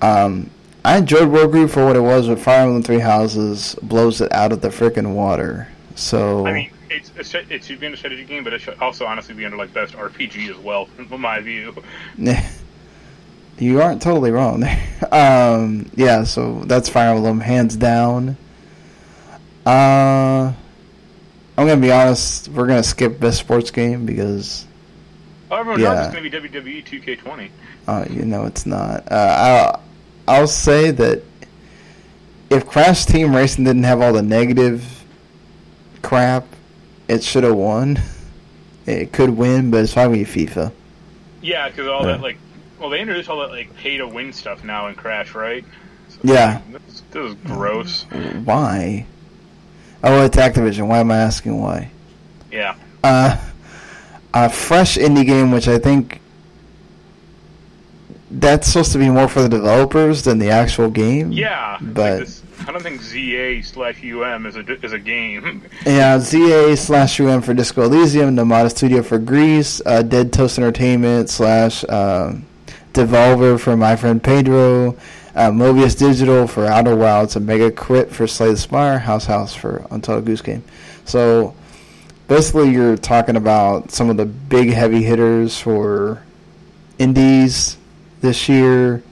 Um, I enjoyed Wargroove for what it was, but Fire Emblem Three Houses blows it out of the frickin' water. So, I mean, it's a, it should be under strategy game, but it should also honestly be under like best RPG as well, from my view. you aren't totally wrong there. Um, yeah, so that's Fire Emblem, hands down. Uh, I'm gonna be honest. We're gonna skip best sports game because Oh, everyone Yeah. knows it's going to be WWE 2K20. uh, you know it's not. Uh, I'll I'll say that if Crash Team Racing didn't have all the negative crap, it should have won. It could win, but it's probably FIFA. Yeah, because all Yeah. that like, well, they introduced all that like pay to win stuff now in Crash, right? So, Yeah. this, this is gross. Why? Oh, it's Activision. Why am I asking why? Yeah, Uh, a fresh indie game, which I think that's supposed to be more for the developers than the actual game. yeah. like but this, I don't think ZA slash UM is a is a game. yeah, ZA slash UM for Disco Elysium, Nomada Studio for Gris, uh, Dead Toast Entertainment slash um, Devolver for My Friend Pedro, uh, Mobius Digital for Outer Wilds, a Mega Crit for Slay the Spire, House House for Untitled Goose Game. So basically, you're talking about some of the big heavy hitters for indies this year.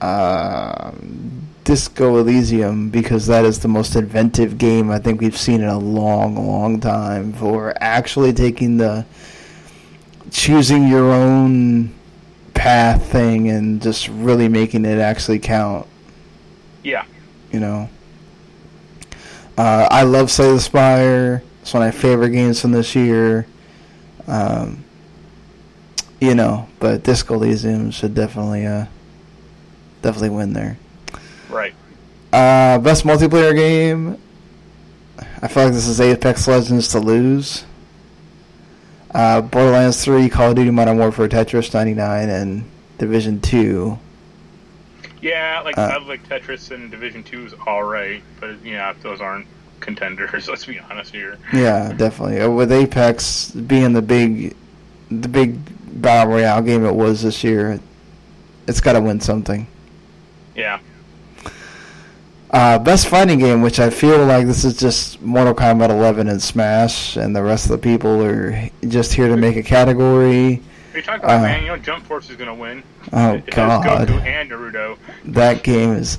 Um, Disco Elysium because that is the most inventive game I think we've seen in a long, long time for actually taking the choosing your own path thing and just really making it actually count. yeah, You know, uh, I love Slay the Spire. It's one of my favorite games from this year. Um, you know, but Disco Elysium should definitely, uh, definitely win there. Right. Uh, best multiplayer game. I feel like this is Apex Legends to lose. Uh, Borderlands 3, Call of Duty Modern Warfare, Tetris 99, and Division 2. Yeah, like Uh, I like Tetris and Division Two is all right, but yeah, those aren't contenders. Let's be honest here. Yeah, definitely. Uh, With Apex being the big, the big battle royale game it was this year, it's got to win something. Yeah. Uh, best fighting game, which I feel like this is just Mortal Kombat 11 and Smash, and the rest of the people are just here to make a category. What are you talking about, Uh, man? You know, Jump Force is gonna win. Oh It God, Goku and Naruto. that game is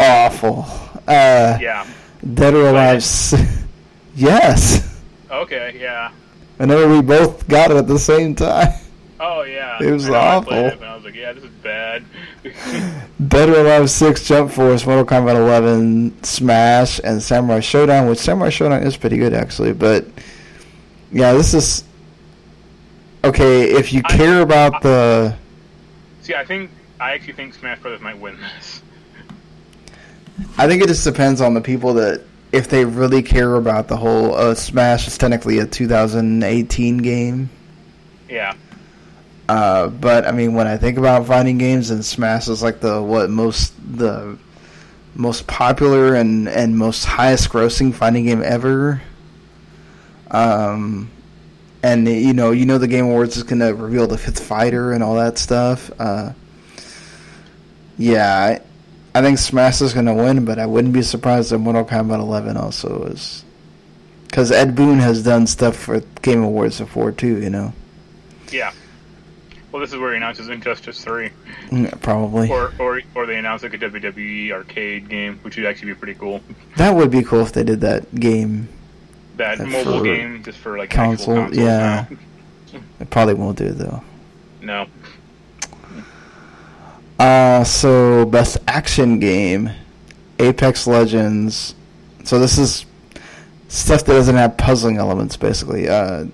awful. Uh, Yeah. Dead or Alive. yes. Okay. Yeah. Whenever we both got it at the same time. Oh yeah. It was I know, I awful. it, and I was like, yeah, this is bad. Dead or Alive 6, Jump Force, Mortal Kombat 11, Smash, and Samurai Shodown, which Samurai Shodown is pretty good actually, but yeah, this is okay. If you I- care about the, See, I think I actually think Smash Brothers might win this. I think it just depends on the people that if they really care about the whole. Uh, Smash is technically a 2018 game, Yeah. Uh, but I mean, when I think about fighting games, and Smash is like the what most the most popular and and most highest grossing fighting game ever. Um, and you know, you know, the Game Awards is to reveal the fifth fighter and all that stuff. Uh, yeah, I, I think Smash is to win, but I wouldn't be surprised if Mortal Kombat 11 also is. Because Ed Boon has done stuff for Game Awards before too, you know. Yeah. Well, this is where he announces Injustice Three, Yeah, probably. or or or they announce like a WWE arcade game, which would actually be pretty cool. That would be cool if they did that game. That Uh, mobile game just for like console, actual consoles yeah. now. They probably won't do it though. No. Uh, so best action game, Apex Legends. So this is stuff that doesn't have puzzling elements, basically. Uh,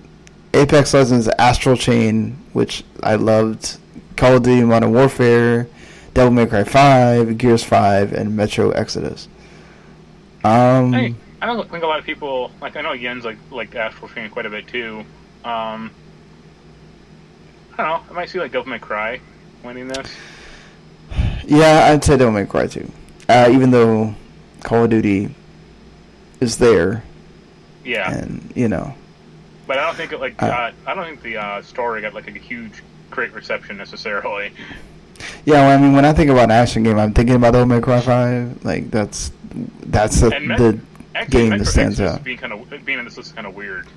Apex Legends, Astral Chain, which I loved, Call of Duty Modern Warfare, Devil May Cry 5, Gears 5, and Metro Exodus. Um, Hey, I don't think a lot of people like. I know Jens like like Astral Chain quite a bit too. Um, I don't know. I might see like Devil May Cry winning this. yeah, I'd say Devil May Cry too. Uh, even though Call of Duty is there, Yeah, and, you know, but I don't think it like. Uh, I don't think the uh, story got like a huge, great reception necessarily. Yeah, well, I mean, when I think about an action game, I'm thinking about Devil May Cry 5. Like, that's that's Met- the Actually, game that Metro stands Exodus out. Being kind of being in this list is kind of weird.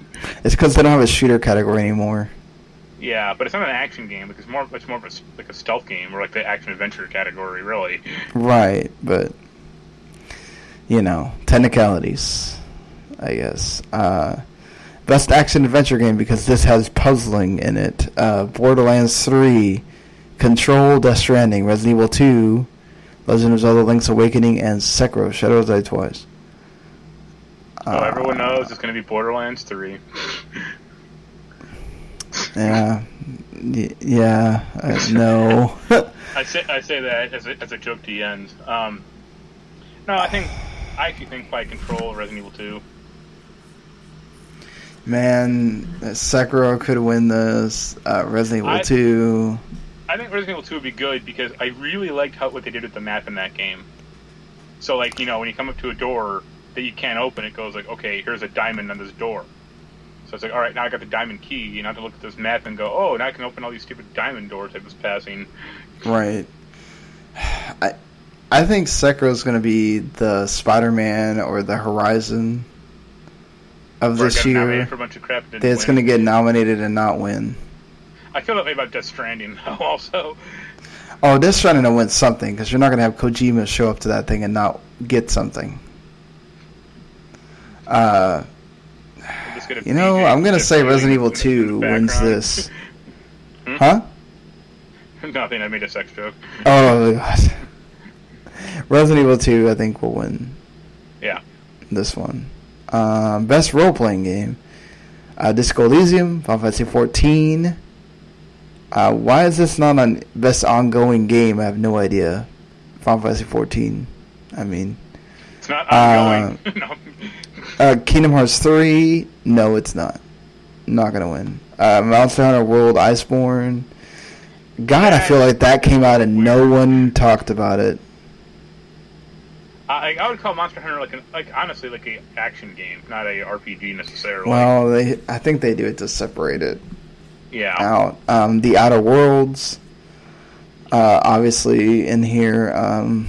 It's because they don't have a shooter category anymore. Yeah, but it's not an action game. It's more it's more of a, like a stealth game or like the action adventure category, really. Right, but, you know, technicalities, I guess. Uh, best action adventure game because this has puzzling in it. Uh, Borderlands 3, Control, Death Stranding, Resident Evil 2, Legend of Zelda Link's Awakening, and Sekiro, Shadows Die Twice. Everyone Uh, knows it's going to be Borderlands Three. Yeah, Y- yeah, uh, no. I say I say that as a, as a joke to Jens. Um, no, I think I actually think by Control Resident Evil Two. Man, Sekiro could win this. Uh, Resident Evil I- 2. I think Resident Evil Two would be good because I really liked how what they did with the map in that game. So like you know when you come up to a door that you can't open, it goes like okay here's a diamond on this door. So it's like all right now I got the diamond key. You know, have to look at this map and go oh now I can open all these stupid diamond doors I was passing. Right. I I think Sekiro's going to be the Spider-Man or the Horizon of Or this year. for a bunch of crap. That's going to get nominated and not win. I feel that way about Death Stranding though. Also, Oh, this trying to win something because you're not going to have Kojima show up to that thing and not get something. Uh, you know, DJ I'm going to say Resident Evil in the- in 2 wins this. Hmm? Huh? Nothing. I made a sex joke. Oh, God. Resident Evil 2, I think, will win Yeah. this one. Um, best role playing game uh, Disco Elysium, Final Fantasy 14. Uh, why is this not on best ongoing game? I have no idea. Final Fantasy 14. I mean, It's not ongoing. Uh, no. uh, Kingdom Hearts 3. No, it's not. Not gonna win. Uh, Monster Hunter World Iceborne. God, I feel like that came out and no one talked about it. I, I would call Monster Hunter like an like honestly like a action game, not a RPG necessarily. Well, they, I think they do it to separate it yeah. out. Um, the Outer Worlds, uh, obviously in here. Um,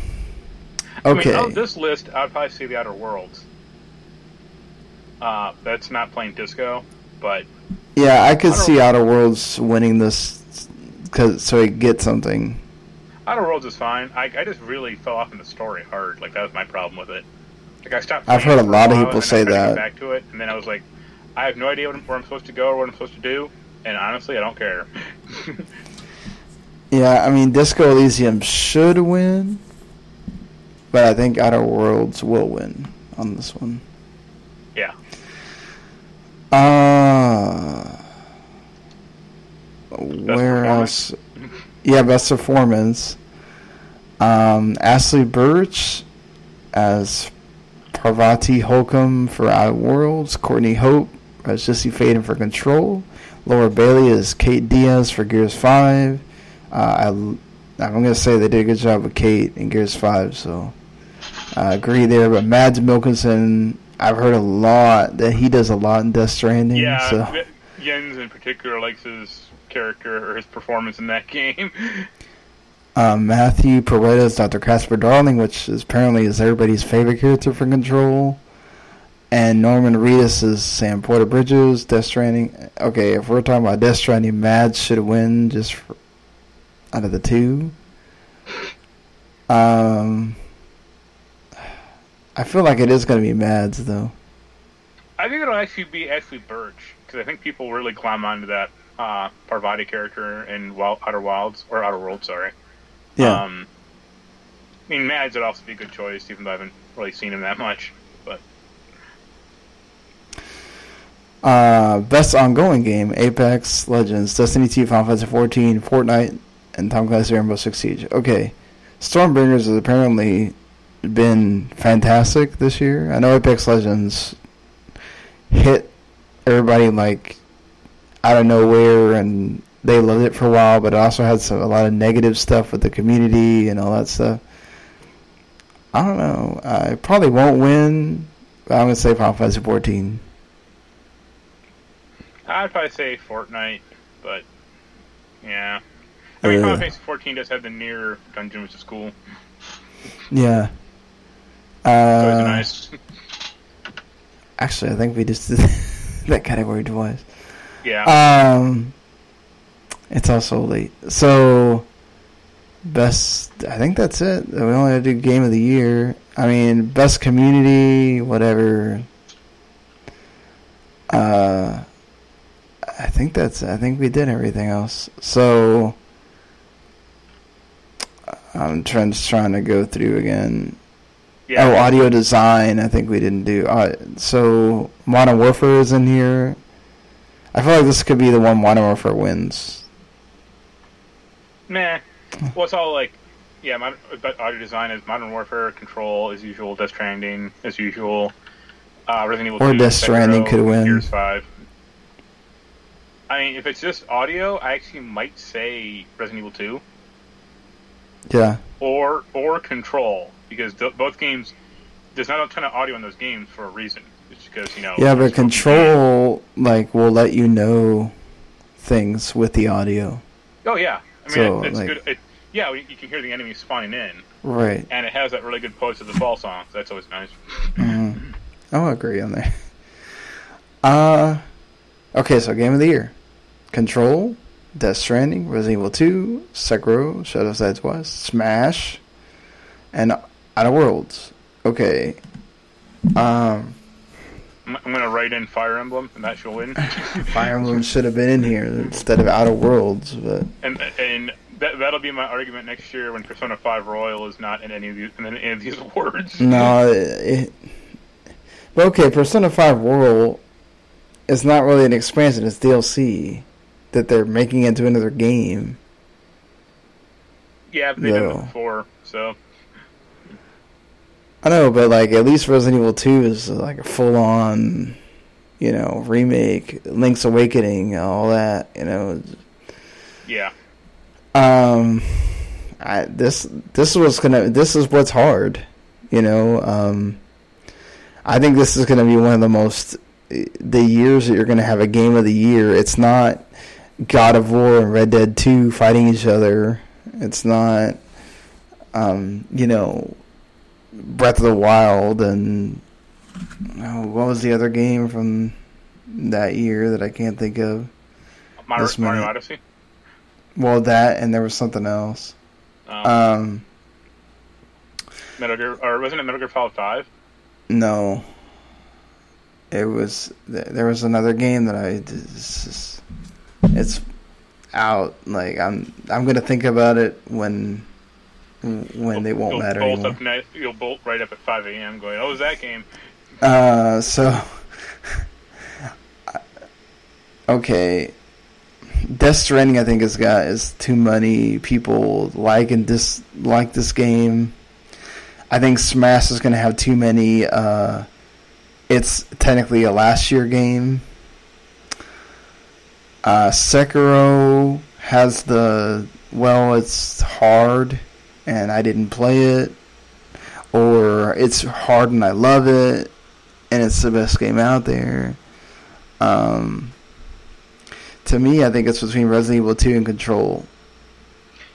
okay, I mean, this list, I'd probably say the Outer Worlds. Uh, that's not playing disco, but yeah, I could Outer- see Outer Worlds winning this because so he get something. Outer Worlds is fine. I, I just really fell off in the story hard. Like that was my problem with it. Like I stopped. I've heard a lot of people say tried to get that. Back to it, and then I was like, I have no idea what, where I'm supposed to go or what I'm supposed to do, and honestly, I don't care. Yeah, I mean Disco Elysium should win, but I think Outer Worlds will win on this one. yeah. Uh, where else? Yeah, best performance. Um, Ashly Burch as Parvati Holcomb for Outer Worlds. Courtney Hope as Jesse Faden for Control. Laura Bailey as Kate Diaz for Gears Five. Uh, I, I'm gonna say they did a good job with Kate in Gears Five, so I agree there. But Mads Mikkelsen, I've heard a lot that he does a lot in Death Stranding. Yeah, so. Jens in particular likes his character or his performance in that game. Um, Matthew Porretta, Dr. Casper Darling, which is apparently is everybody's favorite character for Control. And Norman Reedus is Sam Porter Bridges, Death Stranding. Okay, if we're talking about Death Stranding, Mads should win just for, out of the two. Um, I feel like it is going to be Mads, though. I think it'll actually be Ashly Burch because I think people really climb onto that uh, Parvati character in Wild, Outer Wilds or Outer Worlds. Sorry. Yeah. Um, I mean, Mads would also be a good choice, even though I haven't really seen him that much. But Uh, best ongoing game: Apex Legends, Destiny 2, Final Fantasy 14, Fortnite, and Tom Clancy Rainbow Six Siege. Okay, Shadowbringers has apparently been fantastic this year. I know Apex Legends hit everybody like out of nowhere, and they loved it for a while, but it also had some, a lot of negative stuff with the community and all that stuff. I don't know. I probably won't win. But I'm gonna say Final Fantasy 14. I'd probably say Fortnite. But yeah, I mean, Final Uh. Fantasy 14 does have the NieR dungeon, which is cool. Yeah. So Uh, it's nice. Actually, I think we just did that category twice. Yeah. Um, it's also late. So, best. I think that's it. We only had to do game of the year. I mean, best community, whatever. Uh, I think that's. I think we did everything else. So, I'm trying just trying to go through again. yeah. Oh, audio design. I think we didn't do. Uh, so Modern Warfare is in here. I feel like this could be the one Modern Warfare wins. Meh. Well, it's all like, yeah, modern, but audio design is Modern Warfare, Control as usual, Death Stranding as usual, uh, Resident Evil Or 2, Death Stranding Sekiro, could win. Gears 5. I mean, if it's just audio, I actually might say Resident Evil 2 Yeah, or or Control because th- both games there's not a ton of audio in those games for a reason. Because you know. yeah, but. Control like will let you know things with the audio. Oh yeah, I mean So, it, it's like- good. It, yeah, you can hear the enemies spawning in, Right. and it has that really good Poets of the Fall song. So that's always nice. Mhm. I'll agree on that. Uh, okay, so game of the year: Control, Death Stranding, Resident Evil 2, Sekiro, Shadows Die Twice, Smash, and Outer Worlds. Okay. Um, I'm, gonna write in Fire Emblem, and that should win. Fire Emblem should have been in here instead of Outer Worlds, but and and that that'll be my argument next year when Persona Five Royal is not in any of these in any of these awards. no. It, but okay, Persona 5 Royal is not really an expansion; it's DLC that they're making into another game. Yeah, but they've done it before, so I know, but like at least Resident Evil Two is like a full on, you know, remake. Link's Awakening, all that. You know. Yeah. Um, I this this was gonna this is what's hard, you know. Um, I think this is gonna be one of the most the years that you're gonna have a game of the year. It's not God of War and Red Dead Two fighting each other. It's not, um, you know, Breath of the Wild and oh, what was the other game from that year that I can't think of? Mario, Mario Odyssey. Well, that and there was something else. Um, Um, Metal Gear, or wasn't it Metal Gear Solid Five? no, it was there was another game that I it's, it's out. Like I'm I'm gonna think about it when when they won't you'll matter bolt anymore. Up night, you'll bolt right up at 5 a.m. going, "Oh, was that game?" Uh, so okay, Death Stranding I think has got is too many people like and dislike this game. I think Smash is going to have too many. Uh, it's technically a last year game. Uh, Sekiro has the well, it's hard, and I didn't play it, or it's hard and I love it, and it's the best game out there. Um, to me, I think it's between Resident Evil 2 and Control.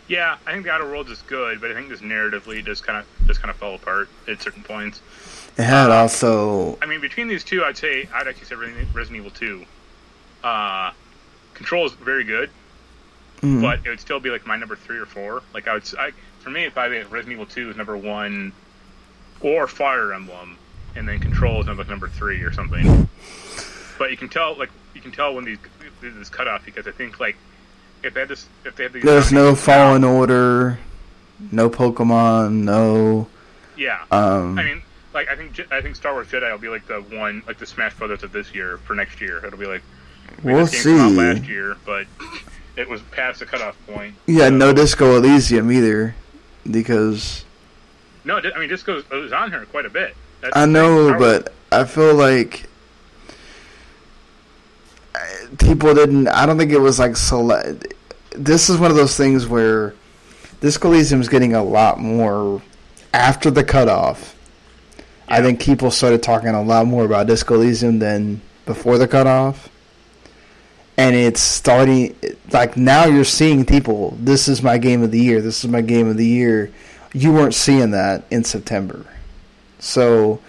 Yeah, I think the Outer Worlds is good, but I think this narratively just kind of just kind of fell apart at certain points. It had also, I mean, between these two, I'd say I'd actually say Resident Evil Two. Uh, Control is very good, mm, but it would still be like my number three or four. Like I would, I, for me, if I think Resident Evil Two is number one, or Fire Emblem, and then Control is number number three or something. But you can tell, like you can tell when these this cutoff because I think like if they had this, if they had these, there's no Fallen Order, no Pokemon, no. Yeah, Um, I mean, like I think I think Star Wars Jedi will be like the one, like the Smash Brothers of this year for next year. It'll be like I we'll see. last year, but it was past the cutoff point. Yeah, So- no Disco Elysium either, because no. I mean, Disco was on here quite a bit. That's I thing. know, but I feel like people didn't. I don't think it was like select. This is one of those things where Disco Elysium is getting a lot more after the cutoff. I think people started talking a lot more about Disco Elysium than before the cutoff. And it's starting like now you're seeing people. This is my game of the year. This is my game of the year. You weren't seeing that in September. So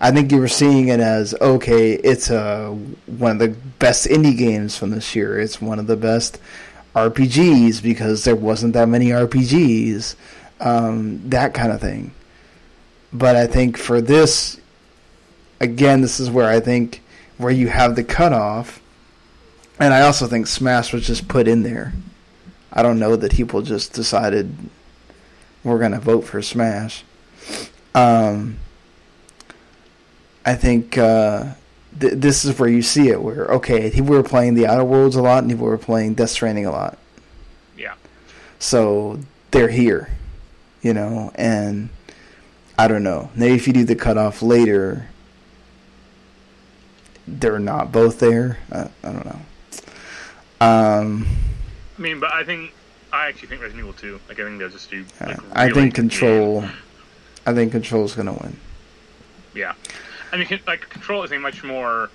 I think you were seeing it as okay, it's a one of the best indie games from this year. It's one of the best RPGs because there wasn't that many RPGs, um, that kind of thing. But I think for this, again, this is where I think where you have the cutoff, and I also think Smash was just put in there. I don't know that people just decided we're going to vote for Smash. Um, I think uh, th- this is where you see it. Where okay, people were playing the Outer Worlds a lot, and people were playing Death Stranding a lot. yeah, So they're here, you know, and I don't know. Maybe if you do the cutoff later, they're not both there. I, I don't know. Um, I mean, but I think I actually think Resident Evil Two. Like I think they'll just do. Like, I think Control. game. I think Control's gonna win. Yeah, I mean, like Control is a much more.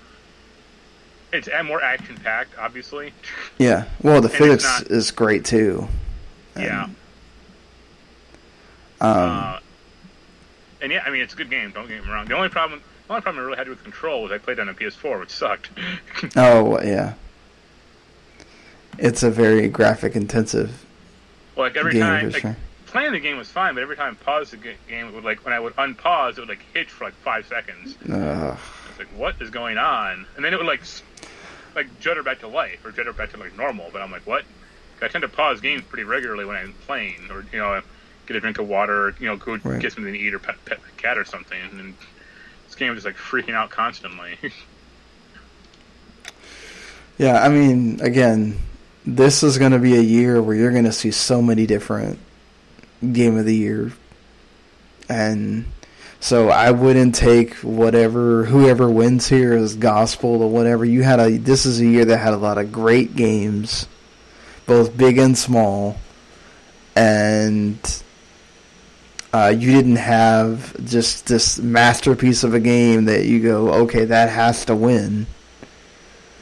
It's a more action packed, obviously. Yeah. Well, the physics not- is great too. yeah. Um, Uh, and yeah, I mean, it's a good game. Don't get me wrong. The only problem, the only problem I really had with Control was I played on a PS4, which sucked. oh yeah. It's a very graphic intensive well, like every game time, like, playing the game was fine, but every time I paused the game, it would like when I would unpause, it would like hitch for like five seconds. Ugh. It's like, what is going on? And then it would like, like judder back to life or judder back to like normal. But I'm like, what? I tend to pause games pretty regularly when I'm playing, or you know, get a drink of water, or, you know, go Right. get something to eat or pet, pet my cat or something. And this game is just like freaking out constantly. Yeah, I mean, again, this is going to be a year where you're going to see so many different game of the year, and So I wouldn't take whatever whoever wins here as gospel or whatever. You had a this is a year that had a lot of great games, both big and small, and uh, you didn't have just this masterpiece of a game that you go, okay, that has to win.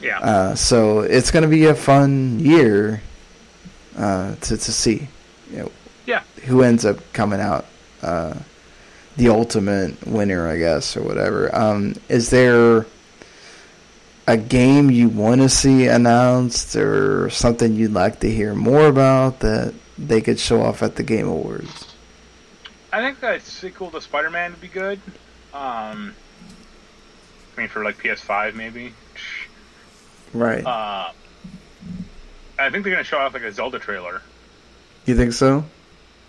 Yeah. Uh, so it's going to be a fun year uh, to to see. You know, yeah. Who ends up coming out uh, the ultimate winner, I guess, or whatever. Um, is there a game you want to see announced, or something you'd like to hear more about that they could show off at the Game Awards? I think that sequel to Spider-Man would be good. Um, I mean, for like PS5 maybe. Right. Uh, I think they're gonna show off like a Zelda trailer, you think so?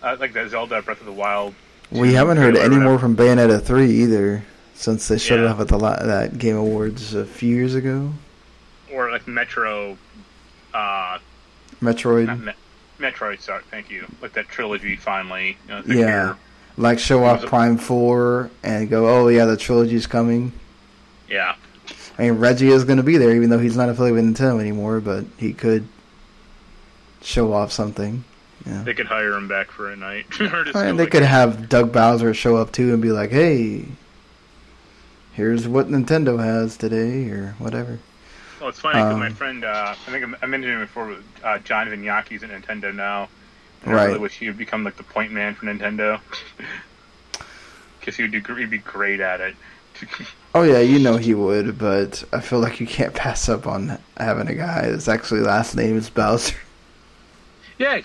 uh, like the Zelda Breath of the Wild. We haven't heard any more from Bayonetta three either since they showed it off at the that Game Awards a few years ago. or like Metro. Uh, Metroid. Me- Metroid. Sorry, thank you. Like that trilogy finally. You know, Yeah. year. Like show off Prime Four and go, oh yeah, the trilogy's coming. Yeah. I mean, Reggie is going to be there, even though he's not affiliated with Nintendo anymore. But he could show off something. Yeah. They could hire him back for a night. just And they could have Doug Bowser show up too and be like, "Hey, here's what Nintendo has today," or whatever. Well, it's funny because my Um, friend, uh, I think I mentioned him before, uh, John Vignaki's at Nintendo now. And I Right. really wish he would become like the point man for Nintendo. Because he would do, he'd be great at it. Oh yeah, you know he would, but I feel like you can't pass up on having a guy that's actually last name is Bowser. yeah,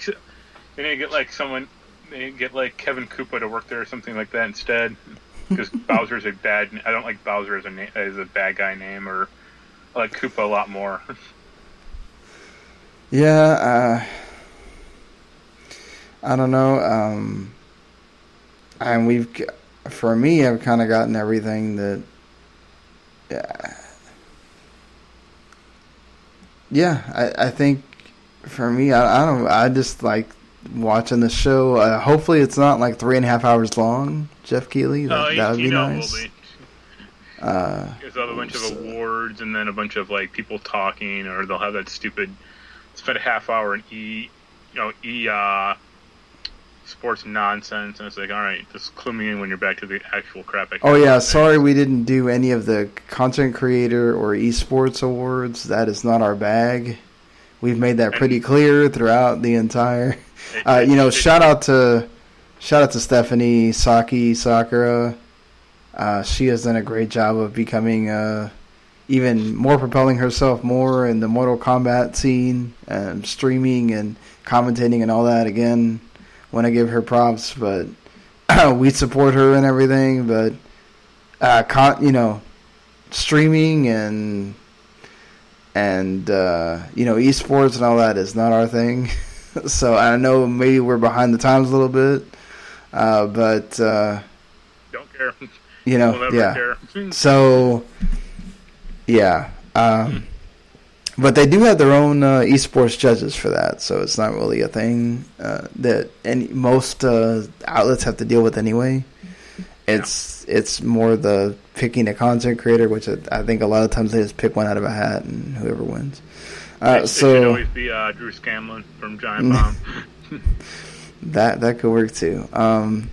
they need to get like someone, they need to get like Kevin Koopa to work there or something like that instead. Because Bowser's a bad. I don't like Bowser as a na- as a bad guy name, or I like Koopa a lot more. Yeah, uh, I don't know. Um, and we've, for me, I've kind of gotten everything that. Yeah, yeah. I, I think for me, I, I don't. I just like watching the show. Uh, hopefully, it's not like three and a half hours long. Geoff Keighley, that, Oh, that would be nice. be. Uh, There's a bunch of awards and then a bunch of like people talking, or they'll have that stupid spend a half hour in e, you know, e uh, sports nonsense, and it's like, all right, just clue me in when you're back to the actual crap. I Oh yeah, sorry we didn't do any of the content creator or esports awards. That is not our bag. We've made that pretty clear throughout the entire. Uh, you know, shout out to shout out to Stephanie Saki Sakura. Uh, she has done a great job of becoming uh, even more propelling herself more in the Mortal Kombat scene, and streaming and commentating and all that. Again, want to give her props, but we support her and everything. But uh, con- you know, streaming and and uh, you know esports and all that is not our thing. so I know maybe we're behind the times a little bit, uh, but uh, don't care. you know, we'll yeah. care. So, yeah. Um, but they do have their own uh, esports judges for that, so it's not really a thing uh, that any most uh, outlets have to deal with anyway. It's it's more the picking a content creator, which I think a lot of times they just pick one out of a hat and whoever wins. Uh, it, it should so always be uh, Drew Scanlon from Giant Bomb. that that could work too. Um,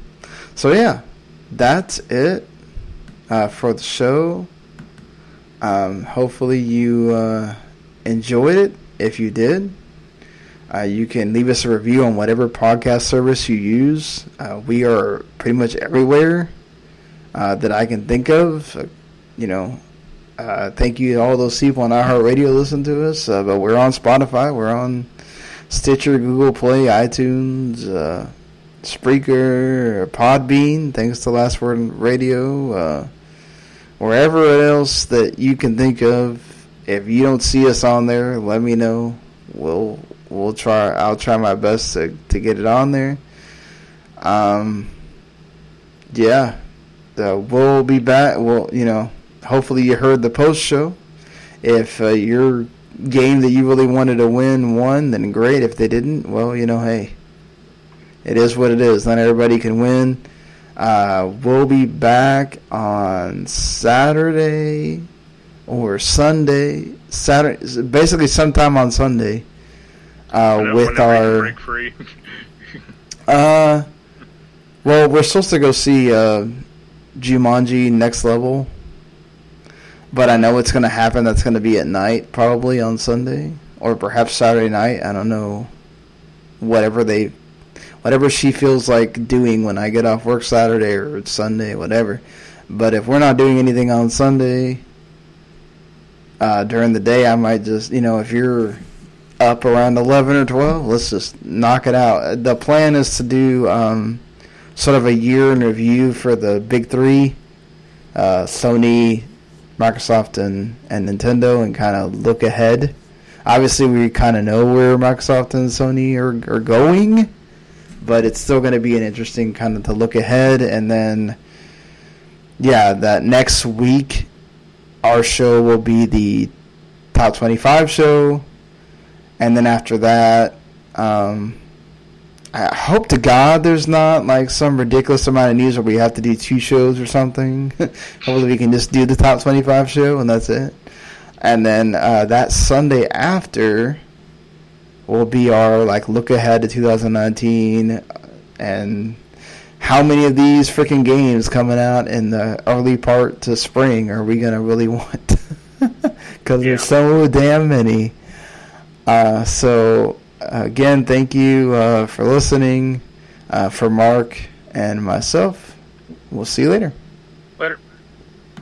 so yeah, that's it uh, for the show. Um, hopefully you uh, enjoyed it. If you did, uh, you can leave us a review on whatever podcast service you use. Uh, we are pretty much everywhere uh, that I can think of. Uh, you know, uh, thank you to all those people on iHeartRadio listen to us. Uh, but we're on Spotify. We're on Stitcher, Google Play, iTunes, Spreaker, Podbean. Thanks to Last Word Radio. Wherever else that you can think of. If you don't see us on there, let me know. We'll we'll try. I'll try my best to to get it on there. Um. Yeah. Uh, we'll be back. Well, you know, hopefully you heard the post show. If uh, your game that you really wanted to win won, then great. If they didn't, well, you know, hey, it is what it is. Not everybody can win. Uh, we'll be back on Saturday or Sunday. Saturday, basically sometime on Sunday. Uh, with our uh, well, we're supposed to go see uh, Jumanji Next Level, but I know it's going to happen. That's going to be at night, probably on Sunday or perhaps Saturday night. I don't know. Whatever they, whatever she feels like doing when I get off work Saturday or Sunday, whatever. But if we're not doing anything on Sunday uh, during the day, I might just, you know, if you're up around 11 or 12, let's just knock it out. The plan is to do um, sort of a year in review for the big three uh, Sony, Microsoft, and, and Nintendo and kind of look ahead obviously we kind of know where Microsoft and Sony are, are going, but it's still going to be an interesting kind of to look ahead. And then, yeah, that next week, our show will be the top 25 show. And then after that, um, I hope to God there's not like some ridiculous amount of news where we have to do two shows or something. Hopefully we can just do the top 25 show and that's it. And then uh, that Sunday after will be our like look ahead to 2019 and how many of these freaking games coming out in the early part to spring are we gonna really want? Because yeah. there's so damn many. Uh, so again, thank you uh, for listening. Uh, for Marc and myself, we'll see you later. Later.